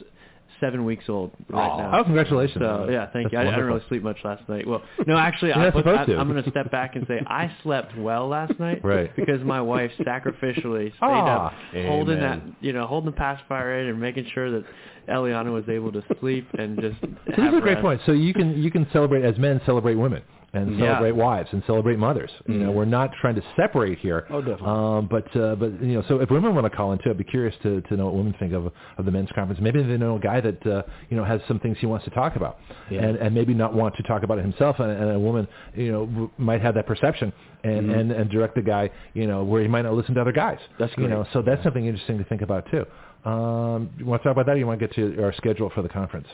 Speaker 6: seven weeks old right now.
Speaker 1: Oh, congratulations.
Speaker 6: So yeah, thank
Speaker 1: That's
Speaker 6: you. I, I didn't really sleep much last night. Well, no, actually, I, I,
Speaker 1: to.
Speaker 6: I'm going to step back and say I slept well last night,
Speaker 1: Right.
Speaker 6: Because my wife sacrificially stayed
Speaker 1: Ah,
Speaker 6: up, holding that, you know, holding the pacifier in and making sure that Eliana was able to sleep and just.
Speaker 1: So this
Speaker 6: have
Speaker 1: is a great
Speaker 6: rest.
Speaker 1: point. So you can you can celebrate as men celebrate women and
Speaker 6: Yeah.
Speaker 1: celebrate wives and celebrate mothers. You know, we're not trying to separate here.
Speaker 5: Oh, definitely.
Speaker 1: Um, but uh, but you know, so if women want to call in too, I'd be curious to, to know what women think of of the men's conference. Maybe they know a guy that uh, you know has some things he wants to talk about,
Speaker 5: Yeah.
Speaker 1: and and maybe not want to talk about it himself. And, and a woman, you know, w- might have that perception and, and and direct the guy, you know, where he might not listen to other guys.
Speaker 5: That's great.
Speaker 1: You know, so that's something interesting to think about too. Um, you want to talk about that? or You want to get to our schedule for the conference?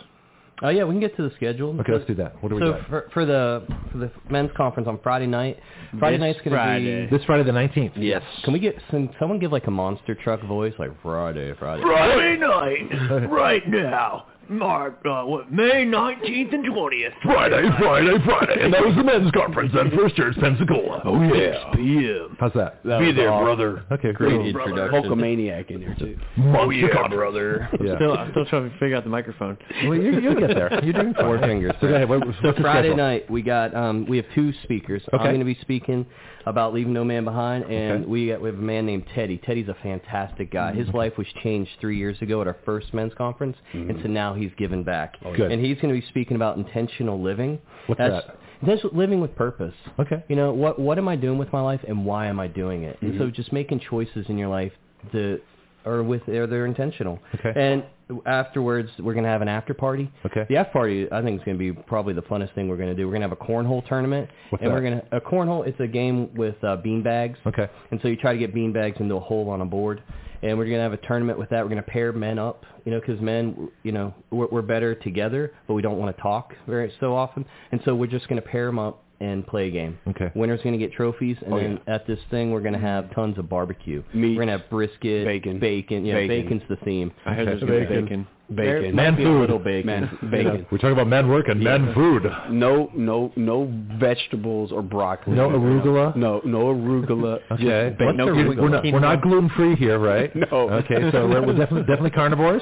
Speaker 3: Oh yeah, we can get to the schedule.
Speaker 1: Okay, let's do that. What do we
Speaker 3: so
Speaker 1: got?
Speaker 3: for, for the for the men's conference on Friday night, Friday
Speaker 6: This
Speaker 3: night's going to
Speaker 6: Friday.
Speaker 3: be.
Speaker 1: This Friday the 19th.
Speaker 5: Yes.
Speaker 3: Can we get some, someone give like a monster truck voice like Friday, Friday?
Speaker 8: Friday night, right now. Mark, uh, what, May 19th and 20th.
Speaker 1: Friday, Friday, Friday. And that was the men's conference at First Church, Pensacola.
Speaker 8: Oh, yeah. 6 p.m.
Speaker 1: How's that?
Speaker 8: Be there, brother.
Speaker 1: Okay, great.
Speaker 3: Great introduction.
Speaker 5: Hulkamaniac in there too.
Speaker 8: Oh, yeah, brother.
Speaker 1: Yeah.
Speaker 6: Still, I'm still trying to figure out the microphone.
Speaker 1: Well, you, you'll get there. You're doing
Speaker 3: Four fingers.
Speaker 1: So go ahead. What, what's
Speaker 3: So Friday
Speaker 1: schedule?
Speaker 3: night we got um, we have two speakers.
Speaker 1: Okay.
Speaker 3: I'm going to be speaking about leaving no man behind, and
Speaker 1: Okay.
Speaker 3: we got, we have a man named Teddy. Teddy's a fantastic guy. His life was changed three years ago at our first men's conference, and so now he's given back.
Speaker 1: Good.
Speaker 3: And he's going to be speaking about intentional living.
Speaker 1: What's
Speaker 3: That's,
Speaker 1: that?
Speaker 3: Intentional living with purpose.
Speaker 1: Okay.
Speaker 3: You know what? What am I doing with my life, and why am I doing it?
Speaker 1: Mm-hmm.
Speaker 3: And so just making choices in your life that or with or they're intentional.
Speaker 1: Okay.
Speaker 3: And afterwards, we're gonna have an after party.
Speaker 1: Okay.
Speaker 3: The after party, I think, is gonna be probably the funnest thing we're gonna do. We're gonna have a cornhole tournament,
Speaker 1: What's
Speaker 3: and
Speaker 1: that?
Speaker 3: we're gonna a cornhole. It's a game with uh, bean bags.
Speaker 1: Okay.
Speaker 3: And so you try to get bean bags into a hole on a board. And we're going to have a tournament with that. We're going to pair men up, you know, because men, you know, we're, we're better together, but we don't want to talk very so often. And so we're just going to pair them up and play a game.
Speaker 1: Okay.
Speaker 3: Winner's going to get trophies, and
Speaker 5: Oh,
Speaker 3: then at this thing we're going to have tons of barbecue.
Speaker 5: Meat.
Speaker 3: We're going to have brisket,
Speaker 5: Bacon.
Speaker 3: bacon. Yeah,
Speaker 5: Bacon.
Speaker 3: bacon's the theme.
Speaker 6: I heard there's
Speaker 1: Okay.
Speaker 6: gonna be
Speaker 1: Bacon.
Speaker 6: bacon.
Speaker 3: There
Speaker 5: Bacon.
Speaker 1: Man
Speaker 3: be a
Speaker 1: food.
Speaker 3: little bacon.
Speaker 5: Man, bacon.
Speaker 1: We're talking about men work and men food.
Speaker 5: No, no, no vegetables or broccoli.
Speaker 1: No arugula?
Speaker 5: No, no arugula.
Speaker 1: Okay.
Speaker 5: Just
Speaker 1: What's
Speaker 5: bacon.
Speaker 1: the-
Speaker 3: arugula.
Speaker 1: we're not, we're not gluten free here, right?
Speaker 5: No.
Speaker 1: Okay, so we're, we're definitely definitely carnivores.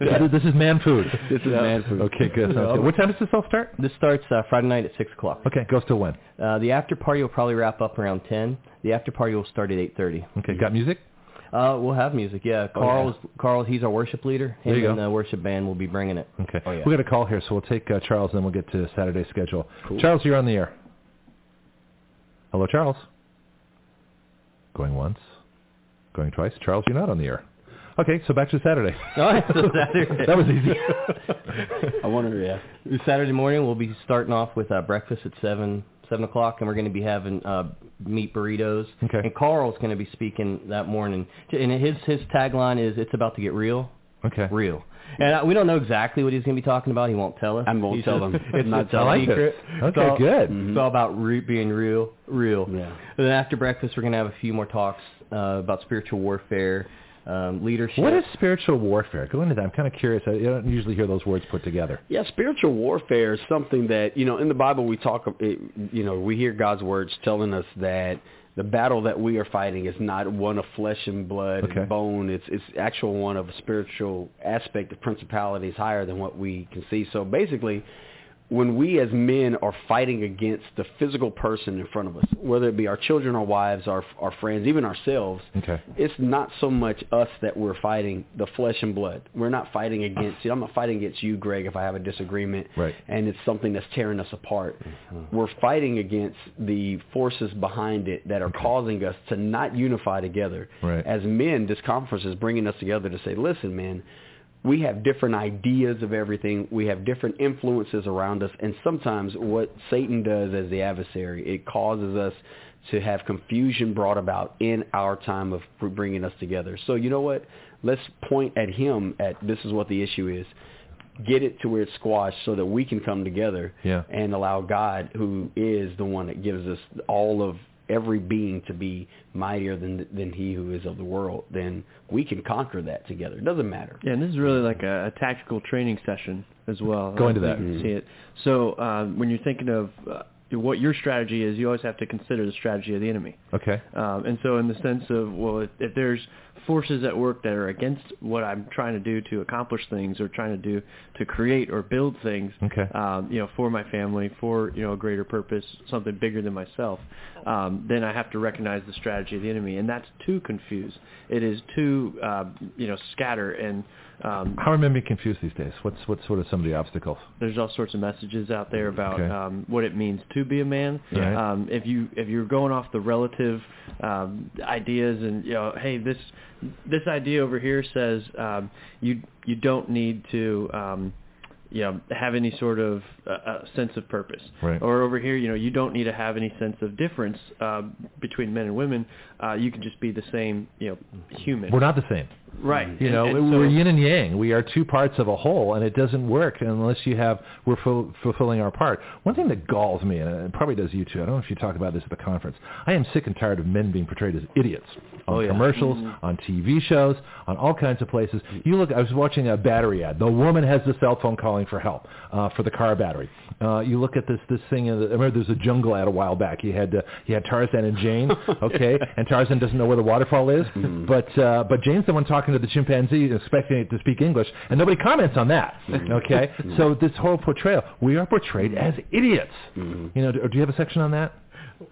Speaker 5: Yeah.
Speaker 1: This is man food.
Speaker 5: This is man food.
Speaker 1: Okay, good. Sounds good. What time does this all start?
Speaker 3: This starts uh, Friday night at six o'clock.
Speaker 1: Okay, goes till when?
Speaker 3: Uh, the after party will probably wrap up around ten. The after party will start at eight thirty.
Speaker 1: Okay, got music?
Speaker 3: Uh, we'll have music. Yeah, Carl's Carl. He's our worship leader.
Speaker 1: There you
Speaker 3: and
Speaker 1: go.
Speaker 3: the worship band will be bringing it.
Speaker 1: Okay.
Speaker 5: Oh, yeah.
Speaker 1: We got a call here, so we'll take uh, Charles, and then we'll get to Saturday's schedule. Charles, you're on the air. Hello, Charles. Going once. Going twice. Charles, you're not on the air. Okay, so back to Saturday.
Speaker 3: All right, so Saturday.
Speaker 1: that was easy.
Speaker 5: I wonder, yeah.
Speaker 3: Saturday morning we'll be starting off with uh, breakfast at seven seven o'clock, and we're going to be having uh, meat burritos.
Speaker 1: Okay.
Speaker 3: And Carl's going to be speaking that morning, and his his tagline is "It's about to get real,
Speaker 1: Okay.
Speaker 3: real." And uh, we don't know exactly what he's going to be talking about. He won't tell us.
Speaker 5: I won't
Speaker 3: He's
Speaker 5: tell
Speaker 3: just-
Speaker 5: him.
Speaker 3: It's
Speaker 5: Not
Speaker 3: it's
Speaker 5: tell
Speaker 3: a
Speaker 5: him.
Speaker 3: secret.
Speaker 1: Okay,
Speaker 3: It's all-
Speaker 1: good.
Speaker 3: It's all about re- being real, real.
Speaker 5: Yeah.
Speaker 3: And then after breakfast, we're going to have a few more talks uh, about spiritual warfare, um, leadership.
Speaker 1: What is spiritual warfare? Go into that. I'm kind of curious. I don't usually hear those words put together.
Speaker 5: Yeah, spiritual warfare is something that you know in the Bible we talk. it- You know, we hear God's words telling us that the battle that we are fighting is not one of flesh and blood
Speaker 1: Okay.
Speaker 5: and bone. It's it's actual one of a spiritual aspect of principalities higher than what we can see. So basically, when we as men are fighting against the physical person in front of us, whether it be our children, our wives, our our friends, even ourselves,
Speaker 1: Okay.
Speaker 5: it's not so much us that we're fighting the flesh and blood. We're not fighting against you. I'm not fighting against you, Greg, if I have a disagreement
Speaker 1: Right.
Speaker 5: and it's something that's tearing us apart. Mm-hmm. We're fighting against the forces behind it that are causing us to not unify together.
Speaker 1: Right.
Speaker 5: As men, this conference is bringing us together to say, listen, man, we have different ideas of everything. We have different influences around us. And sometimes what Satan does as the adversary, it causes us to have confusion brought about in our time of bringing us together. So you know what? Let's point at him at this is what the issue is. Get it to where it's squashed so that we can come together
Speaker 1: Yeah.
Speaker 5: and allow God, who is the one that gives us all of every being to be mightier than than he who is of the world, then we can conquer that together. It doesn't matter.
Speaker 6: Yeah, and this is really like a, a tactical training session as well.
Speaker 1: Go into that.
Speaker 6: think you can See it. So um, when you're thinking of uh, what your strategy is, you always have to consider the strategy of the enemy.
Speaker 1: Okay.
Speaker 6: Um, and so in the sense of, well, if, if there's forces at work that are against what I'm trying to do to accomplish things or trying to do to create or build things,
Speaker 1: Okay.
Speaker 6: um, you know, for my family, for, you know, a greater purpose, something bigger than myself, um, then I have to recognize the strategy of the enemy. And that's to confuse. It is to, uh, you know, scatter and um,
Speaker 1: How are men being confused these days? What's what's sort of some of the obstacles?
Speaker 6: there's all sorts of messages out there about
Speaker 1: Okay.
Speaker 6: um, what it means to be a man.
Speaker 1: Right.
Speaker 6: Um, if you if you're going off the relative um, ideas and you know, hey, this this idea over here says um, you you don't need to. Um, you know, have any sort of uh, uh, sense of purpose.
Speaker 1: Right.
Speaker 6: Or over here, you know, you don't need to have any sense of difference uh, between men and women. Uh, you can just be the same, you know, human.
Speaker 1: We're not the same.
Speaker 6: Right.
Speaker 1: You know,
Speaker 6: and so-
Speaker 1: we're yin and yang. We are two parts of a whole, and it doesn't work unless you have we're ful- fulfilling our part. One thing that galls me, and it probably does you too. I don't know if you talk about this at the conference. I am sick and tired of men being portrayed as idiots on
Speaker 5: Oh, yeah.
Speaker 1: commercials, mm-hmm. on TV shows, on all kinds of places. You look. I was watching a battery ad. The woman has the cell phone calling for help uh, for the car battery. Uh, you look at this this thing. In the, I remember there was a jungle ad a while back. You had uh, you had Tarzan and Jane. Okay, and Tarzan doesn't know where the waterfall is, but uh, but Jane's the one talking to the chimpanzee, expecting it to speak English, and nobody comments on that. Okay, so this whole portrayal, we are portrayed as idiots. You know, do, do you have a section on that?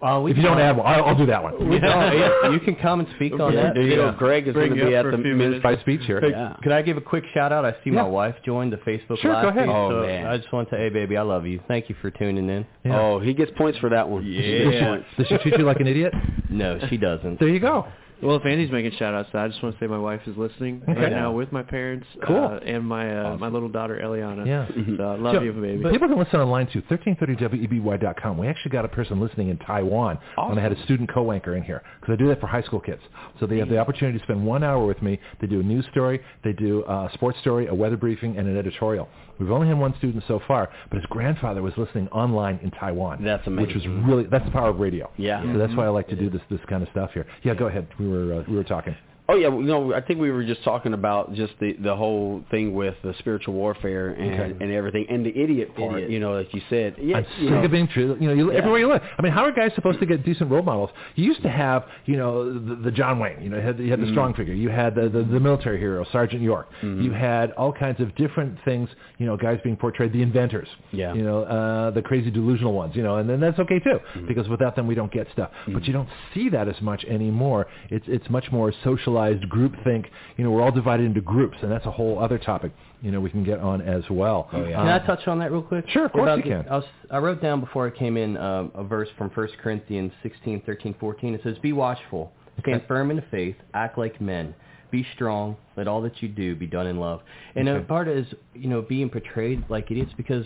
Speaker 3: Uh, we
Speaker 1: If you don't have one, I'll, I'll do that one.
Speaker 3: we don't- yeah, you can come and speak on that.
Speaker 5: You
Speaker 3: Yeah.
Speaker 5: Greg is going to be at the
Speaker 6: a few minutes.
Speaker 1: By speech here.
Speaker 5: Yeah.
Speaker 3: Could I give a quick shout out? I see
Speaker 1: Yeah.
Speaker 3: my wife joined the Facebook
Speaker 1: Sure,
Speaker 3: Live
Speaker 1: go ahead.
Speaker 3: feed,
Speaker 5: Oh,
Speaker 3: so
Speaker 5: man.
Speaker 3: I just want to say, hey, baby, I love you. Thank you for tuning in.
Speaker 1: Yeah.
Speaker 5: Oh, he gets points for that one. He gets
Speaker 3: Yeah.
Speaker 1: Does she treat you like an idiot?
Speaker 3: No, she doesn't.
Speaker 1: There you go.
Speaker 6: Well, if Andy's making shout outs, I just want to say my wife is listening
Speaker 1: Okay.
Speaker 6: right now with my parents
Speaker 1: Cool.
Speaker 6: uh, and my uh, my little daughter Eliana.
Speaker 1: Yeah.
Speaker 6: So, love
Speaker 1: So,
Speaker 6: you, baby.
Speaker 1: People can listen online too. 1330weby.com. We actually got a person listening in Taiwan when I had a student co-anchor in here because I do that for high school kids. So they have the opportunity to spend one hour with me. They do a news story, they do a sports story, a weather briefing, and an editorial. We've only had one student so far, but his grandfather was listening online in Taiwan.
Speaker 5: That's amazing.
Speaker 1: Which was really that's the power of radio.
Speaker 5: Yeah.
Speaker 1: So that's why I like to do this this kind of stuff here. Yeah, go ahead. We were uh, we were talking.
Speaker 5: Oh yeah, you know, I think we were just talking about just the the whole thing with the spiritual warfare and
Speaker 1: Okay.
Speaker 5: and everything, and the idiot part.
Speaker 3: Idiot.
Speaker 5: You know, like you said. Yeah,
Speaker 1: I'm
Speaker 5: you
Speaker 1: sick
Speaker 5: know,
Speaker 1: of being true. You know, you,
Speaker 5: Yeah.
Speaker 1: everywhere you look. I mean, how are guys supposed to get decent role models? You used to have, you know, the, the John Wayne. You know, you had, you had the
Speaker 5: Mm-hmm.
Speaker 1: strong figure. You had the, the the military hero, Sergeant York. You had all kinds of different things. You know, guys being portrayed, the inventors.
Speaker 5: Yeah.
Speaker 1: You know, uh, the crazy delusional ones. You know, and then that's okay too,
Speaker 5: Mm-hmm.
Speaker 1: because without them we don't get stuff. But you don't see that as much anymore. It's it's much more socialized group think. You know, we're all divided into groups, and that's a whole other topic. You know, we can get on as well. Oh
Speaker 3: Can I touch on that real quick?
Speaker 1: Sure, of course
Speaker 3: About
Speaker 1: you
Speaker 3: the-
Speaker 1: can.
Speaker 3: I, was, I wrote down before I came in um, a verse from 1 Corinthians 16, 13, 14. It says, Be watchful, stand firm in the faith, act like men. Be strong. Let all that you do be done in love. And a part is, you know, being portrayed like idiots because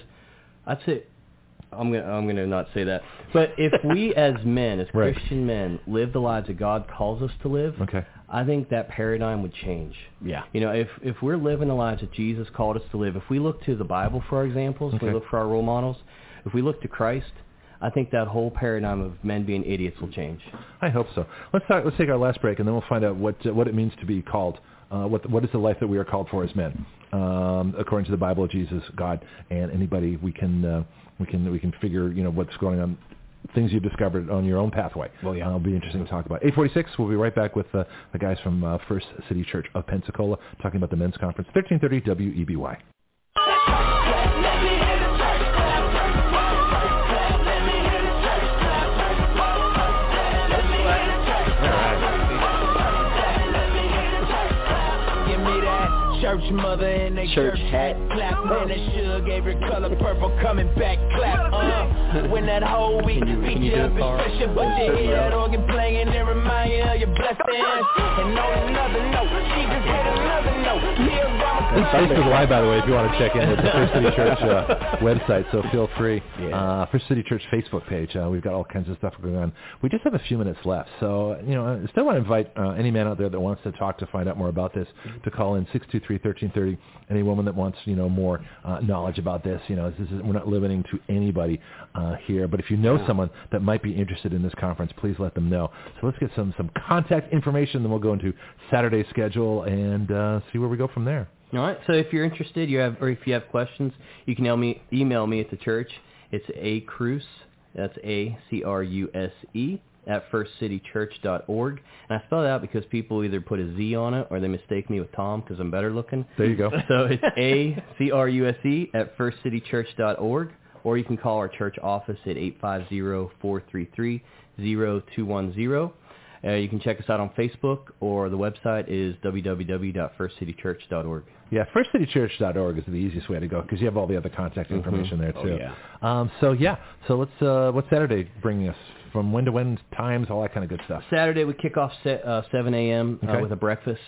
Speaker 3: I'd say, I'm gonna I'm gonna not say that. But if we as men, as
Speaker 1: Right.
Speaker 3: Christian men, live the lives that God calls us to live,
Speaker 1: Okay.
Speaker 3: I think that paradigm would change.
Speaker 5: Yeah.
Speaker 3: You know, if if we're living the lives that Jesus called us to live, if we look to the Bible for our examples, if we look for our role models, if we look to Christ, I think that whole paradigm of men being idiots will change.
Speaker 1: I hope so. Let's talk, let's take our last break, and then we'll find out what uh, what it means to be called. Uh, what what is the life that we are called for as men, um, according to the Bible, of Jesus, God, and anybody we can uh, we can we can figure you know what's going on, things you've discovered on your own pathway.
Speaker 5: Well, yeah.
Speaker 1: uh, it'll be interesting to talk about. 846. We'll be right back with uh, the guys from uh, First City Church of Pensacola talking about the men's conference. 1330 WEBY.
Speaker 8: Church mother in they
Speaker 5: Church hat.
Speaker 8: clap and the sugar gave her color purple. Coming back. Clap uh. when that whole week
Speaker 3: Can you-
Speaker 8: beat
Speaker 3: can you
Speaker 8: you up
Speaker 3: and Carl?
Speaker 8: especially but you hear that organ playing and remind you of your blessings. And on another note she just hit another note Here
Speaker 1: This Facebook Live, by the way, if you want to check in at the First City Church uh, website, so feel free. Uh, First City Church Facebook page, uh, we've got all kinds of stuff going on. We just have a few minutes left, so you know, I still want to invite uh, any man out there that wants to talk to find out more about this to call in six two three thirteen thirty. Any woman that wants you know more uh, knowledge about this, you know, this is we're not limiting to anybody uh, here, but if you know someone that might be interested in this conference, please let them know. So let's get some some contact information, then we'll go into Saturday's schedule and uh, see where we go from there.
Speaker 3: All right. So if you're interested, you have, or if you have questions, you can email me, email me at the church. It's a Cruse. That's a c r u s e at firstcitychurch.org. And I spell it out because people either put a Z on it or they mistake me with Tom because I'm better looking.
Speaker 1: There you go.
Speaker 3: So it's a c r u s e at firstcitychurch.org, or you can call our church office at 850-433-0210. Uh, you can check us out on Facebook, or the website is www.firstcitychurch.org.
Speaker 1: Yeah, firstcitychurch.org is the easiest way to go because you have all the other contact information there too.
Speaker 5: yeah.
Speaker 1: Um, so yeah, so let's. Uh, what's Saturday bringing us? From when to when, times, all that kind of good stuff.
Speaker 3: Saturday we kick off se- uh, 7 a.m.
Speaker 1: Okay.
Speaker 3: Uh, with a breakfast.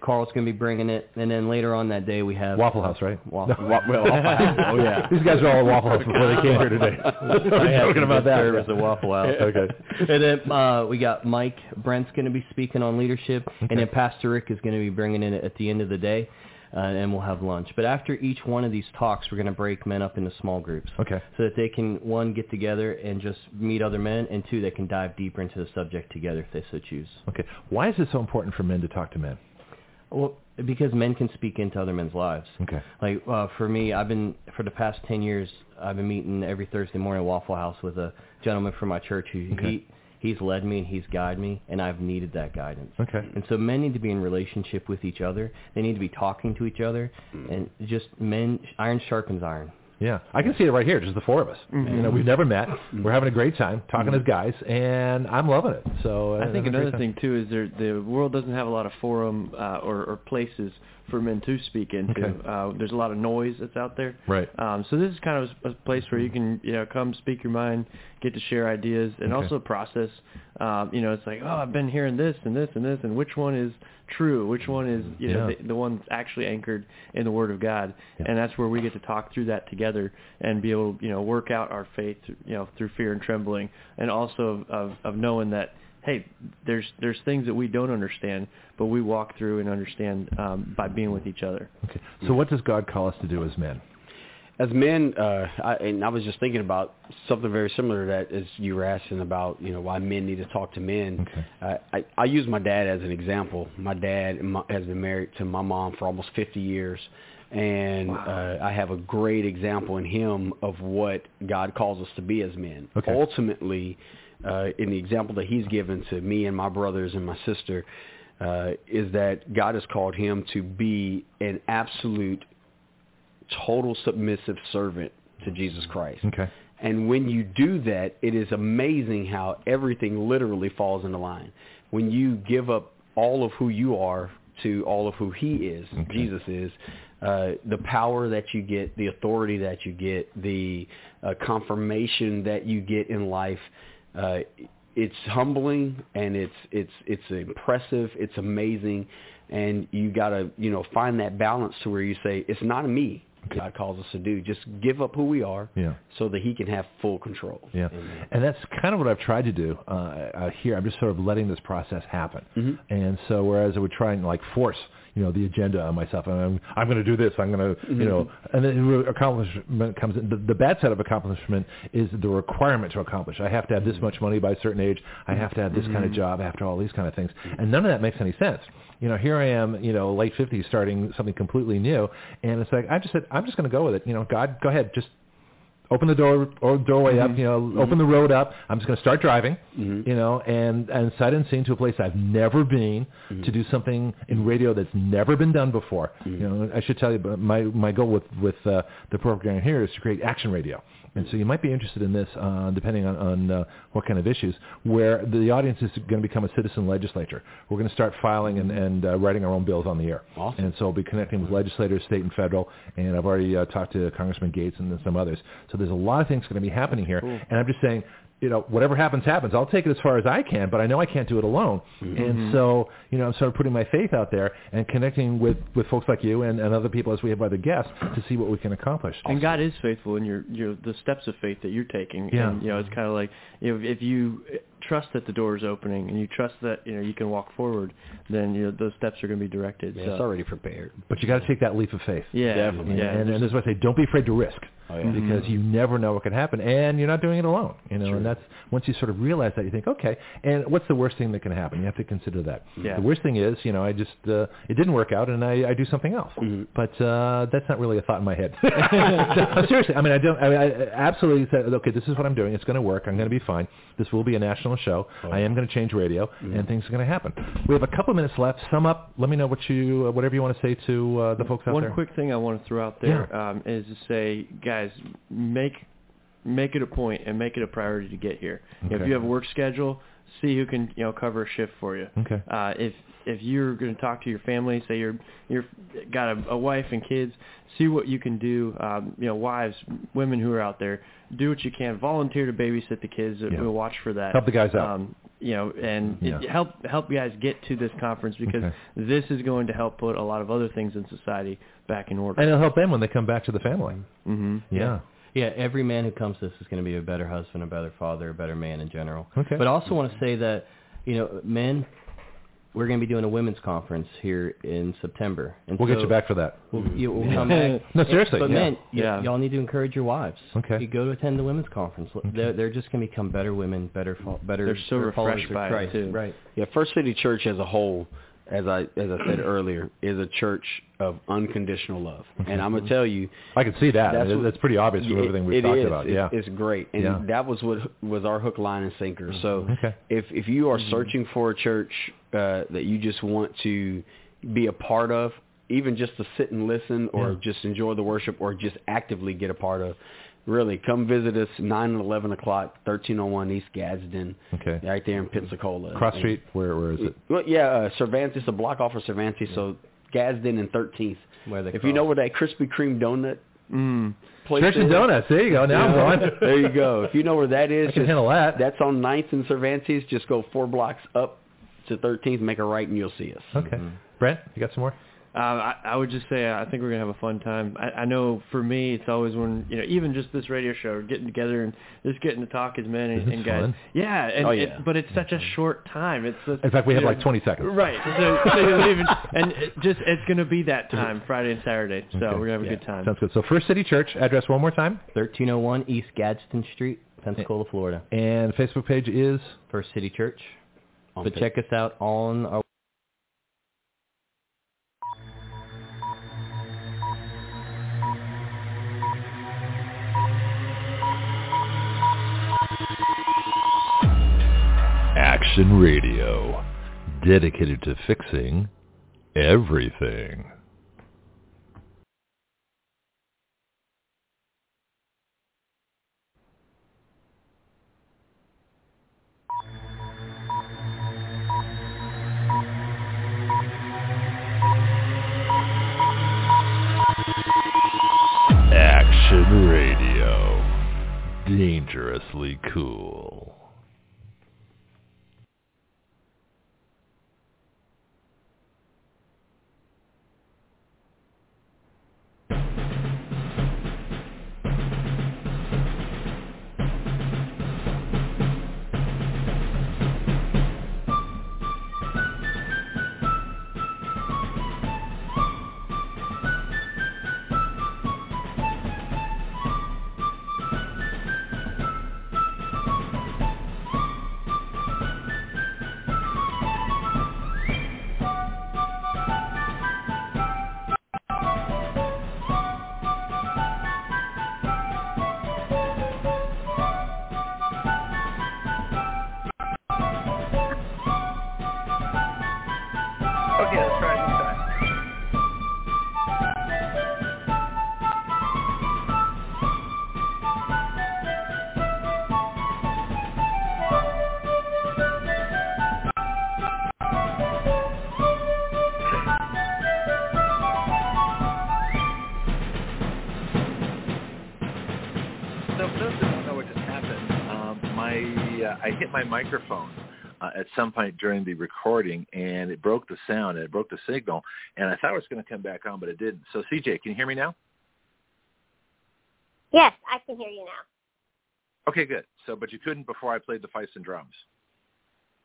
Speaker 3: Carl's going to be bringing it, and then later on that day we have
Speaker 1: Waffle House, right?
Speaker 3: Waffle.
Speaker 5: Wa- well, oh yeah.
Speaker 1: These guys are all at Waffle House before they came here today. We're
Speaker 3: I had
Speaker 1: joking
Speaker 3: some
Speaker 1: about that.
Speaker 3: service at Waffle House.
Speaker 1: Okay.
Speaker 3: and then uh, we got Mike Brent's going to be speaking on leadership, and then Pastor Rick is going to be bringing in it at the end of the day, uh, and we'll have lunch. But after each one of these talks, we're going to break men up into small groups.
Speaker 1: Okay.
Speaker 3: So that they can one get together and just meet other men, and two they can dive deeper into the subject together if they so choose.
Speaker 1: Okay. Why is it so important for men to talk to men?
Speaker 3: Well, because men can speak into other men's lives.
Speaker 1: Okay.
Speaker 3: Like uh, for me, I've been for the past ten years. I've been meeting every Thursday morning at Waffle House with a gentleman from my church who
Speaker 1: Okay.
Speaker 3: he he's led me and he's guided me, and I've needed that guidance.
Speaker 1: Okay.
Speaker 3: And so men need to be in relationship with each other. They need to be talking to each other, and just men iron sharpens iron.
Speaker 1: Yeah, I can see it right here, just the four of us. You know, we've never met. We're having a great time talking as guys, and I'm loving it. So uh,
Speaker 6: I think
Speaker 1: having a great
Speaker 6: another thing too is there the world doesn't have a lot of forum uh, or, or places for men to speak into.
Speaker 1: Okay.
Speaker 6: Uh, there's a lot of noise that's out there.
Speaker 1: Right.
Speaker 6: Um, so this is kind of a, a place where you can, you know, come speak your mind, get to share ideas, and
Speaker 1: Okay.
Speaker 6: also process. Um, you know, it's like, oh, I've been hearing this and this and this, and which one is true? Which one is, you know,
Speaker 1: Yeah.
Speaker 6: the, the one that's actually anchored in the Word of God? And that's where we get to talk through that together and be able, to, you know, work out our faith, you know, through fear and trembling, and also of, of, of knowing that hey, there's there's things that we don't understand, but we walk through and understand um, by being with each other.
Speaker 1: Okay. So what does God call us to do as men?
Speaker 5: As men, uh, I, and I was just thinking about something very similar to that as you were asking about, you know, why men need to talk to men.
Speaker 1: Okay.
Speaker 5: Uh, I, I use my dad as an example. My dad has been married to my mom for almost 50 years, and uh, I have a great example in him of what God calls us to be as men.
Speaker 1: Okay.
Speaker 5: Ultimately, uh, in the example that he's given to me and my brothers and my sister, uh, is that God has called him to be an absolute total submissive servant to Jesus Christ.
Speaker 1: Okay.
Speaker 5: And when you do that, it is amazing how everything literally falls into line. When you give up all of who you are to all of who he is, Jesus is, uh, the power that you get, the authority that you get, the uh, confirmation that you get in life, uh, it's humbling and it's it's it's impressive, it's amazing, and you gotta you know find that balance to where you say it's not me. God calls us to do. Just give up who we are,
Speaker 1: Yeah.
Speaker 5: so that He can have full control.
Speaker 1: Yeah, and that's kind of what I've tried to do uh, uh, here. I'm just sort of letting this process happen,
Speaker 5: Mm-hmm.
Speaker 1: and so whereas I would try and like force, you know, the agenda on myself, and I'm I'm going to do this, I'm going to, you know,
Speaker 5: Mm-hmm.
Speaker 1: and then accomplishment comes in. The, the bad side of accomplishment is the requirement to accomplish. I have to have
Speaker 5: Mm-hmm.
Speaker 1: this much money by a certain age. I have to have this kind of job. after all these kind of things, and none of that makes any sense. You know, here I am, you know, late 50s, starting something completely new, and it's like I just said, I'm just going to go with it. You know, God, go ahead, just open the door or doorway up, mm-hmm. you know, open the road up. I'm just going to start driving, mm-hmm. you know, and and sight unseen to a place I've never been mm-hmm. to do something in radio that's never been done before. You know, I should tell you, but my my goal with with uh, the program here is to create action radio. And so you might be interested in this, uh, depending on, on uh, what kind of issues, where the audience is going to become a citizen legislature. We're going to start filing and, and uh, writing our own bills on the air.
Speaker 5: Awesome.
Speaker 1: And so I'll be connecting with legislators, state and federal, and I've already uh, talked to Congressman Gaetz and then some others. So there's a lot of things going to be happening here. And I'm just saying, you know, whatever happens, happens. I'll take it as far as I can, but I know I can't do it alone. Mm-hmm. And so, you know, I'm sort of putting my faith out there and connecting with, with folks like you and, and other people as we have other guests to see what we can accomplish.
Speaker 6: And God is faithful in your, your the steps of faith that you're taking.
Speaker 1: Yeah.
Speaker 6: And, you know, it's kind of like you know, if you trust that the door is opening and you trust that you know you can walk forward, then you know those steps are going to be directed.
Speaker 5: Yeah,
Speaker 6: so.
Speaker 5: it's already prepared.
Speaker 1: But you got to take that leap of faith.
Speaker 6: Yeah,
Speaker 5: Definitely.
Speaker 6: Yeah,
Speaker 1: and, and this is what I say: don't be afraid to risk,
Speaker 5: Oh, yeah.
Speaker 1: because you never know what could happen, and you're not doing it alone. You know, and that's once you sort of realize that, you think, okay, and what's the worst thing that can happen? You have to consider that.
Speaker 6: Yeah.
Speaker 1: The worst thing is, you know, I just uh, it didn't work out, and I, I do something else. But uh, that's not really a thought in my head. No, seriously, I mean, I don't. I, I absolutely said, okay, this is what I'm doing. It's going to work. I'm going to be fine. This will be a national show. I am going to change radio, and things are going to happen. We have a couple minutes left. Sum up. Let me know what you, uh, whatever you want to say to uh, the folks out
Speaker 6: One
Speaker 1: there.
Speaker 6: One quick thing I want to throw out there um, is to say, guys, make make it a point and make it a priority to get here. You know,
Speaker 1: Okay.
Speaker 6: if you have a work schedule, see who can you know cover a shift for you.
Speaker 1: Okay.
Speaker 6: Uh, if if you're going to talk to your family, say you're you're got a, a wife and kids, see what you can do. Um, you know, wives, women who are out there, do what you can. Volunteer to babysit the kids.
Speaker 1: Yeah.
Speaker 6: We'll watch for that.
Speaker 1: Help the guys out.
Speaker 6: Um, you know, and
Speaker 1: Yeah.
Speaker 6: help help guys get to this conference because
Speaker 1: Okay.
Speaker 6: this is going to help put a lot of other things in society back in order.
Speaker 1: And it'll help them when they come back to the family.
Speaker 6: hmm
Speaker 1: Yeah.
Speaker 3: Yeah, every man who comes to this is going to be a better husband, a better father, a better man in general.
Speaker 1: Okay.
Speaker 3: But I also want to say that, you know, men, we're going to be doing a women's conference here in September. And
Speaker 1: We'll
Speaker 3: so
Speaker 1: get you back for that.
Speaker 3: We'll, you, we'll come back.
Speaker 1: No, seriously.
Speaker 3: But
Speaker 1: yeah.
Speaker 3: men, y-
Speaker 6: Yeah.
Speaker 3: y'all need to encourage your wives.
Speaker 1: Okay.
Speaker 3: You go to attend the women's conference. They're, they're just going to become better women, better, fo- better.
Speaker 6: They're so refreshed
Speaker 3: of
Speaker 6: by it,
Speaker 3: Christ.
Speaker 6: too.
Speaker 3: Right.
Speaker 5: Yeah, First City Church as a whole, as I as I said earlier, is a church of unconditional love. Mm-hmm. And I'm gonna tell you,
Speaker 1: I can see that.
Speaker 5: That's what-
Speaker 1: that's pretty obvious from
Speaker 5: it-
Speaker 1: everything we've talked
Speaker 5: is.
Speaker 1: about.
Speaker 5: It's,
Speaker 1: yeah.
Speaker 5: it's great, and
Speaker 1: Yeah.
Speaker 5: that was what was our hook, line, and sinker. So mm-hmm.
Speaker 1: Okay.
Speaker 5: if if you are mm-hmm. searching for a church uh, that you just want to be a part of, even just to sit and listen, or
Speaker 1: Yeah.
Speaker 5: just enjoy the worship, or just actively get a part of. Really, come visit us nine and eleven o'clock, thirteen oh one East Gadsden,
Speaker 1: Okay.
Speaker 5: right there in Pensacola.
Speaker 1: Cross
Speaker 5: And-
Speaker 1: Street. Where where is it?
Speaker 5: well, yeah, uh, Cervantes, a block off of Cervantes. So Gadsden and 13th.
Speaker 3: Where they
Speaker 5: if you know where that Krispy Kreme donut
Speaker 6: Mm.
Speaker 5: place
Speaker 9: Church and
Speaker 5: is,
Speaker 9: Donuts. There you go. Now I'm going.
Speaker 5: there you go. If you know where that is,
Speaker 9: I can
Speaker 5: just-
Speaker 9: handle that.
Speaker 5: that's on 9th and Cervantes. Just go four blocks up to 13th, make a right, and you'll see us.
Speaker 9: Okay. Brent, you got some more?
Speaker 6: Uh, I, I would just say I think we're gonna have a fun time. I, I know for me, it's always when you know, even just this radio show, getting together and just getting to talk as men and,
Speaker 9: Isn't
Speaker 6: and
Speaker 9: it
Speaker 6: guys.
Speaker 9: fun?
Speaker 6: Yeah, and
Speaker 5: Oh,
Speaker 6: it-
Speaker 5: yeah.
Speaker 6: but it's such a short time. It's just,
Speaker 9: In fact, we have
Speaker 6: know,
Speaker 9: like 20 seconds.
Speaker 6: Right. So, so you leave and, and it just it's gonna be that time, Friday and Saturday. So
Speaker 9: Okay.
Speaker 6: we're gonna have a
Speaker 5: Yeah.
Speaker 6: good time.
Speaker 9: Sounds good. So First City Church, address one more time.
Speaker 3: 1301 East Gadsden Street, Pensacola, Florida.
Speaker 9: And Facebook page is
Speaker 3: First City Church.
Speaker 5: On
Speaker 3: But
Speaker 5: Fa-
Speaker 3: check us out on our
Speaker 9: Action Radio, dedicated to fixing everything. Action Radio, dangerously cool.
Speaker 1: Microphone uh, at some point during the recording, and it broke the sound, and it broke the signal, and I thought it was going to come back on, but it didn't. So CJ, can you hear me now?
Speaker 10: Yes, I can hear you now.
Speaker 1: Okay, good. So, but you couldn't before I played the fifes and drums.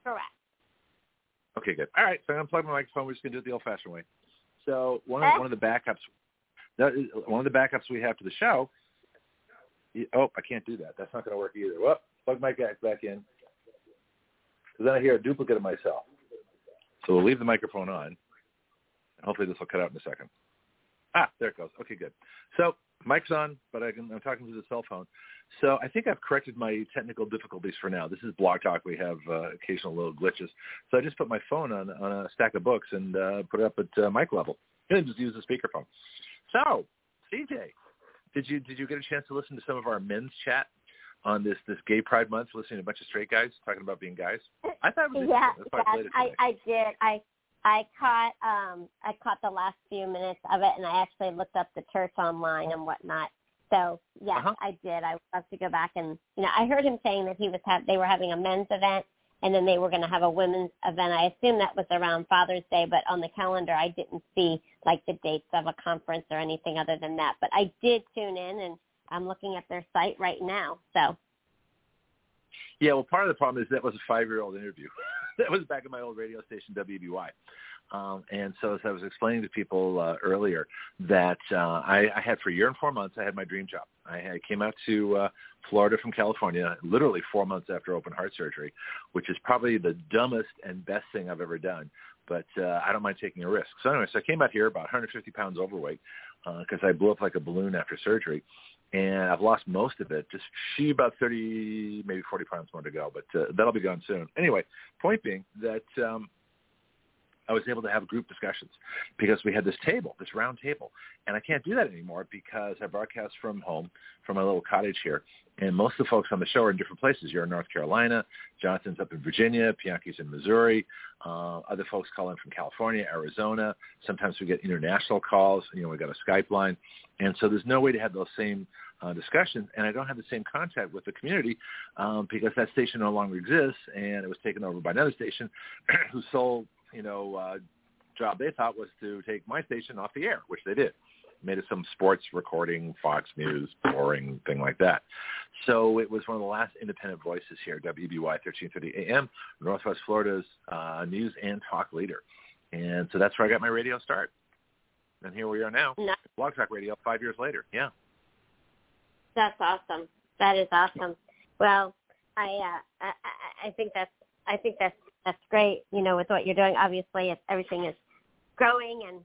Speaker 10: Correct.
Speaker 1: Okay, good. All right, so I'm gonna plug my microphone. We're just gonna do it the old-fashioned way. So one of, one of the backups, that is, one of the backups we have to the show. Oh, I can't do that. That's not gonna work either. Well, plug my back back in, because then I hear a duplicate of myself. So we'll leave the microphone on, and hopefully this will cut out in a second. Ah, there it goes. Okay, good. So mic's on, but I can, I'm talking through the cell phone. So I think I've corrected my technical difficulties for now. This is Blog Talk. We have uh, occasional little glitches. So I just put my phone on, on a stack of books and uh, put it up at uh, mic level and just use the speakerphone. So, CJ, did you did you get a chance to listen to some of our men's chat on this this Gay Pride Month? Listening to a bunch of straight guys talking about being guys. I thought it was
Speaker 10: Yeah.
Speaker 1: That's I played
Speaker 10: yes,
Speaker 1: it
Speaker 10: I. I did. I I caught um I caught the last few minutes of it, and I actually looked up the church online and whatnot. So yes,
Speaker 1: Uh-huh.
Speaker 10: I did. I would love to go back and you know I heard him saying that he was ha- they were having a men's event and then they were going to have a women's event. I assume that was around Father's Day, but on the calendar I didn't see like the dates of a conference or anything other than that. But I did tune in and I'm looking at their site right now. So
Speaker 1: Yeah, well, part of the problem is that was a five-year-old interview. that was back at my old radio station, WEBY. Um, and so as I was explaining to people uh, earlier that uh, I, I had for a year and four months, I had my dream job. I, I came out to uh, Florida from California literally four months after open heart surgery, which is probably the dumbest and best thing I've ever done. But uh, I don't mind taking a risk. So anyway, so I came out here about 150 pounds overweight because I blew up like a balloon after surgery and I've lost most of it. Just she about 30, maybe 40 pounds more to go, but uh, that'll be gone soon. Anyway, point being that um, I was able to have group discussions because we had this table, this round table. And I can't do that anymore because I broadcast from home, from my little cottage here. And most of the folks on the show are in different places. You're in North Carolina. Jonathan's up in Virginia. Bianca's in Missouri. Uh, other folks call in from California, Arizona. Sometimes we get international calls. You know, we got a Skype line. And so there's no way to have those same uh, discussions. And I don't have the same contact with the community um, because that station no longer exists. And it was taken over by another station who sold you know, uh, job they thought was to take my station off the air, which they did. Made it some sports recording, Fox News, boring thing like that. So it was one of the last independent voices here, WEBY 1330 AM, Northwest Florida's uh, news and talk leader. And so that's where I got my radio start. And here we are now,
Speaker 10: no.
Speaker 1: Blog Talk Radio, five years later. Yeah.
Speaker 10: That's awesome. That is awesome. Well, I uh, I, I think that's I think that's that's great. You know, with what you're doing, obviously, it's, everything is growing and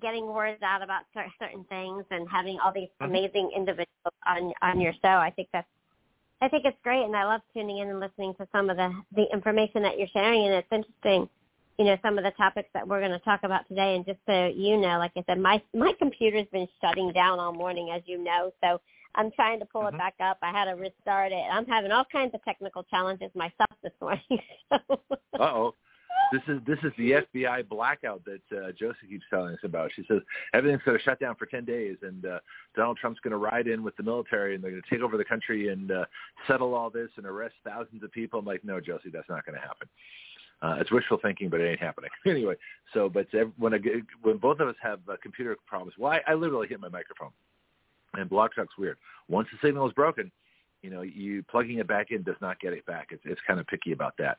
Speaker 10: getting words out about certain things and having all these mm-hmm. amazing individuals on on your show. I think that's I think it's great, and I love tuning in and listening to some of the the information that you're sharing. And it's interesting, you know, some of the topics that we're going to talk about today. And just so you know, like I said, my my computer's been shutting down all morning, as you know, so I'm trying to pull mm-hmm. it back up. I had to restart it. I'm having all kinds of technical challenges myself this morning. uh
Speaker 1: oh. This is this is the FBI blackout that uh, Josie keeps telling us about. She says everything's going to shut down for ten days, and uh, Donald Trump's going to ride in with the military, and they're going to take over the country and uh, settle all this and arrest thousands of people. I'm like, no, Josie, that's not going to happen. Uh, it's wishful thinking, but it ain't happening anyway. So, but when I, when both of us have uh, computer problems, well, I, I literally hit my microphone and Blog Talk's weird. Once the signal is broken, you know, you plugging it back in does not get it back. It's, it's kind of picky about that.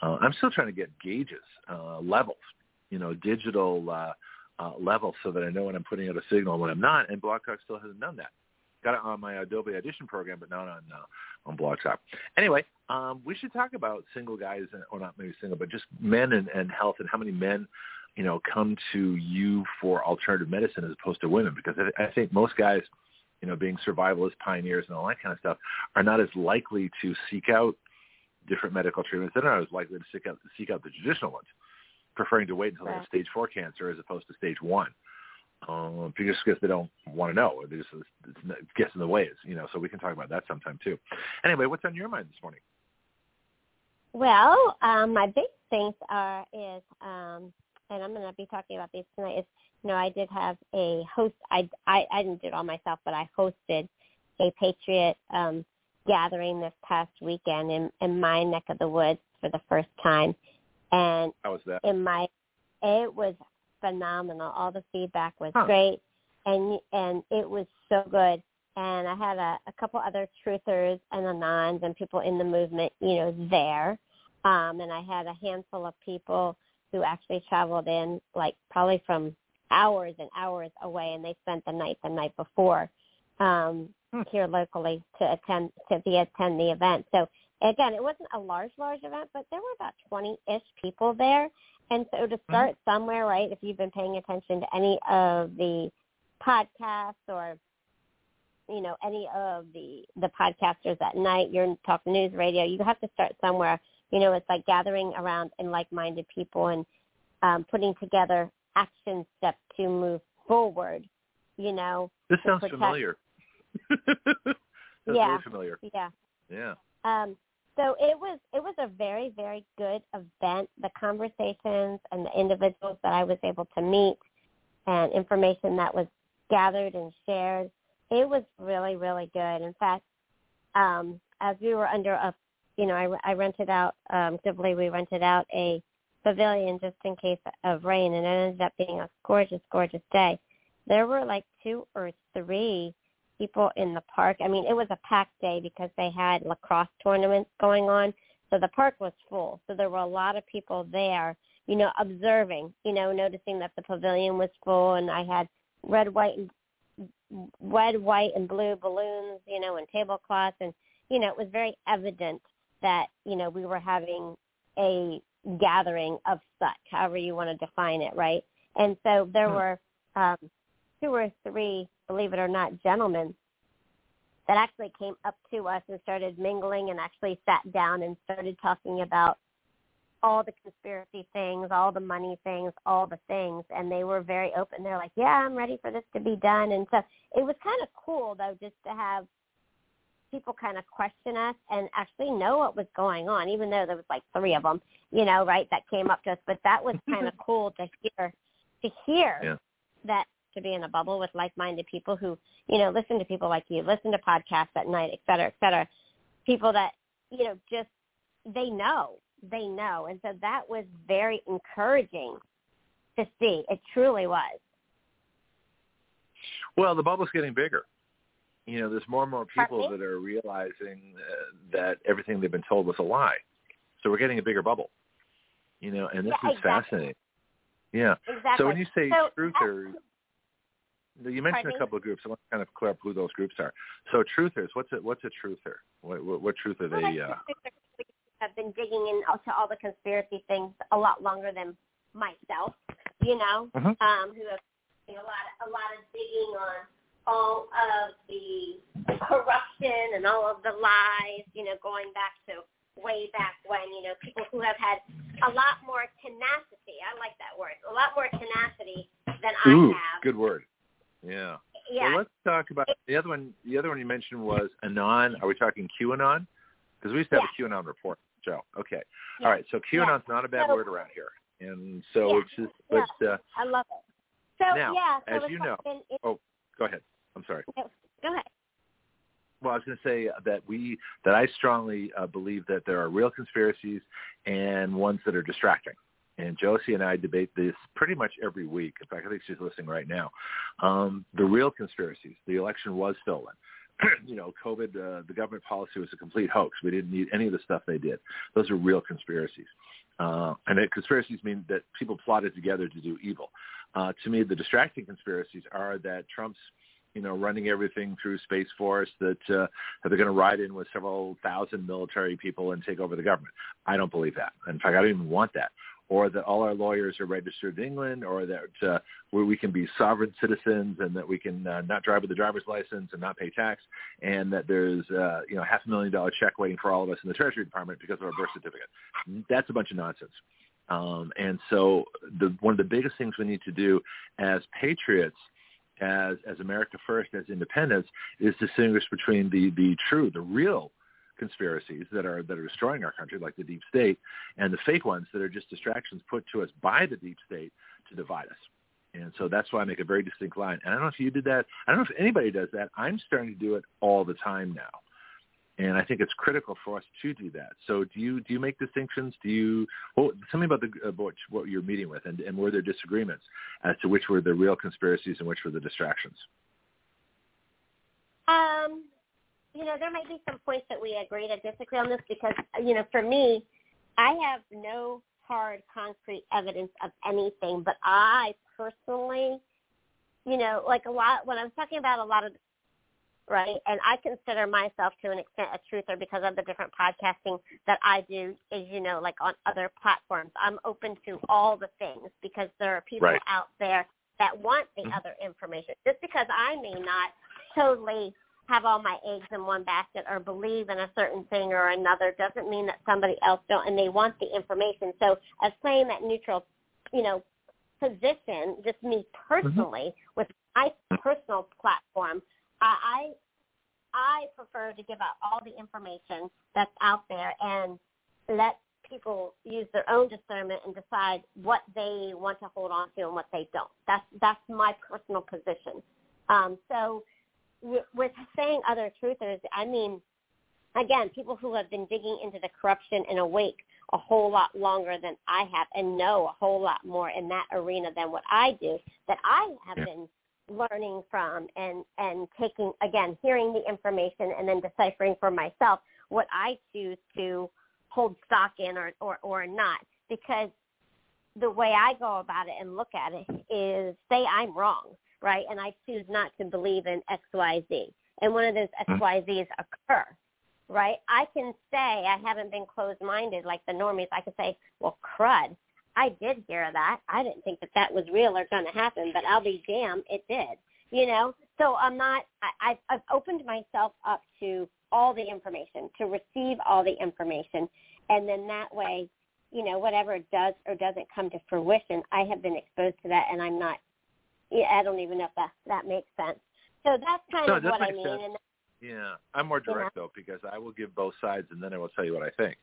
Speaker 1: Uh, I'm still trying to get gauges, uh, levels, you know, digital uh, uh, levels so that I know when I'm putting out a signal and when I'm not. And Blog Talk still hasn't done that. Got it on my Adobe Audition program, but not on uh, on Blog Talk. Anyway, um, we should talk about single guys, or not maybe single, but just men and, and health and how many men you know, come to you for alternative medicine as opposed to women? Because I, I think most guys – you know, being survivalist pioneers, and all that kind of stuff, are not as likely to seek out different medical treatments. They're not as likely to seek out seek out the traditional ones, preferring to wait until right. they have stage four cancer as opposed to stage one. Um, just because they don't want to know, they just it gets in the way. You know, so we can talk about that sometime too. Anyway, what's on your mind this morning?
Speaker 10: Well, um, my big things are is, um, and I'm going to be talking about these tonight. Is you know, I did have a host. I I, I didn't do it all myself, but I hosted a Patriot um, gathering this past weekend in in my neck of the woods for the first time. And
Speaker 1: how was that?
Speaker 10: In my, it was phenomenal. All the feedback was huh. great, and and it was so good. And I had a, a couple other truthers and anons and people in the movement, you know, there. Um, and I had a handful of people who actually traveled in, like probably from hours and hours away, and they spent the night the night before um, hmm. here locally to attend to be attend the event. So again, it wasn't a large large event, but there were about twenty ish people there. And so to hmm. start mm-hmm. somewhere, right? If you've been paying attention to any of the podcasts or you know any of the the podcasters at night, you're talk news radio. You have to start somewhere. You know, it's like gathering around and like-minded people and um, putting together action step to move forward. You know,
Speaker 1: this sounds protect. familiar.
Speaker 10: yeah,
Speaker 1: familiar.
Speaker 10: Yeah.
Speaker 1: Yeah.
Speaker 10: Um, so it was it was a very very good event. The conversations and the individuals that I was able to meet, and information that was gathered and shared, it was really really good. In fact, um, as we were under a, you know, I, I rented out. Um, simply we rented out a pavilion just in case of rain, and it ended up being a gorgeous, gorgeous day. There were like two or three people in the park. I mean, it was a packed day because they had lacrosse tournaments going on, so the park was full. So there were a lot of people there, you know, observing, you know, noticing that the pavilion was full, and I had red, white, and red, white, and blue balloons, you know, and tablecloths, and you know, it was very evident that you know we were having a gathering of such, however you want to define it, right? And so there hmm. were um, two or three, believe it or not, gentlemen that actually came up to us and started mingling and actually sat down and started talking about all the conspiracy things, all the money things, all the things, and they were very open. They're like, "Yeah, I'm ready for this to be done," and so it was kind of cool though, just to have people kind of question us and actually know what was going on, even though there was like three of them, you know, right, that came up to us. But that was kind of cool to hear, to hear
Speaker 1: Yeah.
Speaker 10: that to be in a bubble with like-minded people who, you know, listen to people like you, listen to podcasts at night, et cetera, et cetera. People that, you know, just they know, they know, and so that was very encouraging to see. It truly was.
Speaker 1: Well, the bubble's getting bigger. You know, there's more and more people that are realizing uh, that everything they've been told was a lie. So we're getting a bigger bubble. You know, and this
Speaker 10: Yeah,
Speaker 1: is
Speaker 10: exactly.
Speaker 1: fascinating. Yeah.
Speaker 10: Exactly.
Speaker 1: So when you say
Speaker 10: So,
Speaker 1: truthers, you mentioned
Speaker 10: Pardon
Speaker 1: a couple of groups. I want to kind of clear up who those groups are. So truthers, what's a what's a truther? What what, what truth are
Speaker 10: Well,
Speaker 1: they? Uh,
Speaker 10: think that we have been digging into all the conspiracy things a lot longer than myself, you know,
Speaker 1: Mhm.
Speaker 10: um, who have done a lot of, a lot of digging on all of the corruption and all of the lies, you know, going back to way back when, you know, people who have had a lot more tenacity. I like that word. A lot more tenacity than
Speaker 1: ooh,
Speaker 10: I have.
Speaker 1: good word. Yeah.
Speaker 10: Yeah.
Speaker 1: Well, let's talk about the other one. The other one you mentioned was Anon. Are we talking QAnon? Because we used to have a QAnon report, Joe. Okay.
Speaker 10: Yeah.
Speaker 1: All right. So QAnon's not a bad
Speaker 10: So-
Speaker 1: word around here, and so
Speaker 10: Yeah.
Speaker 1: it's just.
Speaker 10: Yeah.
Speaker 1: But uh,
Speaker 10: I love it. So
Speaker 1: Now,
Speaker 10: yeah, so
Speaker 1: as you know- oh, go ahead. I'm sorry.
Speaker 10: go ahead.
Speaker 1: Well, I was going to say that we that I strongly uh, believe that there are real conspiracies and ones that are distracting. And Josie and I debate this pretty much every week. In fact, I think she's listening right now. Um, the real conspiracies: the election was stolen. you know, COVID, uh, the government policy was a complete hoax. We didn't need any of the stuff they did. Those are real conspiracies. Uh, and it, conspiracies mean that people plotted together to do evil. Uh, to me, the distracting conspiracies are that Trump's you know, running everything through Space Force, that, uh, that they're going to ride in with several thousand military people and take over the government. I don't believe that. In fact, I don't even want that. Or that all our lawyers are registered in England, or that uh, where we can be sovereign citizens and that we can uh, not drive with a driver's license and not pay tax, and that there's uh, you know half a million dollar check waiting for all of us in the Treasury Department because of our birth certificate. That's a bunch of nonsense. Um, and so the one of the biggest things we need to do as patriots as as America first, as independence, is distinguished between the the true, the real conspiracies that are that are destroying our country, like the deep state, and the fake ones that are just distractions put to us by the deep state to divide us. And so that's why I make a very distinct line. And I don't know if you did that. I don't know if anybody does that. I'm starting to do it all the time now. And I think it's critical for us to do that. So do you do you make distinctions? Do you well, tell me about the about what you're meeting with and, and were there disagreements as to which were the real conspiracies and which were the distractions?
Speaker 10: Um, you know, there might be some points that we agree to disagree on this because, you know, for me, I have no hard, concrete evidence of anything, but I personally, you know, like a lot, when I'm talking about a lot of, right, and I consider myself to an extent a truther because of the different podcasting that I do, as you know, like on other platforms. I'm open to all the things because there are people
Speaker 1: Right.
Speaker 10: out there that want the
Speaker 1: Mhm.
Speaker 10: other information. Just because I may not totally have all my eggs in one basket or believe in a certain thing or another doesn't mean that somebody else don't and they want the information. So as playing that neutral, you know, position, just me personally with my personal platform, I I I prefer to give out all the information that's out there and let people use their own discernment and decide what they want to hold on to and what they don't. That's that's my personal position. Um, so with, with saying other truthers, I mean, again, people who have been digging into the corruption and awake a whole lot longer than I have and know a whole lot more in that arena than what I do, that I have
Speaker 1: Yeah.
Speaker 10: been learning from and, and taking, again, hearing the information and then deciphering for myself what I choose to hold stock in or, or, or not. Because the way I go about it and look at it is say I'm wrong, right? And I choose not to believe in XYZ. And one of those hmm. XYZs occur, right? I can say I haven't been closed-minded like the normies. I could say, well, crud, I did hear that. I didn't think that that was real or going to happen, but I'll be damned, it did. You know, so I'm not. I, I've, I've opened myself up to all the information, to receive all the information, and then that way, you know, whatever does or doesn't come to fruition, I have been exposed to that, and I'm not. I don't even know if that that makes sense. So that's kind
Speaker 1: no,
Speaker 10: of what I mean.
Speaker 1: Sense.
Speaker 10: And
Speaker 1: yeah, I'm more direct though because I will give both sides, and then I will tell you what I think.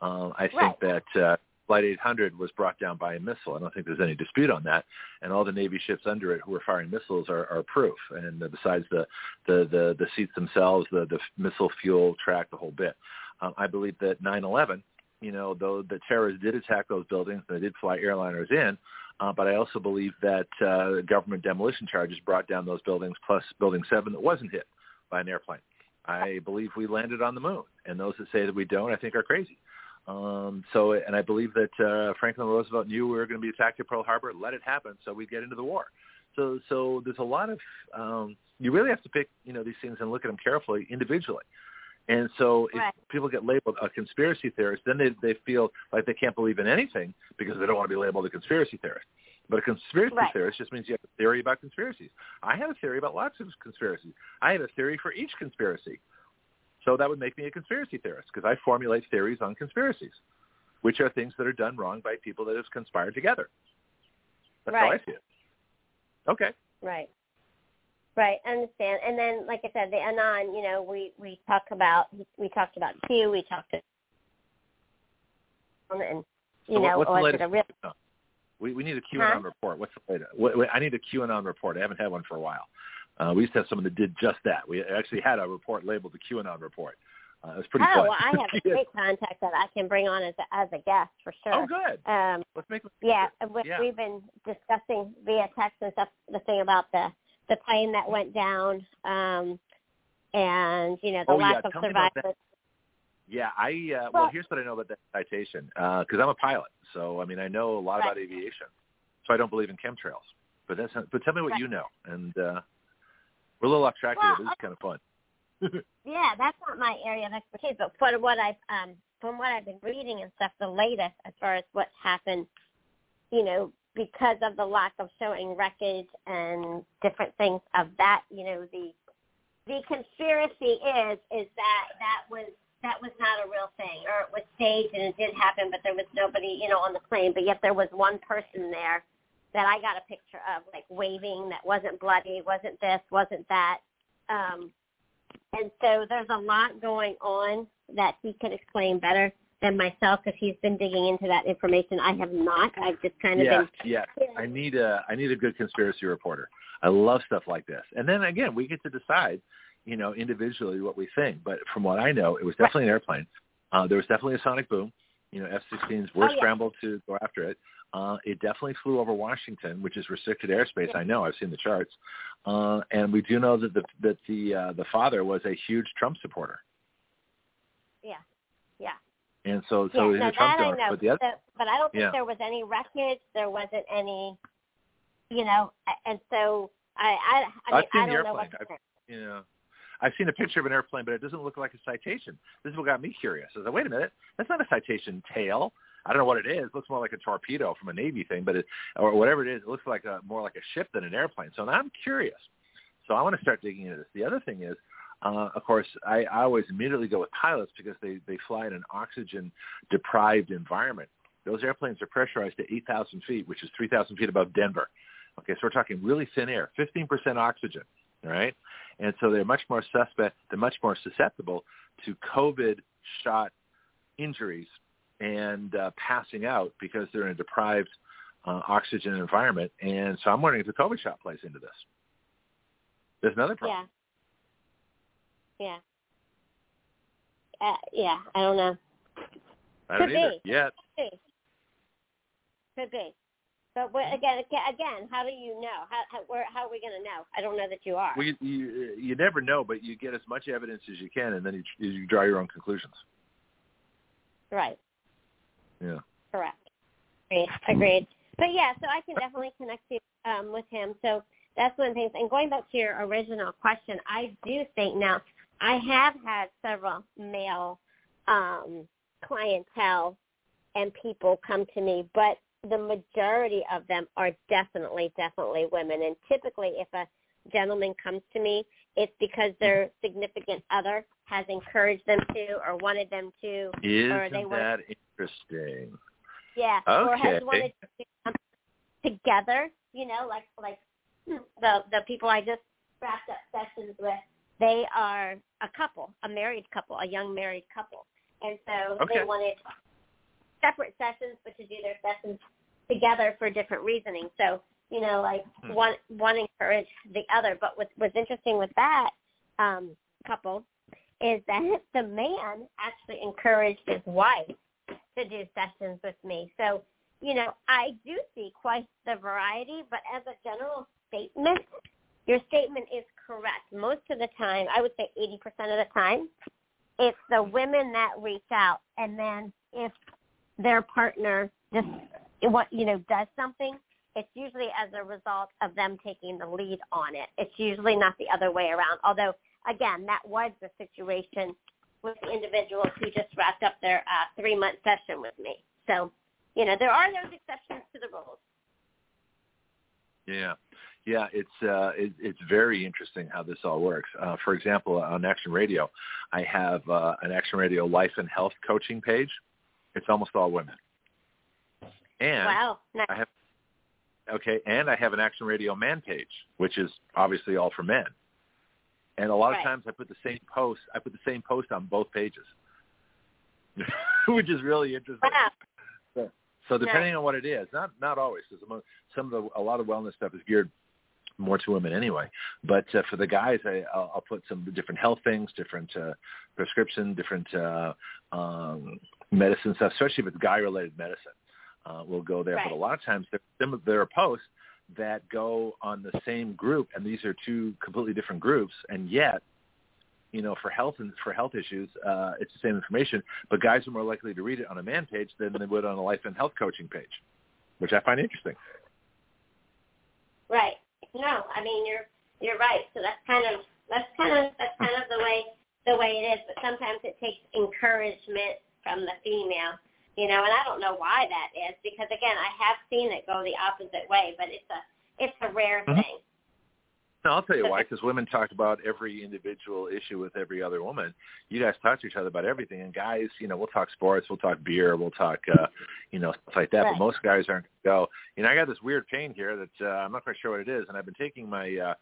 Speaker 1: Um, I think that uh, Flight 800 was brought down by a missile. I don't think there's any dispute on that. And all the Navy ships under it who were firing missiles are, are proof. And uh, besides the, the, the, the seats themselves, the, the missile fuel track, the whole bit. Um, I believe that 9/11, you know, though the terrorists did attack those buildings, and they did fly airliners in. Uh, but I also believe that uh, government demolition charges brought down those buildings, plus Building 7 that wasn't hit by an airplane. I believe we landed on the moon, and those that say that we don't, I think, are crazy. Um, so, and I believe that uh, Franklin Roosevelt knew we were going to be attacked at Pearl Harbor, let it happen, so we'd get into the war. So, so there's a lot of um, you really have to pick, you know, these things and look at them carefully individually. And so, if
Speaker 10: right.
Speaker 1: people get labeled a conspiracy theorist, then they they feel like they can't believe in anything because they don't want to be labeled a conspiracy theorist. But a conspiracy
Speaker 10: right.
Speaker 1: theorist just means you have a theory about conspiracies. I have a theory about lots of conspiracies. I have a theory for each conspiracy. So that would make me a conspiracy theorist because I formulate theories on conspiracies, which are things that are done wrong by people that have conspired together. That's
Speaker 10: right.
Speaker 1: how I see it. Okay.
Speaker 10: Right. Right, I understand. And then, like I said, the anon. You know, we we talk about we talked about Q. We talked to and you
Speaker 1: so
Speaker 10: know,
Speaker 1: what's the latest?
Speaker 10: real?
Speaker 1: We we need a QAnon
Speaker 10: Huh?
Speaker 1: report. What's the latest? What, I need a QAnon report. I haven't had one for a while. Uh, we used to have someone that did just that. We actually had a report labeled the QAnon report. Uh, it was pretty
Speaker 10: oh,
Speaker 1: fun.
Speaker 10: well, I have a great contact that I can bring on as a, as a guest for sure.
Speaker 1: Oh, good.
Speaker 10: Um,
Speaker 1: Let's make.
Speaker 10: yeah,
Speaker 1: Yeah.
Speaker 10: we've been discussing via text and stuff the thing about the the plane that went down, um, and you know the
Speaker 1: Oh,
Speaker 10: lack
Speaker 1: yeah.
Speaker 10: of survivors.
Speaker 1: Yeah, I uh, well,
Speaker 10: Well-
Speaker 1: here's what I know about that citation because I'm a pilot, so I mean I know a lot about
Speaker 10: Right.
Speaker 1: aviation. So I don't believe in chemtrails, but that's but tell me what
Speaker 10: Right.
Speaker 1: you know, and uh, we're a little off track
Speaker 10: Well,
Speaker 1: here. This is kind of fun.
Speaker 10: Yeah, that's not my area of expertise, but for what I've um from what I've been reading and stuff, the latest as far as what's happened, you know, because of the lack of showing wreckage and different things of that, you know, the the conspiracy is is that that was that was not a real thing, or it was staged and it did happen, but there was nobody, you know, on the plane, but yet there was one person there that I got a picture of, like waving, that wasn't bloody, wasn't this, wasn't that. Um, and so there's a lot going on that he could explain better than myself because he's been digging into that information. I have not. I've just kind of
Speaker 1: yeah,
Speaker 10: been.
Speaker 1: yeah. I need a I need a good conspiracy reporter. I love stuff like this. And then again, we get to decide, you know, individually what we think. But from what I know, it was definitely an airplane. Uh, there was definitely a sonic boom. You know, F-16s were
Speaker 10: Oh, yeah.
Speaker 1: scrambled to go after it. Uh, it definitely flew over Washington, which is restricted airspace. I know. I've seen the charts. Uh, and we do know that the that the uh, the father was a huge Trump supporter,
Speaker 10: Yeah, yeah.
Speaker 1: and so so
Speaker 10: yeah,
Speaker 1: he's a Trump donor. But the other,
Speaker 10: So- but I don't think
Speaker 1: Yeah.
Speaker 10: there was any wreckage. There wasn't any, you know, and so I, I, I
Speaker 1: I've seen
Speaker 10: I don't know
Speaker 1: airplane.
Speaker 10: what. to think.
Speaker 1: you know, I've seen a picture of an airplane, but it doesn't look like a citation. This is what got me curious. I was like, wait a minute, that's not a citation tail. I don't know what it is. It looks more like a torpedo from a Navy thing, but it, or whatever it is, it looks like a, more like a ship than an airplane. So now I'm curious. So I want to start digging into this. The other thing is, uh, of course, I, I always immediately go with pilots because they, they fly in an oxygen-deprived environment. Those airplanes are pressurized to 8,000 feet, which is 3,000 feet above Denver. Okay, so we're talking really thin air, 15% oxygen, right? And so they're much more suspect, they're much more susceptible to COVID shot injuries and uh, passing out because they're in a deprived uh, oxygen environment. And so I'm wondering if the COVID shot plays into this. There's another problem.
Speaker 10: Yeah. Yeah. Uh, yeah, I don't know.
Speaker 1: I don't
Speaker 10: Could
Speaker 1: either.
Speaker 10: be.
Speaker 1: Yet.
Speaker 10: Could be. Could be. But again, again, how do you know? How how, where, how are we going to know? I don't know that you are.
Speaker 1: Well, you, you, you never know, but you get as much evidence as you can, and then you, you draw your own conclusions.
Speaker 10: right.
Speaker 1: Yeah.
Speaker 10: Correct. Agreed. Agreed. But yeah, so I can definitely connect you um, with him. So that's one of the things. And going back to your original question, I do think now I have had several male um, clientele and people come to me, but the majority of them are definitely, definitely women. And typically, if a gentleman comes to me, it's because their significant other has encouraged them to or wanted them to, or they
Speaker 1: Isn't
Speaker 10: were
Speaker 1: that interesting?
Speaker 10: Yeah.
Speaker 1: Okay.
Speaker 10: Or has wanted to come together, you know, like like the the people I just wrapped up sessions with, they are a couple, a married couple, a young married couple. And so
Speaker 1: Okay.
Speaker 10: they wanted separate sessions but to do their sessions together for different reasoning. So, you know, like
Speaker 1: Hmm.
Speaker 10: one one encouraged the other. But what what's interesting with that um couple is that the man actually encouraged his wife to do sessions with me. So, you know, I do see quite the variety, but as a general statement, your statement is correct. Most of the time, I would say 80% of the time, it's the women that reach out and then if their partner just what you know does something, it's usually as a result of them taking the lead on it. It's usually not the other way around. Although again, that was the situation with the individuals who just wrapped up their uh, three month session with me. So, you know, there are those exceptions to the rules.
Speaker 1: Yeah, yeah, it's uh, it, it's very interesting how this all works. Uh, for example, on Action Radio, I have uh, an Action Radio life and health coaching page. It's almost all women. And
Speaker 10: wow. Nice.
Speaker 1: I have okay, and I have an Action Radio man page, which is obviously all for men. And a lot
Speaker 10: Right.
Speaker 1: of times I put the same post. I put the same post on both pages, which is really interesting.
Speaker 10: Wow.
Speaker 1: So, so depending on what it is, not not always, because some of the a lot of wellness stuff is geared more to women anyway. But uh, for the guys, I, I'll, I'll put some different health things, different uh, prescription, different uh, um, medicine stuff, especially if it's guy-related medicine. Uh, we'll go there. But a lot of times there, some- there are posts that go on the same group, and these are two completely different groups, and yet you know, for health and for health issues, uh, it's the same information, but guys are more likely to read it on a man page than they would on a life and health coaching page, which I find interesting.
Speaker 10: Right. No, I mean you're you're right. So that's kind of that's kind of that's kind of the way the way it is. But sometimes it takes encouragement from the female, you know, and I don't know why that is because again I have seen it go the opposite way, but it's a it's a rare
Speaker 1: Mhm.
Speaker 10: thing.
Speaker 1: No, I'll tell you why, because women talk about every individual issue with every other woman. You guys talk to each other about everything, and guys, you know, we'll talk sports, we'll talk beer, we'll talk, uh, you know, stuff like that.
Speaker 10: Right.
Speaker 1: But most guys aren't go. You know, I got this weird pain here that uh, I'm not quite sure what it is, and I've been taking my, uh,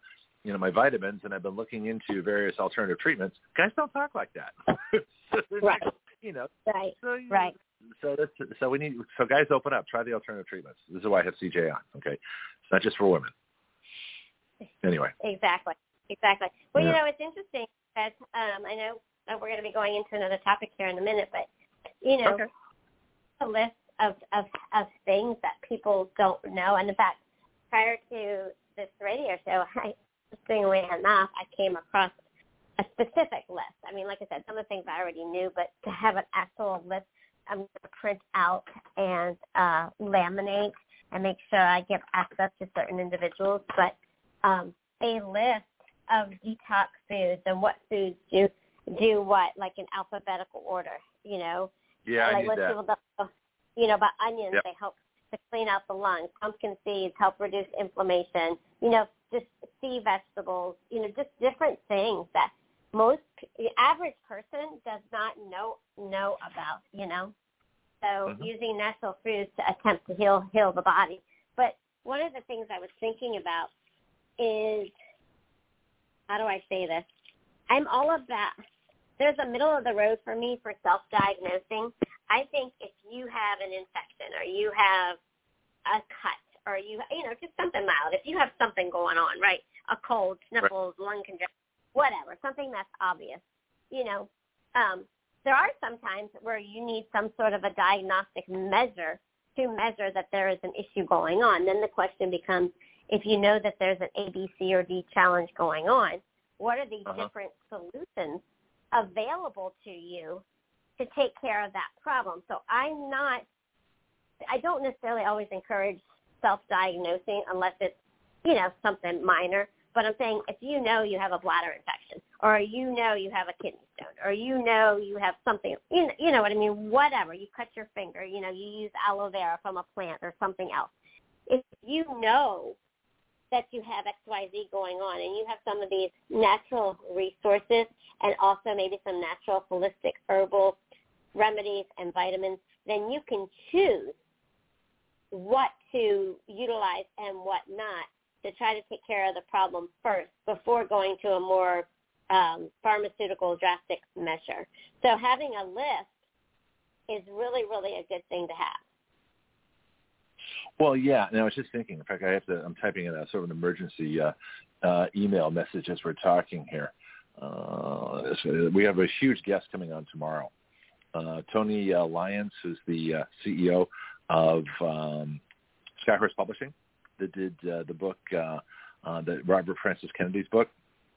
Speaker 1: you know, my vitamins, and I've been looking into various alternative treatments. Guys don't talk like that.
Speaker 10: Right.
Speaker 1: You know,
Speaker 10: Right.
Speaker 1: so you,
Speaker 10: Right.
Speaker 1: So that's so we need so guys open up. Try the alternative treatments. This is why I have CJ on. Okay, it's not just for women. Anyway.
Speaker 10: Exactly. Exactly. Well, you know, it's interesting that um, I know that we're going to be going into another topic here in a minute, but you know,
Speaker 1: Okay.
Speaker 10: a list of, of of things that people don't know. And in fact, prior to this radio show, I interestingly enough, I came across a specific list. I mean, like I said, some of the things I already knew, but to have an actual list, I'm going to print out and uh, laminate and make sure I give access to certain individuals. But um, a list of detox foods and what foods do do what, like in alphabetical order. You know,
Speaker 1: Yeah, I
Speaker 10: like
Speaker 1: need
Speaker 10: most
Speaker 1: that.
Speaker 10: people know, you know, about onions,
Speaker 1: Yep.
Speaker 10: they help to clean out the lungs. Pumpkin seeds help reduce inflammation. You know, just sea vegetables. You know, just different things that most the average person does not know know about. You know, so
Speaker 1: Mhm.
Speaker 10: using natural foods to attempt to heal heal the body. But one of the things I was thinking about is how do I say this? I'm all about there's a middle of the road for me for self-diagnosing. I think if you have an infection or you have a cut or you you know just something mild, if you have something going on, right? A cold, sniffles, lung congestion, whatever, something that's obvious, you know, um, there are some times where you need some sort of a diagnostic measure to measure that there is an issue going on. Then the question becomes, if you know that there's an A, B, C, or D challenge going on, what are the
Speaker 1: Uh-huh.
Speaker 10: different solutions available to you to take care of that problem? So I'm not, I don't necessarily always encourage self-diagnosing unless it's, you know, something minor. But I'm saying if you know you have a bladder infection, or you know you have a kidney stone, or you know you have something, you know, what I mean, whatever, you cut your finger, you know, you use aloe vera from a plant or something else. If you know that you have XYZ going on and you have some of these natural resources and also maybe some natural holistic herbal remedies and vitamins, then you can choose what to utilize and what not to try to take care of the problem first before going to a more um, pharmaceutical drastic measure. So having a list is really, really a good thing to have.
Speaker 1: Well, yeah. And I was just thinking. In fact, I have to. I'm typing in a sort of an emergency uh, uh, email message as we're talking here. Uh, we have a huge guest coming on tomorrow. Uh, Tony uh, Lyons, who's the uh, CEO of um, Skyhorse Publishing, that did uh, the book, uh, uh, that Robert Francis Kennedy's book,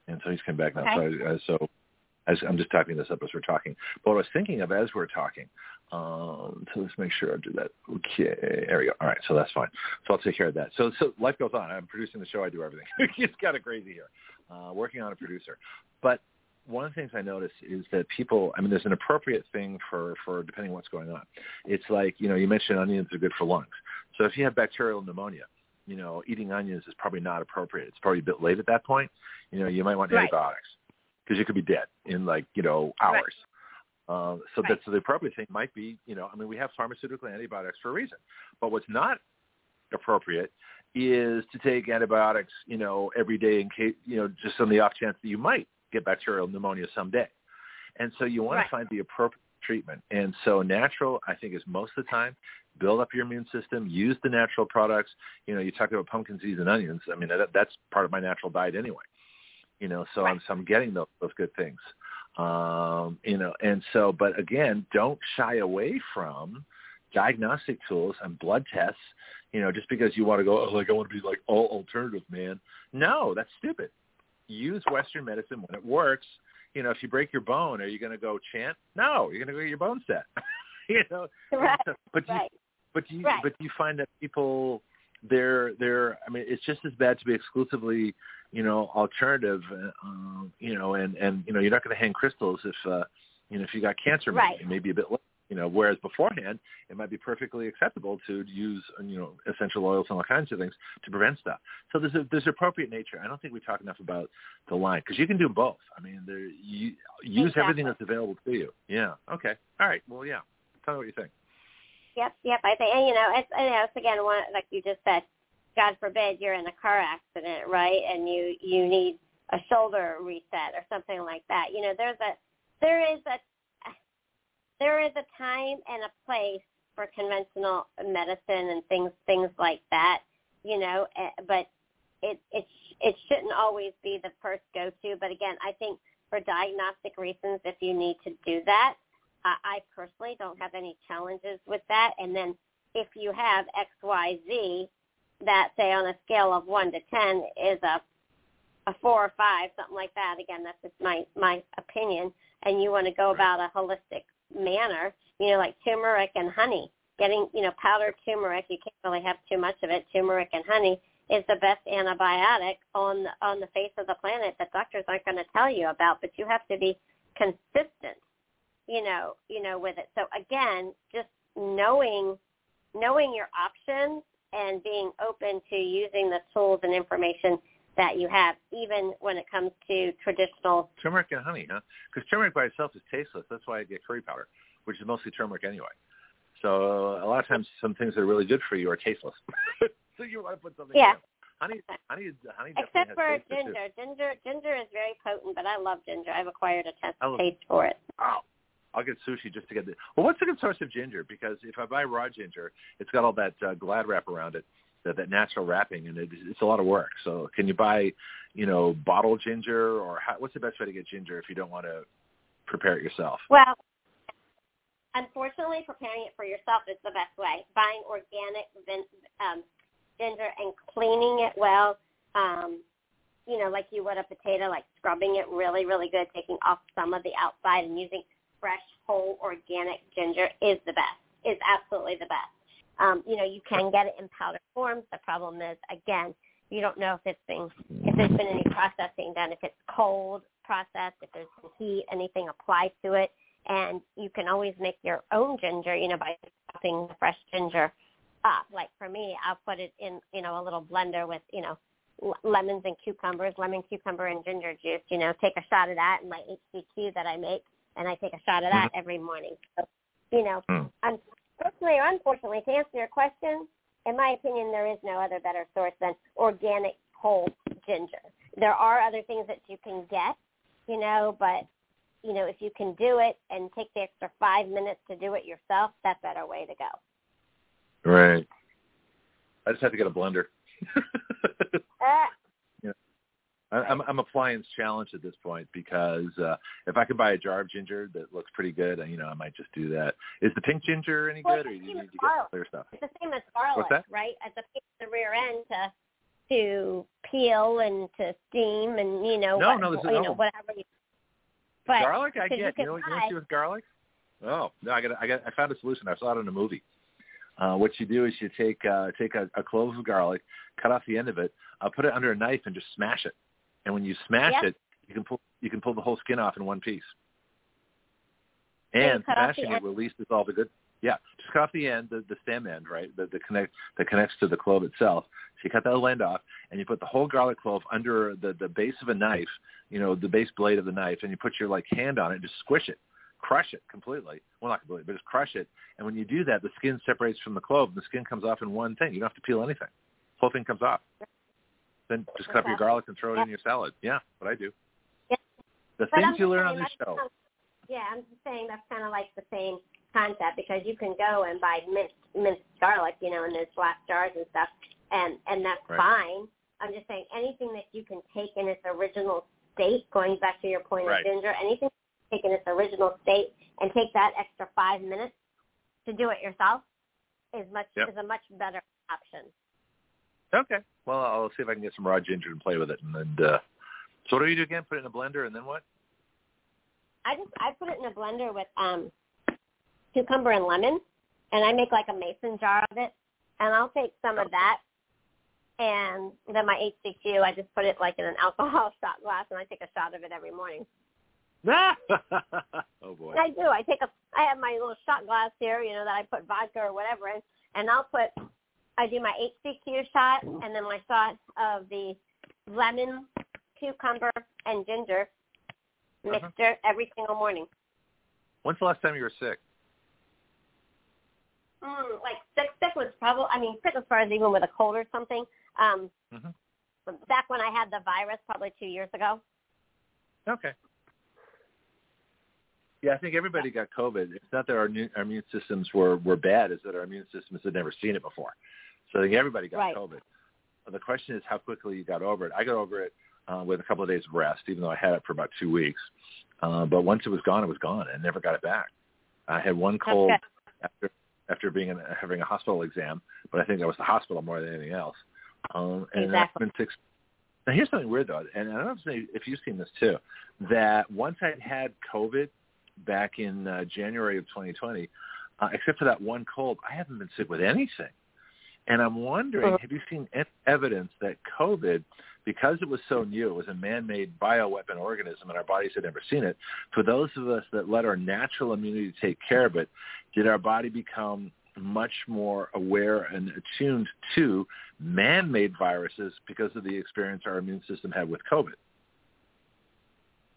Speaker 1: and so he's come back now. Okay. So, uh, so as, I'm just typing this up as we're talking. But what I was thinking of as we're talking, um, so let's make sure I do that. Okay, there we go. All right, so that's fine. So I'll take care of that. So, so life goes on. I'm producing the show. I do everything. it's kind of crazy here. Uh, working on a producer, but one of the things I notice is that people, I mean, there's an appropriate thing for, for depending on what's going on. It's like, you know, you mentioned onions are good for lungs. So if you have bacterial pneumonia, you know, eating onions is probably not appropriate. It's probably a bit late at that point. You know, you might want right. antibiotics because you could be dead in like, you know, hours. Right. Uh, so right. that's so the appropriate thing might be, you know, I mean, we have pharmaceutical antibiotics for a reason. But what's not appropriate is to take antibiotics, you know, every day in case, you know, just on the off chance that you might get bacterial pneumonia someday. And so you want right. to find the appropriate treatment. And so natural, I think, is most of the time build up your immune system, use the natural products. You know, you talk about pumpkin seeds and onions. I mean, that, that's part of my natural diet anyway. You know, so right. I'm so I'm getting those those good things. Um, you know, and so, but again, don't shy away from diagnostic tools and blood tests. You know, just because you want to go, oh, like I want to be like all alternative man. No, that's stupid use Western medicine when it works. You know, if you break your bone, are you going to go chant? No, you're going to go get your bone set. you know,
Speaker 10: right.
Speaker 1: but you,
Speaker 10: right.
Speaker 1: but you,
Speaker 10: right.
Speaker 1: but you find that people, they're, they're. I mean, it's just as bad to be exclusively, you know, alternative. Uh, you know, and and you know, you're not going to hang crystals if, uh, you know, if you got cancer,
Speaker 10: right.
Speaker 1: maybe, maybe a bit less you know, whereas beforehand it might be perfectly acceptable to use, you know, essential oils and all kinds of things to prevent stuff. So there's a there's appropriate nature. I don't think we talk enough about the line because you can do both. I mean, there you use
Speaker 10: exactly.
Speaker 1: everything that's available to you. Yeah. Okay. All right. Well, yeah. Tell me what you think.
Speaker 10: Yep. Yep. I think, and you know, it's, you know, it's again one like you just said. God forbid you're in a car accident, right? And you you need a shoulder reset or something like that. You know, there's a there is a there is a time and a place for conventional medicine and things things like that, you know, eh, but it it it shouldn't always be the first go to. But again, I think for diagnostic reasons, if you need to do that, I, I personally don't have any challenges with that. And then if you have X Y Z, that say on a scale of one to ten is a a four or five, something like that. Again, that's just my my opinion. And you want to go about a holistic manner, you know, like turmeric and honey. Getting, you know, powdered turmeric, you can't really have too much of it. Turmeric and honey is the best antibiotic on the, on the face of the planet that doctors aren't going to tell you about, but you have to be consistent, you know, you know, with it. So again, just knowing knowing your options and being open to using the tools and information that you have, even when it comes to traditional
Speaker 1: turmeric and honey, huh? Because turmeric by itself is tasteless. That's why I get curry powder, which is mostly turmeric anyway. So a lot of times, some things that are really good for you are tasteless. so you want to put something.
Speaker 10: Yeah.
Speaker 1: In. Honey, honey, honey.
Speaker 10: Except for
Speaker 1: ginger.
Speaker 10: Ginger, ginger is very potent, but I love ginger. I've acquired a test taste for it.
Speaker 1: Oh, I'll get sushi just to get the. Well, what's a good source of ginger? Because if I buy raw ginger, it's got all that uh, glad wrap around it that, that natural wrapping, and it, it's a lot of work. So can you buy, you know, bottled ginger, or how, what's the best way to get ginger if you don't want to prepare it yourself?
Speaker 10: Well, unfortunately, preparing it for yourself is the best way. Buying organic um, ginger and cleaning it well, um, you know, like you would a potato, like scrubbing it really, really good, taking off some of the outside and using fresh, whole, organic ginger is the best. Is absolutely the best. Um, you know, you can get it in powder forms. The problem is, again, you don't know if it's been if there's been any processing done, if it's cold processed, if there's heat, anything applied to it. And you can always make your own ginger, you know, by chopping the fresh ginger up. Like for me, I'll put it in, you know, a little blender with, you know, lemons and cucumbers, lemon, cucumber, and ginger juice. You know, take a shot of that in my HCQ that I make, and I take a shot of that mm-hmm. every morning. So, you know, mm. I'm or unfortunately, to answer your question, in my opinion, there is no other better source than organic whole ginger. There are other things that you can get, you know, but you know, if you can do it and take the extra five minutes to do it yourself, that's better way to go.
Speaker 1: Right. I just have to get a blender.
Speaker 10: uh,
Speaker 1: I'm I'm appliance challenged at this point because uh if I could buy a jar of ginger that looks pretty good, you know, I might just do that. Is the pink ginger any
Speaker 10: well,
Speaker 1: good, or do you need to get clear stuff?
Speaker 10: It's the same as garlic, right? At the, the rear end to to peel and to steam and you know
Speaker 1: No,
Speaker 10: what,
Speaker 1: no, this is-
Speaker 10: you know
Speaker 1: no.
Speaker 10: whatever you. But
Speaker 1: garlic, I get.
Speaker 10: You,
Speaker 1: You, know,
Speaker 10: can
Speaker 1: you what you do with garlic? Oh no, I got, I got, I found a solution. I saw it in a movie. Uh, what you do is you take uh, take a, a clove of garlic, cut off the end of it, uh, put it under a knife, and just smash it. And when you smash
Speaker 10: Yep.
Speaker 1: it, you can pull you can pull the whole skin off in one piece. And
Speaker 10: cut off the
Speaker 1: smashing it releases all the good. Yeah, just cut off the end, the, the stem end, right? The, the connect that connects to the clove itself. So you cut that end off, and you put the whole garlic clove under the the base of a knife, you know, the base blade of the knife, and you put your like hand on it, and just squish it, crush it completely. Well, not completely, but just crush it. And when you do that, the skin separates from the clove, and the skin comes off in one thing. You don't have to peel anything. The whole thing comes off. Then just cut up your garlic and throw it
Speaker 10: Yep.
Speaker 1: in your salad. Yeah, what I do.
Speaker 10: Yep.
Speaker 1: The
Speaker 10: But
Speaker 1: things you learn on this show.
Speaker 10: kind of- yeah, I'm just saying that's kind of like the same concept because you can go and buy minced minced garlic, you know, in those glass jars and stuff, and and that's
Speaker 1: Right.
Speaker 10: fine. I'm just saying anything that you can take in its original state, going back to your point
Speaker 1: Right.
Speaker 10: of ginger, anything take in its original state and take that extra five minutes to do it yourself is much
Speaker 1: Yep.
Speaker 10: is a much better option.
Speaker 1: Okay. Well, I'll see if I can get some raw ginger and play with it. And then, uh, so what do you do again? Put it in a blender, and then what?
Speaker 10: I just I put it in a blender with um cucumber and lemon, and I make like a mason jar of it, and I'll take some of that, and then my HCQ I just put it like in an alcohol shot glass, and I take a shot of it every morning.
Speaker 1: oh boy.
Speaker 10: I do. I take a I have my little shot glass here, you know, that I put vodka or whatever in, and I'll put I do my HCQ shot and then my shot of the lemon, cucumber, and ginger
Speaker 1: Uh-huh.
Speaker 10: mixture every single morning.
Speaker 1: When's the last time you were sick?
Speaker 10: Mm, like sick, sick was probably. I mean, sick as far as even with a cold or something. Um,
Speaker 1: Mhm.
Speaker 10: back when I had the virus, probably two years ago.
Speaker 1: Okay. Yeah, I think everybody got COVID. It's not that our, new, our immune systems were, were bad; it's that our immune systems had never seen it before. So I think everybody got
Speaker 10: Right.
Speaker 1: COVID. The question is how quickly you got over it. I got over it uh, with a couple of days of rest, even though I had it for about two weeks. Uh, but once it was gone, it was gone, and never got it back. I had one cold
Speaker 10: good.
Speaker 1: after after being in, having a hospital exam, but I think that was the hospital more than anything else. Um, and
Speaker 10: Exactly.
Speaker 1: that's been six. Now here's something weird though, and I don't know if if you've seen this too. That once I'd had COVID back in uh, January of 2020, uh, except for that one cold, I haven't been sick with anything. And I'm wondering,
Speaker 10: Uh-huh.
Speaker 1: have you seen evidence that COVID, because it was so new, it was a man-made bioweapon organism, and our bodies had never seen it. For those of us that let our natural immunity take care of it, did our body become much more aware and attuned to man-made viruses because of the experience our immune system had with COVID?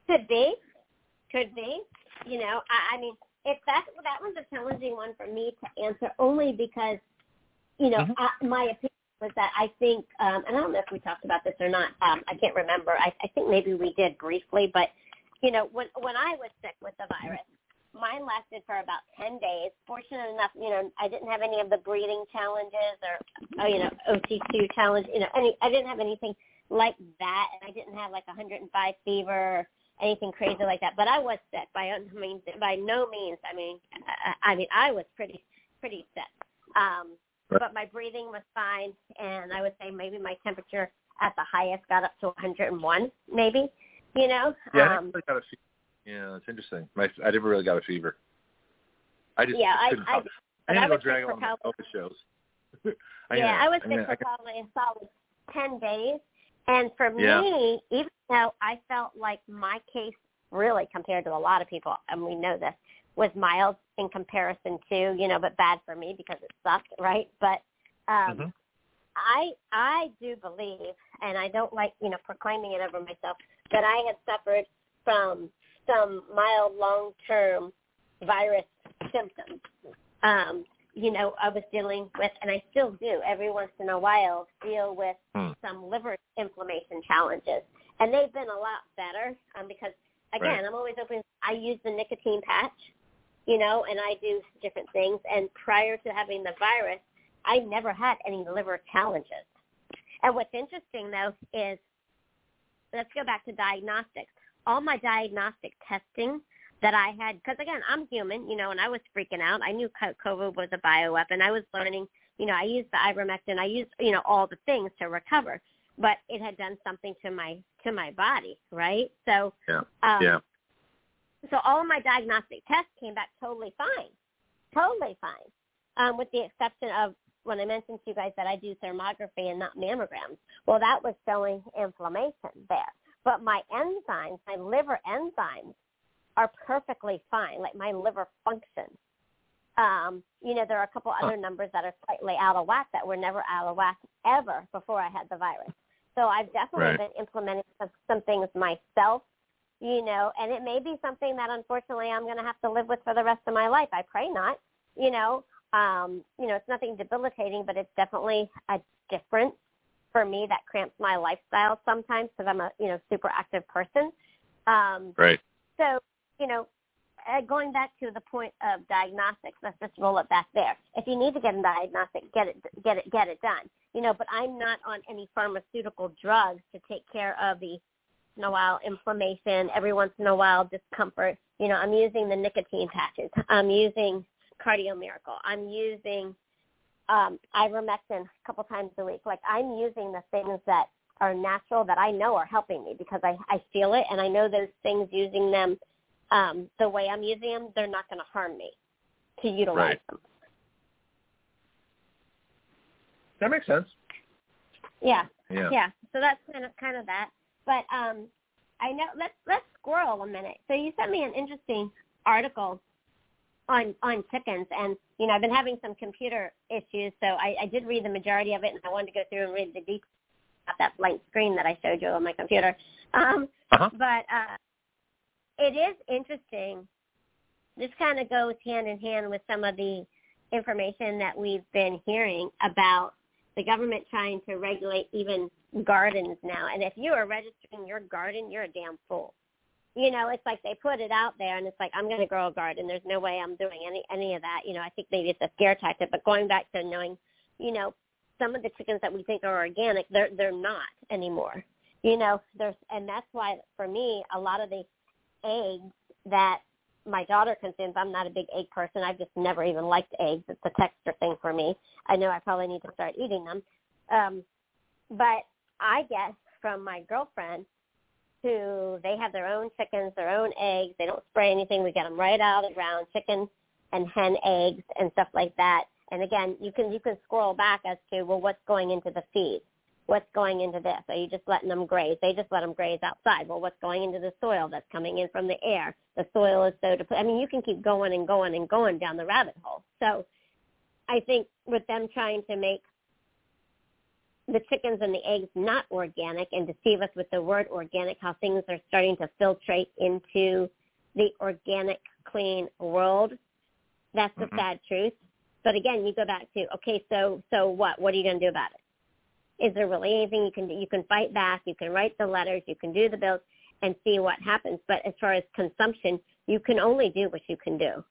Speaker 10: Could be, could be. You know, I, I mean, if that that was a challenging one for me to answer, only because, you know,
Speaker 1: Mhm.
Speaker 10: I, my opinion was that I think, um, and I don't know if we talked about this or not. Um, I can't remember. I, I think maybe we did briefly, but you know, when when I was sick with the virus, mine lasted for about ten days. Fortunate enough, you know, I didn't have any of the breathing challenges or, oh, you know, OT2 challenge. You know, any I didn't have anything like that, and I didn't have like a 105 fever or anything crazy like that. But I was sick by I mean by no means. I mean, I, I mean I was pretty pretty sick. Um. But my breathing was fine, and I would say maybe my temperature at the highest got up to 101, maybe. You know.
Speaker 1: Yeah, I
Speaker 10: um,
Speaker 1: never really got a fever. Yeah, it's interesting. My, I never really got a fever. I just
Speaker 10: Yeah, I- I-
Speaker 1: help.
Speaker 10: but
Speaker 1: I'm
Speaker 10: I
Speaker 1: gonna go drag on
Speaker 10: probably-
Speaker 1: COVID shows. I
Speaker 10: yeah,
Speaker 1: know.
Speaker 10: I was sick
Speaker 1: gonna-
Speaker 10: for probably a solid ten days, and for
Speaker 1: Yeah.
Speaker 10: me, even though I felt like my case really compared to a lot of people, and we know this, was mild in comparison to you know, but bad for me because it sucked, right? But um,
Speaker 1: Mhm.
Speaker 10: I I do believe, and I don't like you know proclaiming it over myself, that I had suffered from some mild long term virus symptoms. Um, you know, I was dealing with, and I still do every once in a while, deal with
Speaker 11: Hmm.
Speaker 10: some liver inflammation challenges, and they've been a lot better um, because again,
Speaker 11: Right.
Speaker 10: I'm always open. I use the nicotine patch, you know, and I do different things. And prior to having the virus, I never had any liver challenges. And what's interesting though is, let's go back to diagnostics. All my diagnostic testing that I had, because again, I'm human, you know, and I was freaking out. I knew COVID was a bioweapon. I was learning, you know, I used the ivermectin. I used, you know, all the things to recover, but it had done something to my to my body, right? So,
Speaker 11: Yeah.
Speaker 10: um,
Speaker 11: Yeah.
Speaker 10: So all of my diagnostic tests came back totally fine, totally fine, um, with the exception of when I mentioned to you guys that I do thermography and not mammograms. Well, that was showing inflammation there. But my enzymes, my liver enzymes, are perfectly fine. Like my liver functions. Um, you know, there are a couple other numbers that are slightly out of whack that were never out of whack ever before I had the virus. So I've definitely
Speaker 11: Right.
Speaker 10: been implementing some, some things myself, you know, and it may be something that unfortunately I'm going to have to live with for the rest of my life. I pray not, you know. Um, you know, it's nothing debilitating, but it's definitely a difference for me that cramps my lifestyle sometimes because I'm a, you know, super active person. Um,
Speaker 11: Right.
Speaker 10: so, you know, uh, going back to the point of diagnostics, let's just roll it back there. If you need to get a diagnostic, get it, get it, get it done. You know, but I'm not on any pharmaceutical drugs to take care of the in a while inflammation, every once in a while discomfort. You know, I'm using the nicotine patches. I'm using Cardio Miracle. I'm using um, ivermectin a couple times a week. Like I'm using the things that are natural that I know are helping me because I, I feel it and I know those things using them um, the way I'm using them, they're not going to harm me to utilize
Speaker 11: Right.
Speaker 10: them.
Speaker 11: That makes sense.
Speaker 10: Yeah.
Speaker 11: Yeah.
Speaker 10: Yeah. So that's kind of kind of that. But um I know let's let's squirrel a minute. So you sent me an interesting article on on chickens and you know, I've been having some computer issues, so I, I did read the majority of it and I wanted to go through and read the details of that blank screen that I showed you on my computer. Um
Speaker 11: Uh-huh.
Speaker 10: but uh it is interesting. This kind of goes hand in hand with some of the information that we've been hearing about the government trying to regulate even gardens now. And if you are registering your garden, you're a damn fool. You know, it's like they put it out there and it's like, I'm going to grow a garden. There's no way I'm doing any, any of that. You know, I think maybe it's a scare tactic, but going back to knowing, you know, some of the chickens that we think are organic, they're, they're not anymore. You know, there's, and that's why for me, a lot of the eggs that my daughter consumes. I'm not a big egg person. I've just never even liked eggs. It's a texture thing for me. I know I probably need to start eating them. Um, but I guess, from my girlfriend who they have their own chickens, their own eggs. They don't spray anything. We get them right out of the ground, chicken and hen eggs and stuff like that. And again, you can you can scroll back as to well, what's going into the feed? What's going into this? Are you just letting them graze? They just let them graze outside. Well, what's going into the soil that's coming in from the air? The soil is so depleted. I mean, you can keep going and going and going down the rabbit hole. So I think with them trying to make the chickens and the eggs not organic and deceive us with the word organic, how things are starting to filtrate into the organic, clean world. That's the
Speaker 11: Mhm.
Speaker 10: sad truth. But again, you go back to okay, so so what? What are you going to do about it? Is there really anything you can do? You can fight back. You can write the letters. You can do the bills and see what happens. But as far as consumption, you can only do what you can do.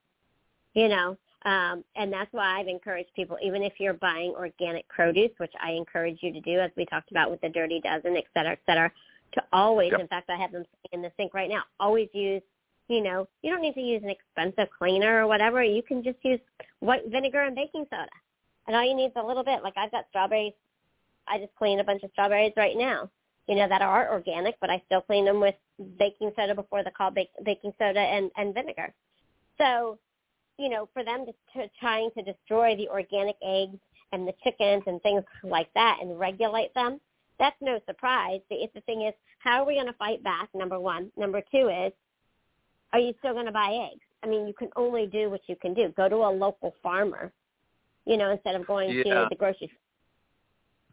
Speaker 10: You know, um, and that's why I've encouraged people, even if you're buying organic produce, which I encourage you to do, as we talked about with the Dirty Dozen, et cetera, et cetera, to always,
Speaker 11: Yep.
Speaker 10: in fact, I have them in the sink right now, always use, you know, you don't need to use an expensive cleaner or whatever. You can just use white vinegar and baking soda. And all you need is a little bit. Like I've got strawberries. I just clean a bunch of strawberries right now, you know, that are organic, but I still clean them with baking soda before the call bake, baking soda and, and vinegar. So, you know, for them to, to trying to destroy the organic eggs and the chickens and things like that and regulate them, that's no surprise. The, the thing is, how are we going to fight back? Number one. Number two is, are you still going to buy eggs? I mean, you can only do what you can do. Go to a local farmer, you know, instead of going
Speaker 11: Yeah.
Speaker 10: to the grocery store.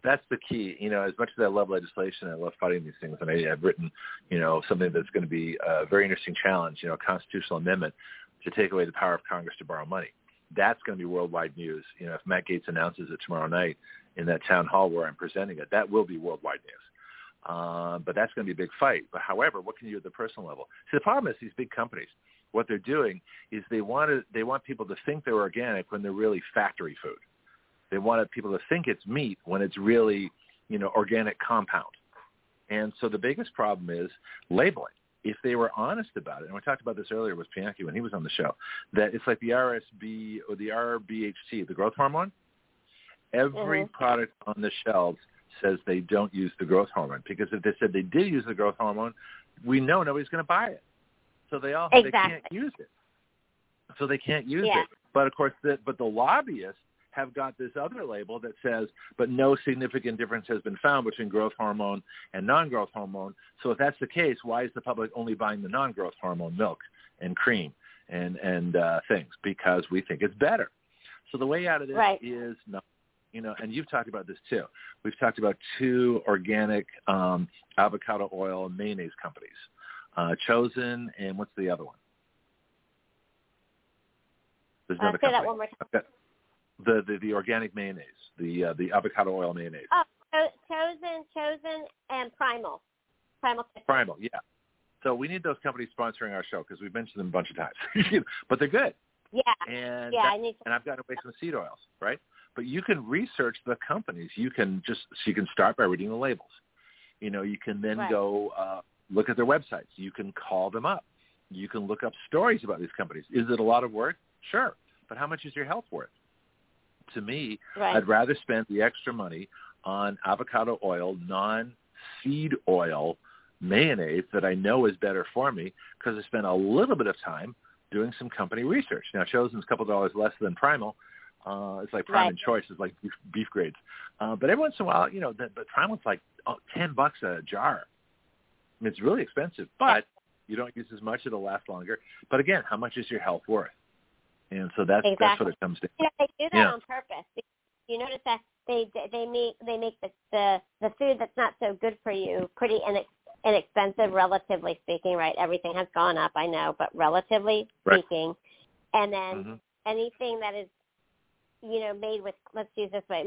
Speaker 11: that's the key. You know, as much as I love legislation, I love fighting these things, and I, I've written, you know, something that's going to be a very interesting challenge. You know, a constitutional amendment to take away the power of Congress to borrow money.
Speaker 1: that's going to be worldwide news. You know, if Matt Gaetz announces it tomorrow night in that town hall where I'm presenting it, that will be worldwide news. Uh, but that's going to be a big fight. But however, what can you do at the personal level? See, the problem is these big companies. What they're doing is they want to, they want people to think they're organic when they're really factory food. They want people to think it's meat when it's really, you know, organic compound. And so the biggest problem is labeling. If they were honest about it, and we talked about this earlier with Bianca when he was on the show, that it's like the RSB or the RBGH, the growth hormone. Every mm-hmm. product on the shelves says they don't use the growth hormone because if they said they did use the growth hormone, we know nobody's going to buy it. So they all
Speaker 10: exactly.
Speaker 1: they can't use it. So they can't use
Speaker 10: yeah.
Speaker 1: it. But of course, the, but the lobbyists have got this other label that says, but no significant difference has been found between growth hormone and non-growth hormone. So if that's the case, why is the public only buying the non-growth hormone milk and cream and and uh, things? Because we think it's better. So the way out of this
Speaker 10: right.
Speaker 1: is no, you know, and you've talked about this too. We've talked about two organic um, avocado oil mayonnaise companies, uh, Chosen and what's the other one? There's
Speaker 10: uh,
Speaker 1: another
Speaker 10: say
Speaker 1: company.
Speaker 10: that one more time.
Speaker 1: Okay. The, the the organic mayonnaise, the uh, the avocado oil mayonnaise.
Speaker 10: Oh, chosen, chosen, and primal, primal.
Speaker 1: Primal, yeah. So we need those companies sponsoring our show because we've mentioned them a bunch of times, but they're good.
Speaker 10: Yeah.
Speaker 1: And
Speaker 10: yeah,
Speaker 1: that,
Speaker 10: I need. To-
Speaker 1: and I've got away some seed oils, right? But you can research the companies. You can just so you can start by reading the labels. You know, you can then
Speaker 10: right.
Speaker 1: go uh, look at their websites. You can call them up. You can look up stories about these companies. Is it a lot of work? Sure, but how much is your health worth? To me,
Speaker 10: right.
Speaker 1: I'd rather spend the extra money on avocado oil, non-seed oil mayonnaise that I know is better for me because I spent a little bit of time doing some company research. Now, Chosen's a couple dollars less than Primal. Uh, it's like Prime
Speaker 10: right.
Speaker 1: and Choice is like beef, beef grades. Uh, but every once in a while, you know, the, but Primal's like oh, 10 bucks a jar. I mean, it's really expensive, but you don't use as much. It'll last longer. But again, how much is your health worth? And so that's
Speaker 10: exactly.
Speaker 1: that's what it comes to.
Speaker 10: Yeah, they do that
Speaker 1: yeah.
Speaker 10: on purpose. You notice that they they make they make the the, the food that's not so good for you pretty inex, inexpensive, relatively speaking. Right, everything has gone up, I know, but relatively
Speaker 1: right.
Speaker 10: speaking. And then
Speaker 1: mm-hmm.
Speaker 10: anything that is, you know, made with let's use this way,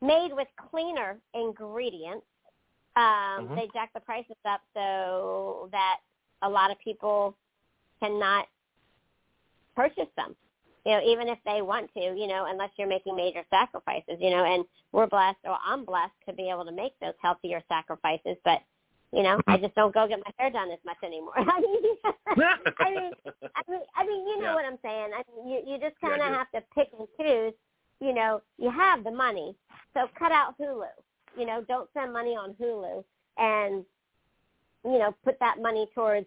Speaker 10: made with cleaner ingredients, um,
Speaker 1: mm-hmm.
Speaker 10: they jack the prices up so that a lot of people cannot purchase them. You know, even if they want to, you know, unless you're making major sacrifices, you know, and we're blessed or I'm blessed to be able to make those healthier sacrifices, but you know, I just don't go get my hair done as much anymore. I mean, I mean, I mean, I mean, you know
Speaker 1: Yeah.
Speaker 10: what I'm saying. I mean, you you just kind of
Speaker 1: do.
Speaker 10: have to pick and choose. You know, you have the money, so cut out Hulu. You know, don't spend money on Hulu, and you know, put that money towards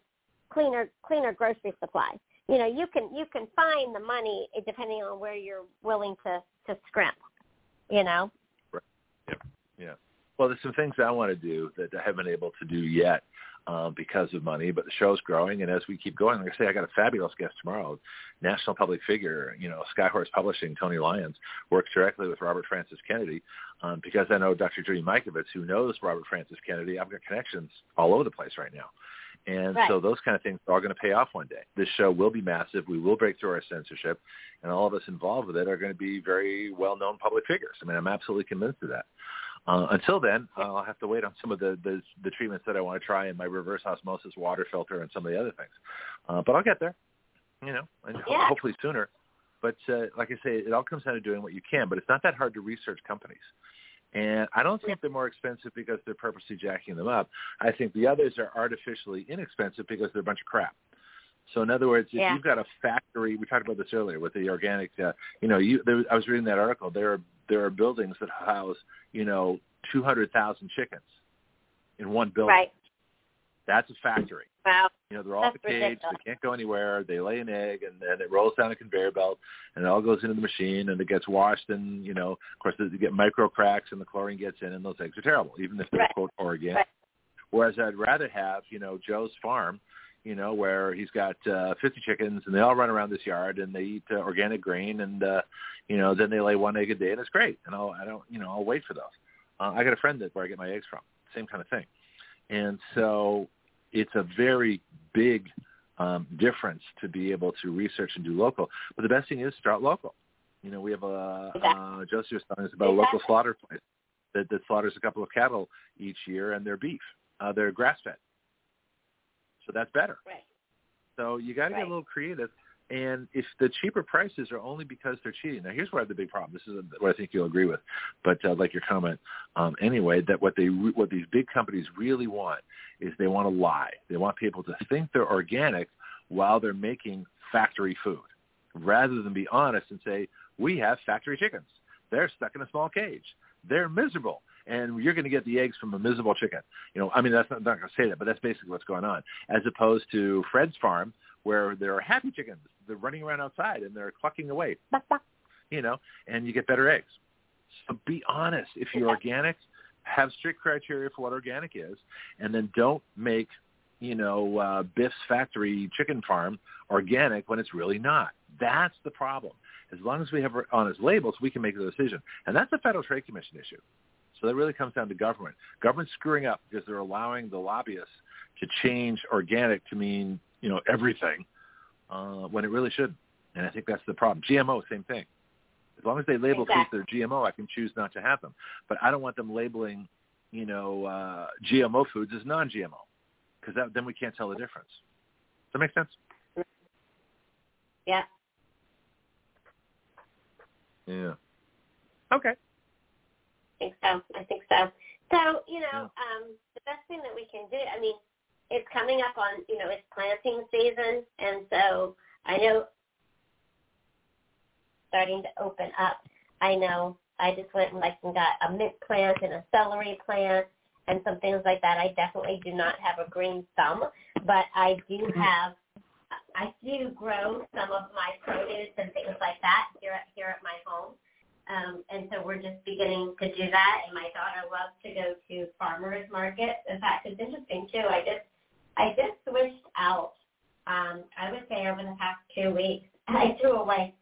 Speaker 10: cleaner cleaner grocery supply. You know, you can you can find the money depending on where you're willing to to scrimp. You know.
Speaker 1: Yeah. Yeah well, there's some things I want to do that I haven't been able to do yet uh, because of money, but the show's growing, and as we keep going, like I say, I got a fabulous guest tomorrow, national public figure, you know, Skyhorse Publishing, Tony Lyons, works directly with Robert Francis Kennedy, um, because I know Dr. Judy Mikovits, who knows Robert Francis Kennedy. I've got connections all over the place right now. And
Speaker 10: Right.
Speaker 1: so those kind of things are going to pay off one day. This show will be massive. We will break through our censorship, and all of us involved with it are going to be very well-known public figures. I mean, I'm absolutely convinced of that. Uh, until then, uh, I'll have to wait on some of the, the the treatments that I want to try in my reverse osmosis water filter and some of the other things. Uh, but I'll get there, you know, and
Speaker 10: Yeah.
Speaker 1: hopefully sooner. But uh, like I say, it all comes down to doing what you can. But it's not that hard to research companies. And I don't think they're more expensive because they're purposely jacking them up. I think the others are artificially inexpensive because they're a bunch of crap. So in other words, if
Speaker 10: Yeah.
Speaker 1: you've got a factory, we talked about this earlier with the organic. Uh, you know, you there, I was reading that article. There are there are buildings that house you know two hundred thousand chickens in one building.
Speaker 10: Right.
Speaker 1: That's a factory.
Speaker 10: Wow.
Speaker 1: You know, they're all in a cage.
Speaker 10: ridiculous.
Speaker 1: They can't go anywhere. They lay an egg, and then it rolls down a conveyor belt, and it all goes into the machine, and it gets washed. And you know, of course, you get micro cracks, and the chlorine gets in, and those eggs are terrible, even if they're
Speaker 10: Right.
Speaker 1: quote organic.
Speaker 10: Right.
Speaker 1: Whereas I'd rather have, you know, Joe's farm, you know, where he's got uh, 50 chickens, and they all run around this yard, and they eat uh, organic grain, and uh, you know, then they lay one egg a day, and it's great. And I'll, I don't, you know, I'll wait for those. Uh, I got a friend that where I get my eggs from, same kind of thing. And so it's a very big um, difference to be able to research and do local. But the best thing is start local. You know, we have a uh, Josie was telling us about a local slaughter place that, that slaughters a couple of cattle each year, and they're beef. Uh, they're grass fed, so that's better.
Speaker 10: Right.
Speaker 1: So you got to
Speaker 10: right.
Speaker 1: get a little creative. And if the cheaper prices are only because they're cheating, now here's where I have the big problem. This is what I think you'll agree with, but uh, like your comment um, anyway, that what they what these big companies really want is they want to lie. They want people to think they're organic while they're making factory food, rather than be honest and say we have factory chickens. They're stuck in a small cage. They're miserable and you're going to get the eggs from a miserable chicken. You know, I mean, that's not, I'm not going to say that, but that's basically what's going on. As opposed to Fred's farm, where there are happy chickens. They're running around outside and they're clucking away, you know, and you get better eggs. So be honest. If you're organic, have strict criteria for what organic is, and then don't make, you know, uh, Biff's factory chicken farm organic when it's really not. That's the problem. As long as we have honest labels, we can make the decision, and that's a Federal Trade Commission issue. So that really comes down to government. Government's screwing up because they're allowing the lobbyists to change organic to mean you know everything uh, when it really shouldn't. And I think that's the problem. GMO, same thing. As long as they label
Speaker 10: exactly.
Speaker 1: foods that are GMO, I can choose not to have them. But I don't want them labeling, you know, uh, GMO foods as non-GMO because then we can't tell the difference. Does that make sense?
Speaker 10: Yeah.
Speaker 1: Yeah. Okay.
Speaker 10: I think so. I think so. So, you know, yeah. um, the best thing that we can do, I mean, it's coming up on, you know, it's planting season, and so I know starting to open up. I know I just went and like and got a mint plant and a celery plant and some things like that. I definitely do not have a green thumb, but I do
Speaker 1: Mm-hmm.
Speaker 10: have I do grow some of my produce and things like that here at here at my home. Um, and so we're just beginning to do that. And my daughter loves to go to farmers markets. In fact, it's interesting too. I just I just switched out. Um, I would say over the past two weeks, I threw away.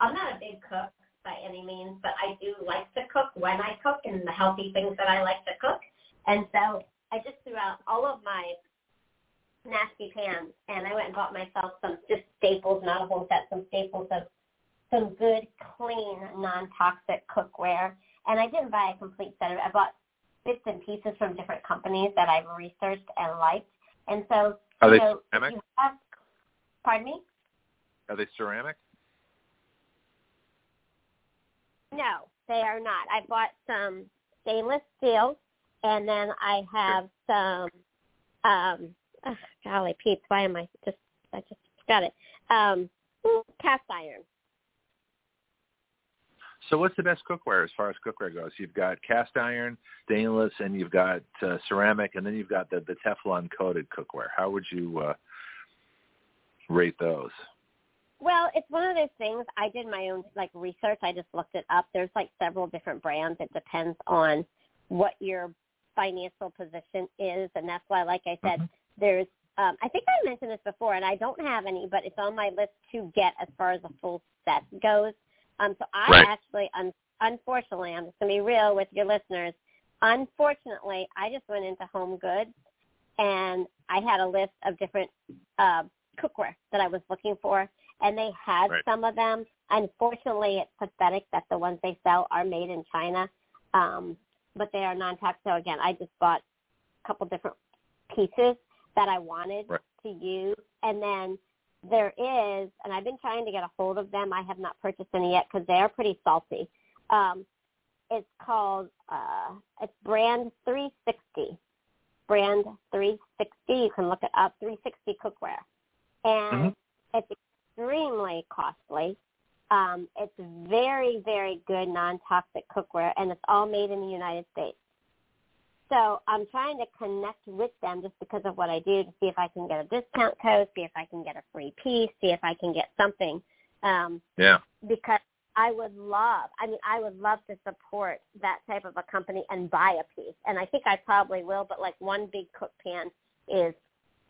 Speaker 10: I'm not a big cook by any means, but I do like to cook when I cook and the healthy things that I like to cook. And so I just threw out all of my nasty pans, and I went and bought myself some just staples, not a whole set, some staples of some good, clean, non-toxic cookware. And I didn't buy a complete set of it. I bought bits and pieces from different companies that I've researched and liked. And so,
Speaker 1: are they ceramic?
Speaker 10: Have, pardon me?
Speaker 1: Are they ceramic?
Speaker 10: No, they are not. I bought some stainless steel, and then I have some. Um, oh, golly, Pete, why am I just? I just got it. Um, cast iron.
Speaker 1: So what's the best cookware as far as cookware goes? You've got cast iron, stainless, and you've got uh, ceramic, and then you've got the, the Teflon coated cookware. How would you uh, rate those?
Speaker 10: Well, it's one of those things. I did my own like research. I just looked it up. There's like several different brands. It depends on what your financial position is, and that's why, like I said,
Speaker 1: mm-hmm.
Speaker 10: there's. Um, I think I mentioned this before, and I don't have any, but it's on my list to get as far as a full set goes. Um, so I
Speaker 1: right.
Speaker 10: actually, un- unfortunately, I'm just going to be real with your listeners. Unfortunately, I just went into Home Goods and I had a list of different uh, cookware that I was looking for, and they had
Speaker 1: right.
Speaker 10: some of them. Unfortunately, it's pathetic that the ones they sell are made in China, um, but they are non-toxic. So again, I just bought a couple different pieces that I wanted
Speaker 1: right.
Speaker 10: to use, and then there is, and I've been trying to get a hold of them. I have not purchased any yet because they are pretty salty. Um, it's called, uh, it's brand 360. Brand 360. You can look it up, 360 cookware. And
Speaker 1: mm-hmm.
Speaker 10: it's extremely costly. Um, it's very, very good non-toxic cookware, and it's all made in the United States. So I'm trying to connect with them just because of what I do to see if I can get a discount code, see if I can get a free piece, see if I can get something. Um,
Speaker 1: yeah.
Speaker 10: Because I would love, I mean, I would love to support that type of a company and buy a piece. And I think I probably will, but like one big cook pan is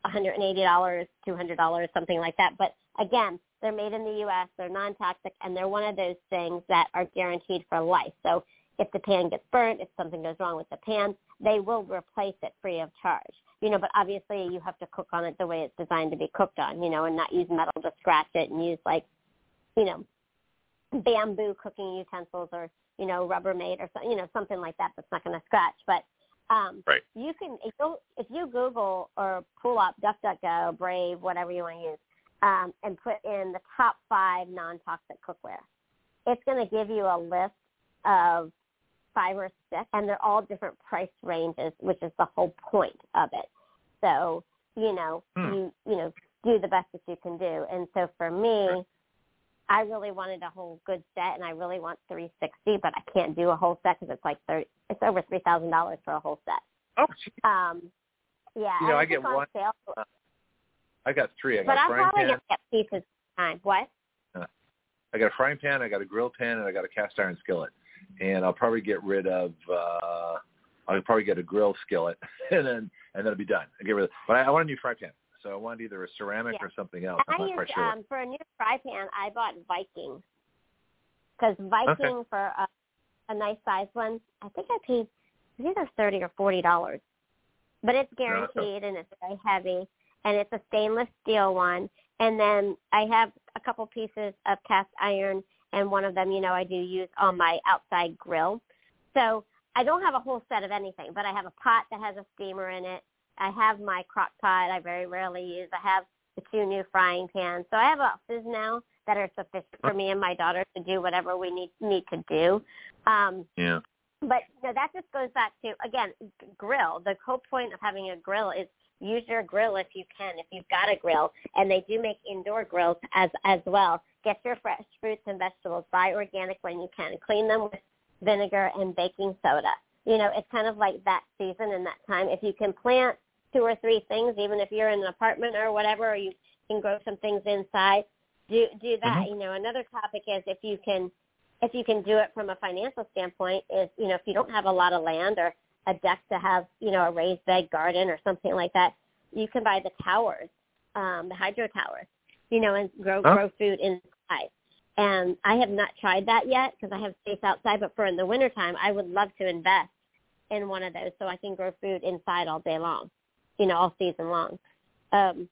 Speaker 10: $180, $200, something like that. But again, they're made in the U.S., they're non-toxic, and they're one of those things that are guaranteed for life. So if the pan gets burnt, if something goes wrong with the pan, they will replace it free of charge. you know, but obviously you have to cook on it the way it's designed to be cooked on, you know, and not use metal to scratch it and use like, you know, bamboo cooking utensils or you know Rubbermaid or so, you know something like that that's not going to scratch. But um,
Speaker 1: right.
Speaker 10: you can if you if you Google or pull up DuckDuckGo, Brave, whatever you want to use, um, and put in the top five non-toxic cookware, it's going to give you a list of five or six, and they're all different price ranges, which is the whole point of it. So you know
Speaker 1: hmm.
Speaker 10: you you know do the best that you can do. And so for me, I really wanted a whole good set, and I really want 360, but I can't do a whole set because it's like 30, it's over three thousand dollars for a whole set.
Speaker 1: Oh,
Speaker 10: um, yeah.
Speaker 1: You know,
Speaker 10: I,
Speaker 1: I get
Speaker 10: on
Speaker 1: one.
Speaker 10: Sale.
Speaker 1: Uh, I got three. I got
Speaker 10: but
Speaker 1: a
Speaker 10: I'm probably
Speaker 1: pan.
Speaker 10: gonna get pieces time. What?
Speaker 1: I got a frying pan, I got a grill pan, and I got a cast iron skillet. And I'll probably get rid of. uh I'll probably get a grill skillet, and then and then it'll be done. I get rid of. But I, I want a new fry pan, so I want either a ceramic
Speaker 10: Yeah.
Speaker 1: or something else. I'm
Speaker 10: I
Speaker 1: not
Speaker 10: used,
Speaker 1: quite sure.
Speaker 10: um, for a new fry pan, I bought Viking because Viking for a, a nice size one, I think I paid it's either thirty or forty dollars, but it's guaranteed and it's very heavy, and it's a stainless steel one. And then I have a couple pieces of cast iron, and one of them, you know, I do use on my outside grill. So I don't have a whole set of anything, but I have a pot that has a steamer in it. I have my crock pot I very rarely use. I have the two new frying pans. So I have options now that are sufficient for me and my daughter to do whatever we need need to do. Um,
Speaker 1: yeah.
Speaker 10: but you know, that just goes back to again grill. The whole point of having a grill is use your grill if you can, if you've got a grill, and they do make indoor grills as as well. Get your fresh fruits and vegetables. Buy organic when you can. Clean them with vinegar and baking soda. You know, it's kind of like that season and that time. If you can plant two or three things, even if you're in an apartment or whatever, or you can grow some things inside, do do that. You know, another topic is if you can if you can do it from a financial standpoint is, you know, if you don't have a lot of land or a deck to have, you know, a raised bed garden or something like that, you can buy the towers, um, the hydro towers, you know, and grow
Speaker 1: Huh?
Speaker 10: grow food inside. And I have not tried that yet because I have space outside, but for in the wintertime, I would love to invest in one of those so I can grow food inside all day long, you know, all season long. Um,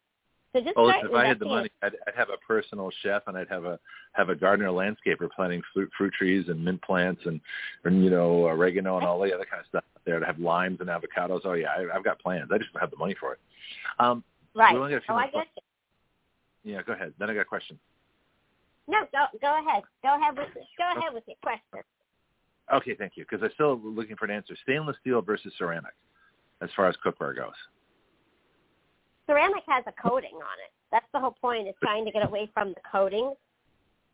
Speaker 10: so just
Speaker 1: Well, if I had the money, I'd, I'd have a personal chef, and I'd have a have a gardener landscaper planting fruit fruit trees and mint plants and and you know oregano and all the other kind of stuff there to have limes and avocados. Oh yeah, I, I've got plans. I just don't have the money for it. Um,
Speaker 10: right.
Speaker 1: we only got a few
Speaker 10: oh, I get you.
Speaker 1: Yeah, go ahead. Then I got a question.
Speaker 10: No, go go ahead. Go ahead with go ahead with your question.
Speaker 1: Okay, thank you. Because I'm still looking for an answer. Stainless steel versus ceramic, as far as cookware goes.
Speaker 10: ceramic has a coating on it. That's the whole point is trying to get away from the coating,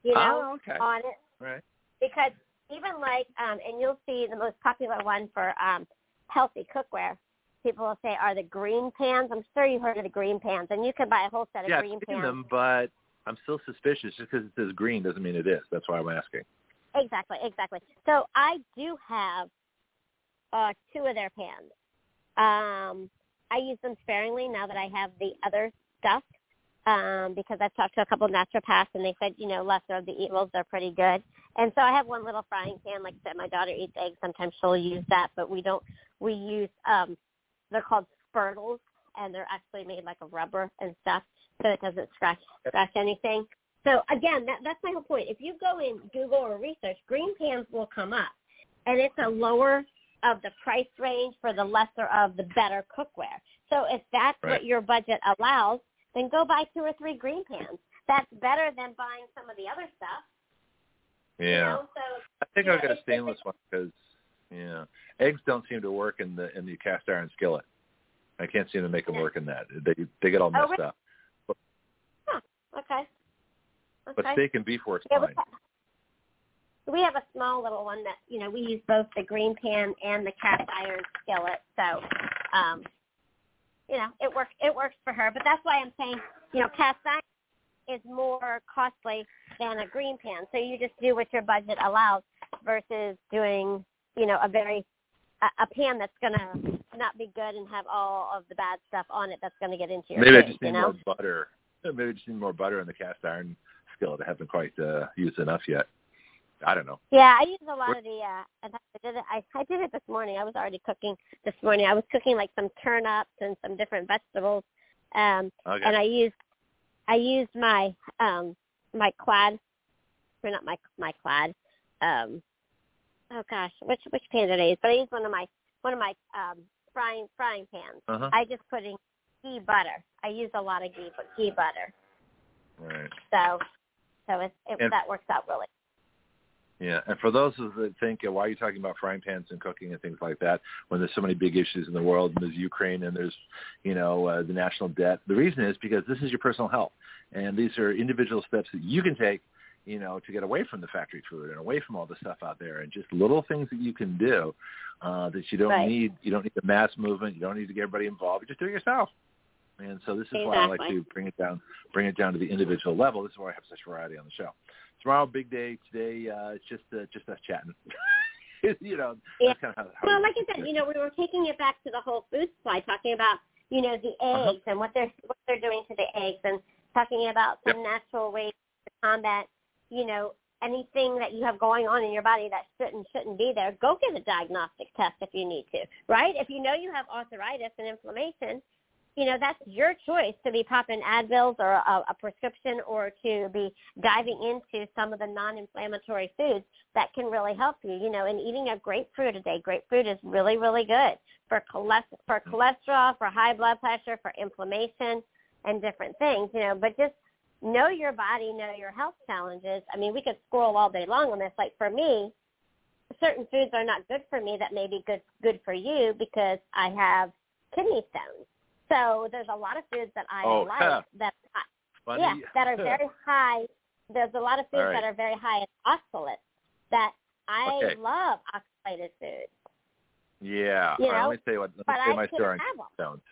Speaker 10: you know,
Speaker 1: Oh, okay.
Speaker 10: on it.
Speaker 1: Right.
Speaker 10: Because even like, um, and you'll see the most popular one for um, healthy cookware. People will say are the green pans. I'm sure you've heard of the green pans, and you can buy a whole set of
Speaker 1: Yeah,
Speaker 10: green
Speaker 1: I've seen
Speaker 10: pans.
Speaker 1: them, but I'm still suspicious. Just because it says green doesn't mean it is. That's why I'm asking.
Speaker 10: Exactly, exactly. So I do have uh, two of their pans. Um, I use them sparingly now that I have the other stuff um, because I've talked to a couple of naturopaths and they said, you know, lesser of the evils are pretty good. And so I have one little frying pan. Like I said, my daughter eats eggs. Sometimes she'll use that, but we don't. We use um, they're called spurtles, and they're actually made like of rubber and stuff, so it doesn't scratch scratch anything. So again, that, that's my whole point. If you go in Google or research, green pans will come up, and it's a lower of the price range for the lesser of the better cookware. So if that's
Speaker 1: Right.
Speaker 10: what your budget allows, then go buy two or three green pans. That's better than buying some of the other stuff.
Speaker 1: Yeah.
Speaker 10: You know? So
Speaker 1: I think
Speaker 10: you know,
Speaker 1: get a stainless one because yeah, eggs don't seem to work in the in the cast iron skillet. I can't seem to make them work in that. They they get all
Speaker 10: Oh,
Speaker 1: messed
Speaker 10: really?
Speaker 1: up.
Speaker 10: huh, okay.
Speaker 1: But steak and beef works
Speaker 10: Yeah, we
Speaker 1: fine.
Speaker 10: have, we have a small little one that you know we use both the green pan and the cast iron skillet. So, um, you know, it works. It works for her. But that's why I'm saying, you know, cast iron is more costly than a green pan. So you just do what your budget allows versus doing, you know, a very a, a pan that's gonna not be good and have all of the bad stuff on it that's gonna get into your
Speaker 1: Maybe I
Speaker 10: food,
Speaker 1: just
Speaker 10: you
Speaker 1: need
Speaker 10: know?
Speaker 1: more butter. Maybe I just need more butter in the cast iron skillet. I haven't quite uh, used enough yet. I don't know.
Speaker 10: Yeah, I use a lot of the. uh I did it. I, I did it this morning. I was already cooking this morning. I was cooking like some turnips and some different vegetables, um,
Speaker 1: okay.
Speaker 10: and I used I used my um my clad, or not my my clad. Um, oh gosh, which which pan did I use? But I used one of my one of my um frying frying pans.
Speaker 1: Uh-huh.
Speaker 10: I just put in ghee butter. I use a lot of ghee, but ghee butter.
Speaker 1: Right.
Speaker 10: So, so it, it
Speaker 1: And-
Speaker 10: that works out really.
Speaker 1: Yeah, and for those of that think, why are you talking about frying pans and cooking and things like that when there's so many big issues in the world and there's Ukraine and there's, you know, uh, the national debt? The reason is because this is your personal health, and these are individual steps that you can take, you know, to get away from the factory food and away from all the stuff out there, and just little things that you can do uh, that you don't
Speaker 10: Right.
Speaker 1: need. You don't need the mass movement. You don't need to get everybody involved. You just do it yourself. And so this is why I like to bring it down, bring it down to the individual level. This is why I have such variety on the show. Tomorrow, big day. Today, uh, it's just uh, just us chatting. you know,
Speaker 10: Yeah.
Speaker 1: kind of
Speaker 10: Well, like I said, you know, we were taking it back to the whole food supply, talking about you know the
Speaker 1: Uh-huh.
Speaker 10: eggs and what they're what they're doing to the eggs, and talking about some natural ways to combat, you know, anything that you have going on in your body that shouldn't shouldn't be there. Go get a diagnostic test if you need to, right? If you know you have arthritis and inflammation, you know that's your choice to be popping Advils or a, a prescription, or to be diving into some of the non-inflammatory foods that can really help you. You know, and eating a grapefruit a day. Grapefruit is really, really good for cholesterol, for cholesterol, for high blood pressure, for inflammation, and different things. You know, but just know your body, know your health challenges. I mean, we could scroll all day long on this. Like for me, certain foods are not good for me that may be good good for you because I have kidney stones. So there's a lot of foods that I
Speaker 1: Oh,
Speaker 10: like
Speaker 1: huh.
Speaker 10: that
Speaker 1: Funny.
Speaker 10: yeah, that are very high. There's a lot of foods
Speaker 1: right.
Speaker 10: that are very high in oxalates that I
Speaker 1: Okay.
Speaker 10: love oxalated foods.
Speaker 1: Yeah.
Speaker 10: You
Speaker 1: All right,
Speaker 10: know,
Speaker 1: let me tell you what. Let me
Speaker 10: but
Speaker 1: tell you
Speaker 10: I
Speaker 1: my story.
Speaker 10: 'em.
Speaker 1: Stones.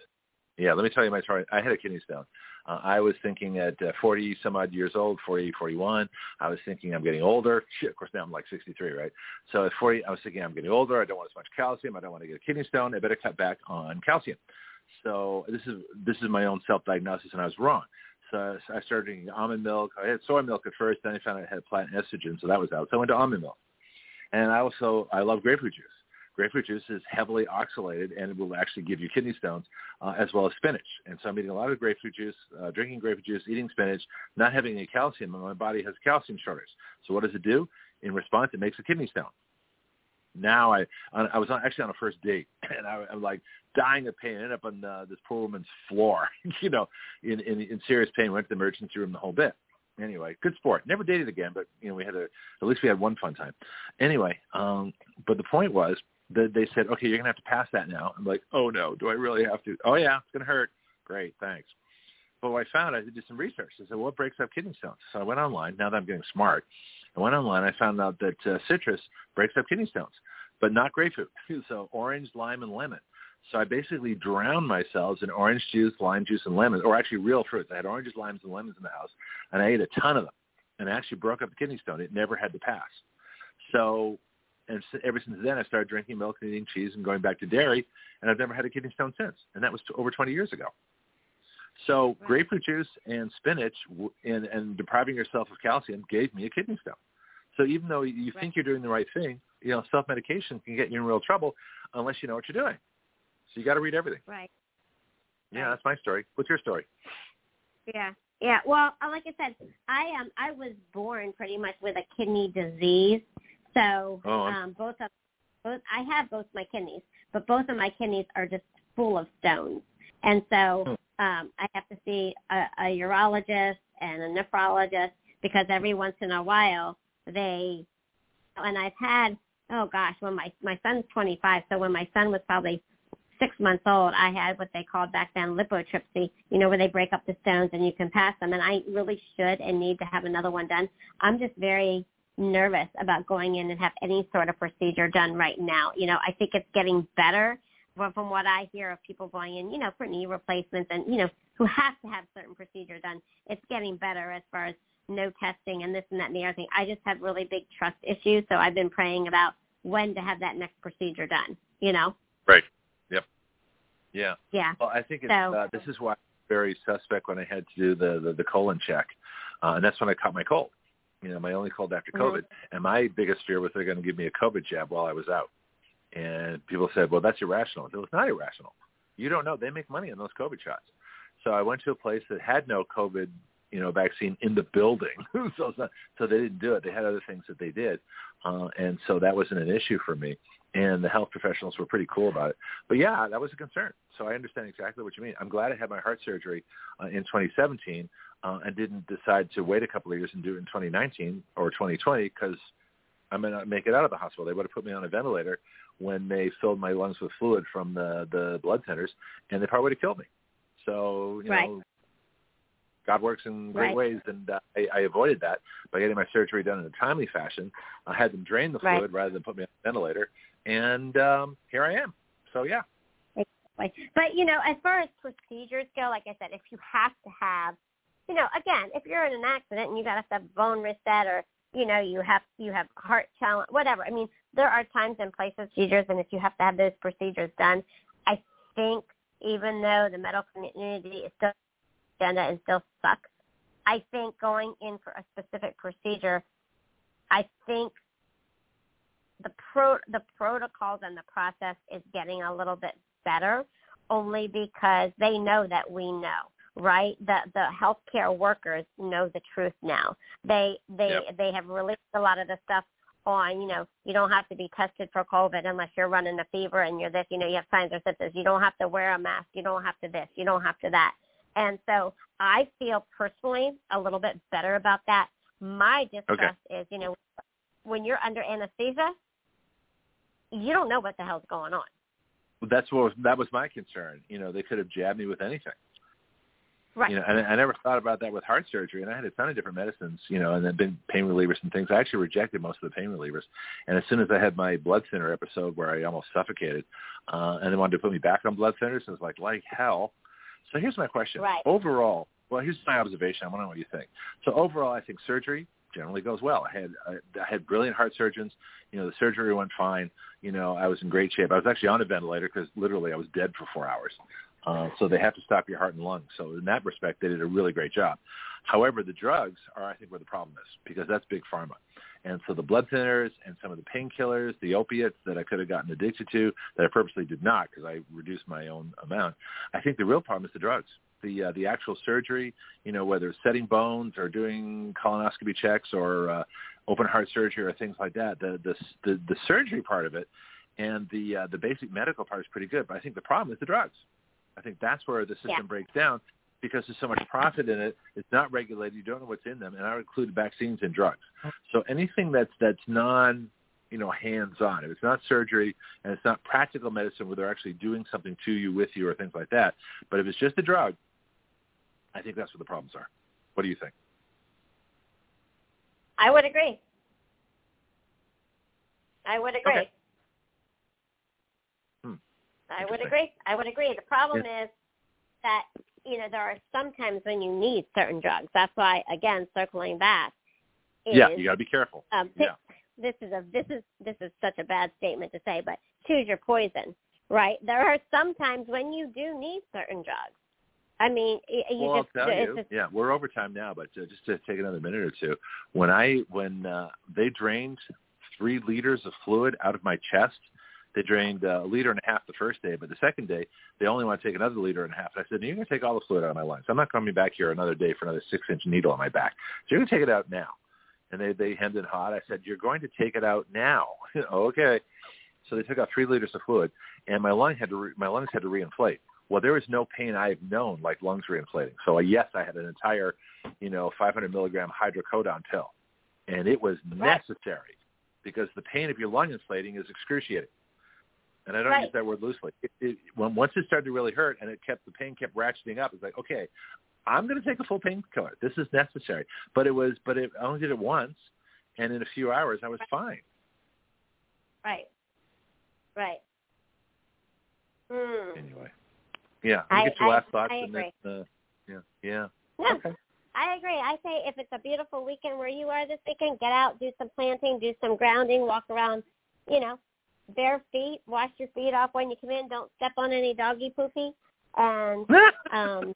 Speaker 1: Yeah, let me tell you my story. I had a kidney stone. Uh, I was thinking at uh, 40 some odd years old, 40, 41. I was thinking I'm getting older. Of course now I'm like 63, right? So at 40, I was thinking I'm getting older. I don't want as much calcium. I don't want to get a kidney stone. I better cut back on calcium. So this is this is my own self-diagnosis, and I was wrong. So I started drinking almond milk. I had soy milk at first, then I found out I had plant estrogen, so that was out. So I went to almond milk. And I also I love grapefruit juice. Grapefruit juice is heavily oxalated and it will actually give you kidney stones, uh, as well as spinach. And so I'm eating a lot of grapefruit juice, uh, drinking grapefruit juice, eating spinach, not having any calcium, and my body has calcium shortage. So what does it do? In response, it makes a kidney stone. Now I I was on, actually on a first date, and I, I'm like dying of pain. I ended up on uh, this poor woman's floor, you know, in, in in serious pain. Went to the emergency room the whole bit. Anyway, good sport. Never dated again, but you know we had a at least we had one fun time. Anyway, um, but the point was that they said, okay, you're gonna have to pass that now. I'm like, oh no, do I really have to? Oh yeah, it's gonna hurt. Great, thanks. But what I found, I did some research. I said, what breaks up kidney stones? So I went online. Now that I'm getting smart, I went online. I found out that uh, citrus breaks up kidney stones, but not grapefruit. so orange, lime, and lemon. So I basically drowned myself in orange juice, lime juice, and lemon, or actually real fruits. I had oranges, limes, and lemons in the house, and I ate a ton of them, and I actually broke up the kidney stone. It never had to pass. So, and ever since then, I started drinking milk and eating cheese and going back to dairy, and I've never had a kidney stone since, and that was over 20 years ago. So grapefruit juice and spinach and, and depriving yourself of calcium gave me a kidney stone. So even though you think you're doing the right thing, you know, self-medication can get you in real trouble unless you know what you're doing. So you got to read everything.
Speaker 10: Right.
Speaker 1: Yeah, that's my story. What's your story?
Speaker 10: Yeah. Yeah. Well, uh, like I said, I um I was born pretty much with a kidney disease. So
Speaker 1: Oh,
Speaker 10: um both of both I have both my kidneys, but both of my kidneys are just full of stones. And so um I have to see a, a urologist and a nephrologist because every once in a while they and I've had oh gosh, when my my son's 25, so when my son was probably six months old, I had what they called back then lithotripsy, you know, where they break up the stones and you can pass them. And I really should and need to have another one done. I'm just very nervous about going in and have any sort of procedure done right now. You know, I think it's getting better from, from what I hear of people going in, you know, for knee replacements and, you know, who have to have certain procedure done. It's getting better as far as no testing and this and that and the other thing. I just have really big trust issues. So I've been praying about when to have that next procedure done, you know?
Speaker 1: Right. Yep. Yeah.
Speaker 10: Yeah.
Speaker 1: Well, I think it's,
Speaker 10: So-
Speaker 1: uh, this is why I'm very suspect when I had to do the the, the colon check, uh, and that's when I caught my cold. You know, my only cold after COVID, mm-hmm. and my biggest fear was they're going to give me a COVID jab while I was out. And people said, "Well, that's irrational." It was not irrational. You don't know. They make money on those COVID shots. So I went to a place that had no COVID, you know, vaccine in the building. so not, so they didn't do it. They had other things that they did, uh, and so that wasn't an issue for me. And the health professionals were pretty cool about it. But yeah, that was a concern. So I understand exactly what you mean. I'm glad I had my heart surgery uh, in 2017 uh, and didn't decide to wait a couple of years and do it in 2019 or 2020 because I may not make it out of the hospital. They would have put me on a ventilator when they filled my lungs with fluid from the the blood centers, and they probably would have killed me. So you
Speaker 10: right.
Speaker 1: know, God works in great
Speaker 10: right.
Speaker 1: ways, and uh, I, I avoided that by getting my surgery done in a timely fashion. I had them drain the fluid
Speaker 10: right.
Speaker 1: rather than put me on a ventilator, and um, here I am. So yeah.
Speaker 10: But you know, as far as procedures go, like I said, if you have to have, you know, again, if you're in an accident and you got to have bone reset or you know you have you have heart challenge, whatever. I mean, there are times and places procedures, and if you have to have those procedures done, I think even though the medical community is still agenda and still sucks, I think going in for a specific procedure, I think the pro the protocols and the process is getting a little bit better only because they know that we know right the the healthcare workers know the truth now they they
Speaker 1: yep.
Speaker 10: they have released a lot of the stuff on, you know, you don't have to be tested for COVID unless you're running a fever and you're this, you know, you have signs or symptoms. You don't have to wear a mask. You don't have to this. You don't have to that. And so I feel personally a little bit better about that. My distrust
Speaker 1: okay.
Speaker 10: is, you know, when you're under anesthesia, you don't know what the hell's going on.
Speaker 1: That's what was, that was my concern. You know, they could have jabbed me with anything.
Speaker 10: Right.
Speaker 1: You know, and I never thought about that with heart surgery, and I had a ton of different medicines, you know, and then been pain relievers and things. I actually rejected most of the pain relievers, and as soon as I had my blood thinner episode where I almost suffocated, uh, and they wanted to put me back on blood thinners, I was like, like hell. So here's my question.
Speaker 10: Right.
Speaker 1: Overall, well, here's my observation. I want to know what you think. So overall, I think surgery generally goes well. I had I, I had brilliant heart surgeons. You know, the surgery went fine. You know, I was in great shape. I was actually on a ventilator because literally I was dead for four hours. Uh, so they have to stop your heart and lungs. So in that respect, they did a really great job. However, the drugs are, I think, where the problem is because that's big pharma. And so the blood thinners and some of the painkillers, the opiates that I could have gotten addicted to that I purposely did not because I reduced my own amount. I think the real problem is the drugs. The uh, the actual surgery, you know, whether it's setting bones or doing colonoscopy checks or uh, open heart surgery or things like that. The the the, the surgery part of it and the uh, the basic medical part is pretty good. But I think the problem is the drugs. I think that's where the system
Speaker 10: yeah.
Speaker 1: breaks down because there's so much profit in it. It's not regulated. You don't know what's in them, and I would include vaccines and drugs. So anything that's that's non, you know, hands-on. If it's not surgery and it's not practical medicine where they're actually doing something to you, with you, or things like that. But if it's just a drug, I think that's where the problems are. What do you think?
Speaker 10: I would agree. I would agree.
Speaker 1: Okay. Hmm.
Speaker 10: I would agree. I would agree. The problem yeah. is that you know there are sometimes when you need certain drugs. That's why, again, circling back. Is,
Speaker 1: yeah, you got to be careful.
Speaker 10: Um,
Speaker 1: this,
Speaker 10: yeah. this is a this is this is such a bad statement to say, but choose your poison. Right? There are some times when you do need certain drugs. I mean, you
Speaker 1: well,
Speaker 10: just,
Speaker 1: I'll tell you,
Speaker 10: just,
Speaker 1: yeah, we're over time now, but uh, just to take another minute or two, when I when uh, they drained three liters of fluid out of my chest they drained uh, a liter and a half the first day, but the second day they only want to take another liter and a half. And I said, "You're going to take all the fluid out of my lungs. I'm not coming back here another day for another six-inch needle on my back. So you're going to take it out now." And they they hemmed and hawed. I said, "You're going to take it out now." okay. So they took out three liters of fluid, and my lung had to re- my lungs had to reinflate. Well, there was no pain I've known like lungs reinflating. So uh, yes, I had an entire, you know, 500 milligram hydrocodone pill, and it was necessary because the pain of your lung inflating is excruciating and I don't
Speaker 10: right.
Speaker 1: use that word loosely. It, it, when once it started to really hurt and it kept the pain kept ratcheting up, it's like okay, I'm going to take a full painkiller. This is necessary. But it was, but it, I only did it once, and in a few hours I was fine.
Speaker 10: Right. Right. Mm.
Speaker 1: Anyway, yeah.
Speaker 10: I,
Speaker 1: get your last
Speaker 10: I,
Speaker 1: thoughts.
Speaker 10: I agree.
Speaker 1: Then, uh, yeah. Yeah.
Speaker 10: Yeah.
Speaker 1: Okay.
Speaker 10: I agree. I say if it's a beautiful weekend where you are this weekend, get out, do some planting, do some grounding, walk around, you know, bare feet. Wash your feet off when you come in. Don't step on any doggy poopy. And um,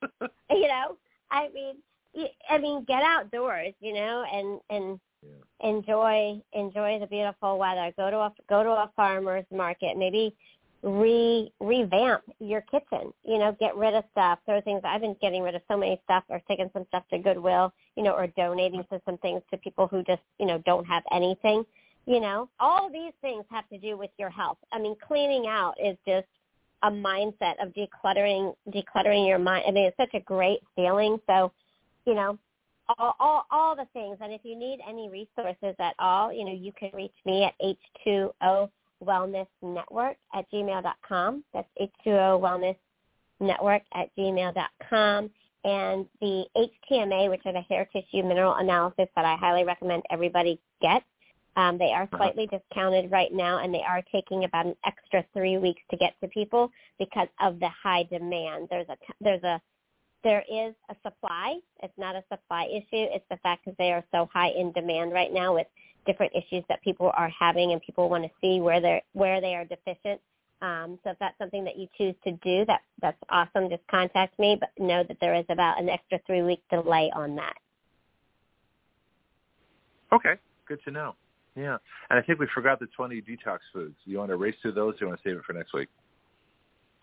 Speaker 10: you know, I mean, I mean, get outdoors, you know, and and Yeah. Enjoy enjoy the beautiful weather. Go to a go to a farmer's market. Maybe re revamp your kitchen. You know, get rid of stuff. Throw things. I've been getting rid of so many stuff, or taking some stuff to Goodwill. You know, or donating to some things to people who just you know don't have anything. You know, all these things have to do with your health. I mean, cleaning out is just a mindset of decluttering decluttering your mind. I mean, it's such a great feeling. So, you know, all, all, all the things. And if you need any resources at all, you know, you can reach me at H2O Wellness Network at gmail.com. That's H2O Wellness Network at gmail.com. And the HTMA, which are the hair tissue mineral analysis that I highly recommend everybody get. Um, they are uh-huh. slightly discounted right now, and they are taking about an extra three weeks to get to people because of the high demand. There's a there's a there is a supply. It's not a supply issue. It's the fact that they are so high in demand right now with different issues that people are having, and people want to see where they're where they are deficient. Um, so if that's something that you choose to do, that that's awesome. Just contact me, but know that there is about an extra three week delay on that.
Speaker 1: Okay, good to know. Yeah, and I think we forgot the 20 detox foods. You want to race through those, or you want to save it for next week?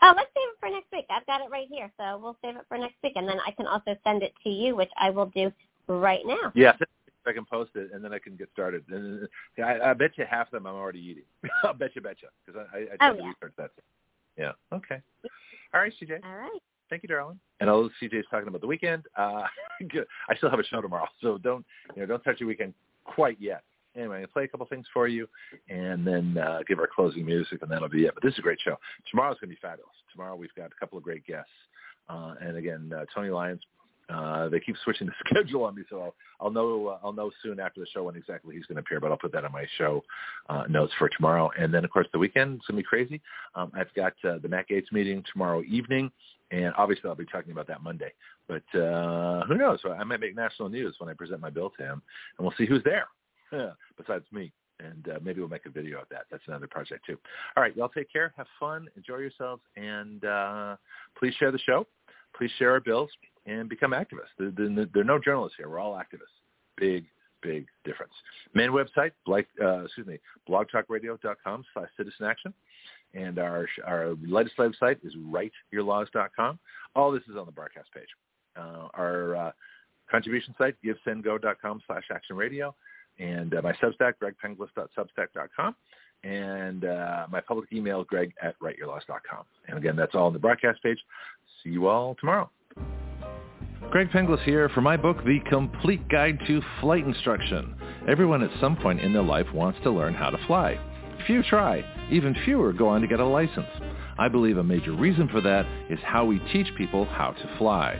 Speaker 10: Oh, let's save it for next week. I've got it right here, so we'll save it for next week, and then I can also send it to you, which I will do right now.
Speaker 1: Yeah, I can post it, and then I can get started. And I, I bet you half of them I'm already eating. I'll bet you, bet you, because I, I, I
Speaker 10: oh, yeah.
Speaker 1: research that. Yeah. Okay. All right, CJ.
Speaker 10: All right.
Speaker 1: Thank you, darling. And although CJ's talking about the weekend, uh, I still have a show tomorrow, so don't you know don't touch your weekend quite yet anyway, I'll play a couple things for you and then uh, give our closing music, and that'll be it. But this is a great show. Tomorrow's going to be fabulous. Tomorrow we've got a couple of great guests. Uh, and again, uh, Tony Lyons, uh, they keep switching the schedule on me, so I'll, I'll know uh, I'll know soon after the show when exactly he's going to appear. But I'll put that on my show uh, notes for tomorrow. And then, of course, the weekend going to be crazy. Um, I've got uh, the Matt Gaetz meeting tomorrow evening, and obviously I'll be talking about that Monday. But uh, who knows? I might make national news when I present my bill to him, and we'll see who's there besides me and uh, maybe we'll make a video of that. That's another project too. All right, y'all take care, have fun, enjoy yourselves, and uh, please share the show. Please share our bills and become activists. There, there, there are no journalists here. We're all activists. Big, big difference. Main website, like, uh, excuse me, blogtalkradio.com slash citizen action. And our, our legislative site is writeyourlaws.com. All this is on the broadcast page. Uh, our uh, contribution site, givesendgo.com slash action radio and uh, my Substack, gregpenglis.substack.com, and uh, my public email, greg at writeyourlaws.com. And again, that's all on the broadcast page. See you all tomorrow.
Speaker 12: Greg Penglis here for my book, The Complete Guide to Flight Instruction. Everyone at some point in their life wants to learn how to fly. Few try. Even fewer go on to get a license. I believe a major reason for that is how we teach people how to fly.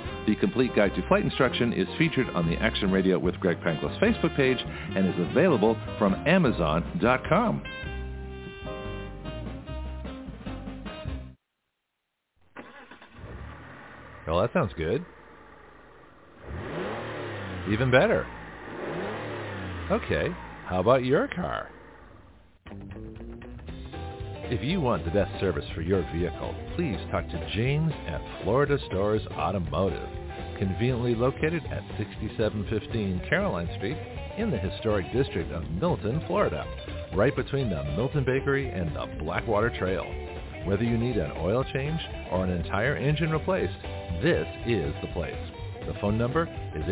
Speaker 12: The complete guide to flight instruction is featured on the Action Radio with Greg Penglis Facebook page and is available from Amazon.com.
Speaker 13: Well, that sounds good. Even better. Okay, how about your car? If you want the best service for your vehicle, please talk to James at Florida Stores Automotive, conveniently located at 6715 Caroline Street in the historic district of Milton, Florida, right between the Milton Bakery and the Blackwater Trail. Whether you need an oil change or an entire engine replaced, this is the place. The phone number is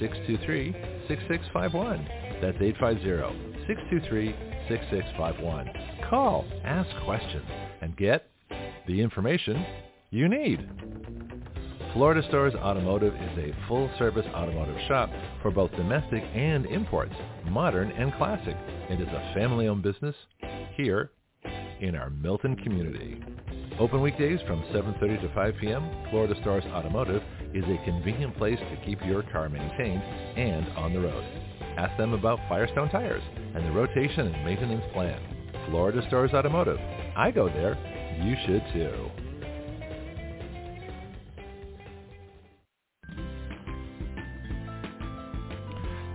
Speaker 13: 850-623-6651. That's 850-623-6651 call, ask questions, and get the information you need. Florida Stores Automotive is a full-service automotive shop for both domestic and imports, modern and classic. It is a family-owned business here in our Milton community. Open weekdays from 7.30 to 5 p.m., Florida Stars Automotive is a convenient place to keep your car maintained and on the road.
Speaker 1: Ask them about Firestone tires and the rotation and maintenance plan. Florida Stores Automotive. I go there. You should too.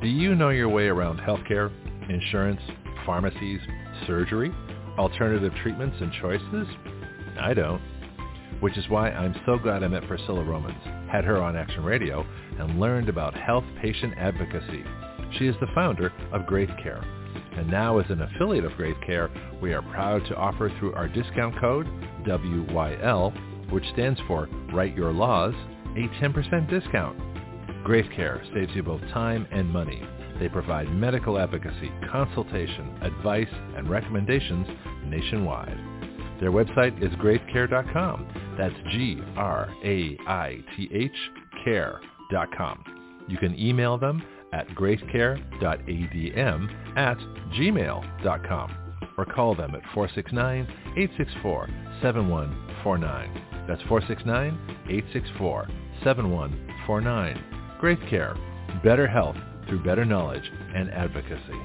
Speaker 1: Do you know your way around healthcare, insurance, pharmacies, surgery, alternative treatments and choices? I don't. Which is why I'm so glad I met Priscilla Romans, had her on Action Radio, and learned about health patient advocacy. She is the founder of Graith Care. And now as an affiliate of Graith Care, we are proud to offer through our discount code, WYL, which stands for Write Your Laws, a 10% discount. Graith Care saves you both time and money. They provide medical advocacy, consultation, advice, and recommendations nationwide. Their website is graithcare.com. That's G-R-A-I-T-H care.com. You can email them at graithcare.adm at gmail.com or call them at 469-864-7149. That's 469-864-7149. Graith Care, better health through better knowledge and advocacy.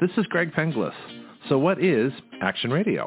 Speaker 1: This is Greg Penglis. So what is Action Radio?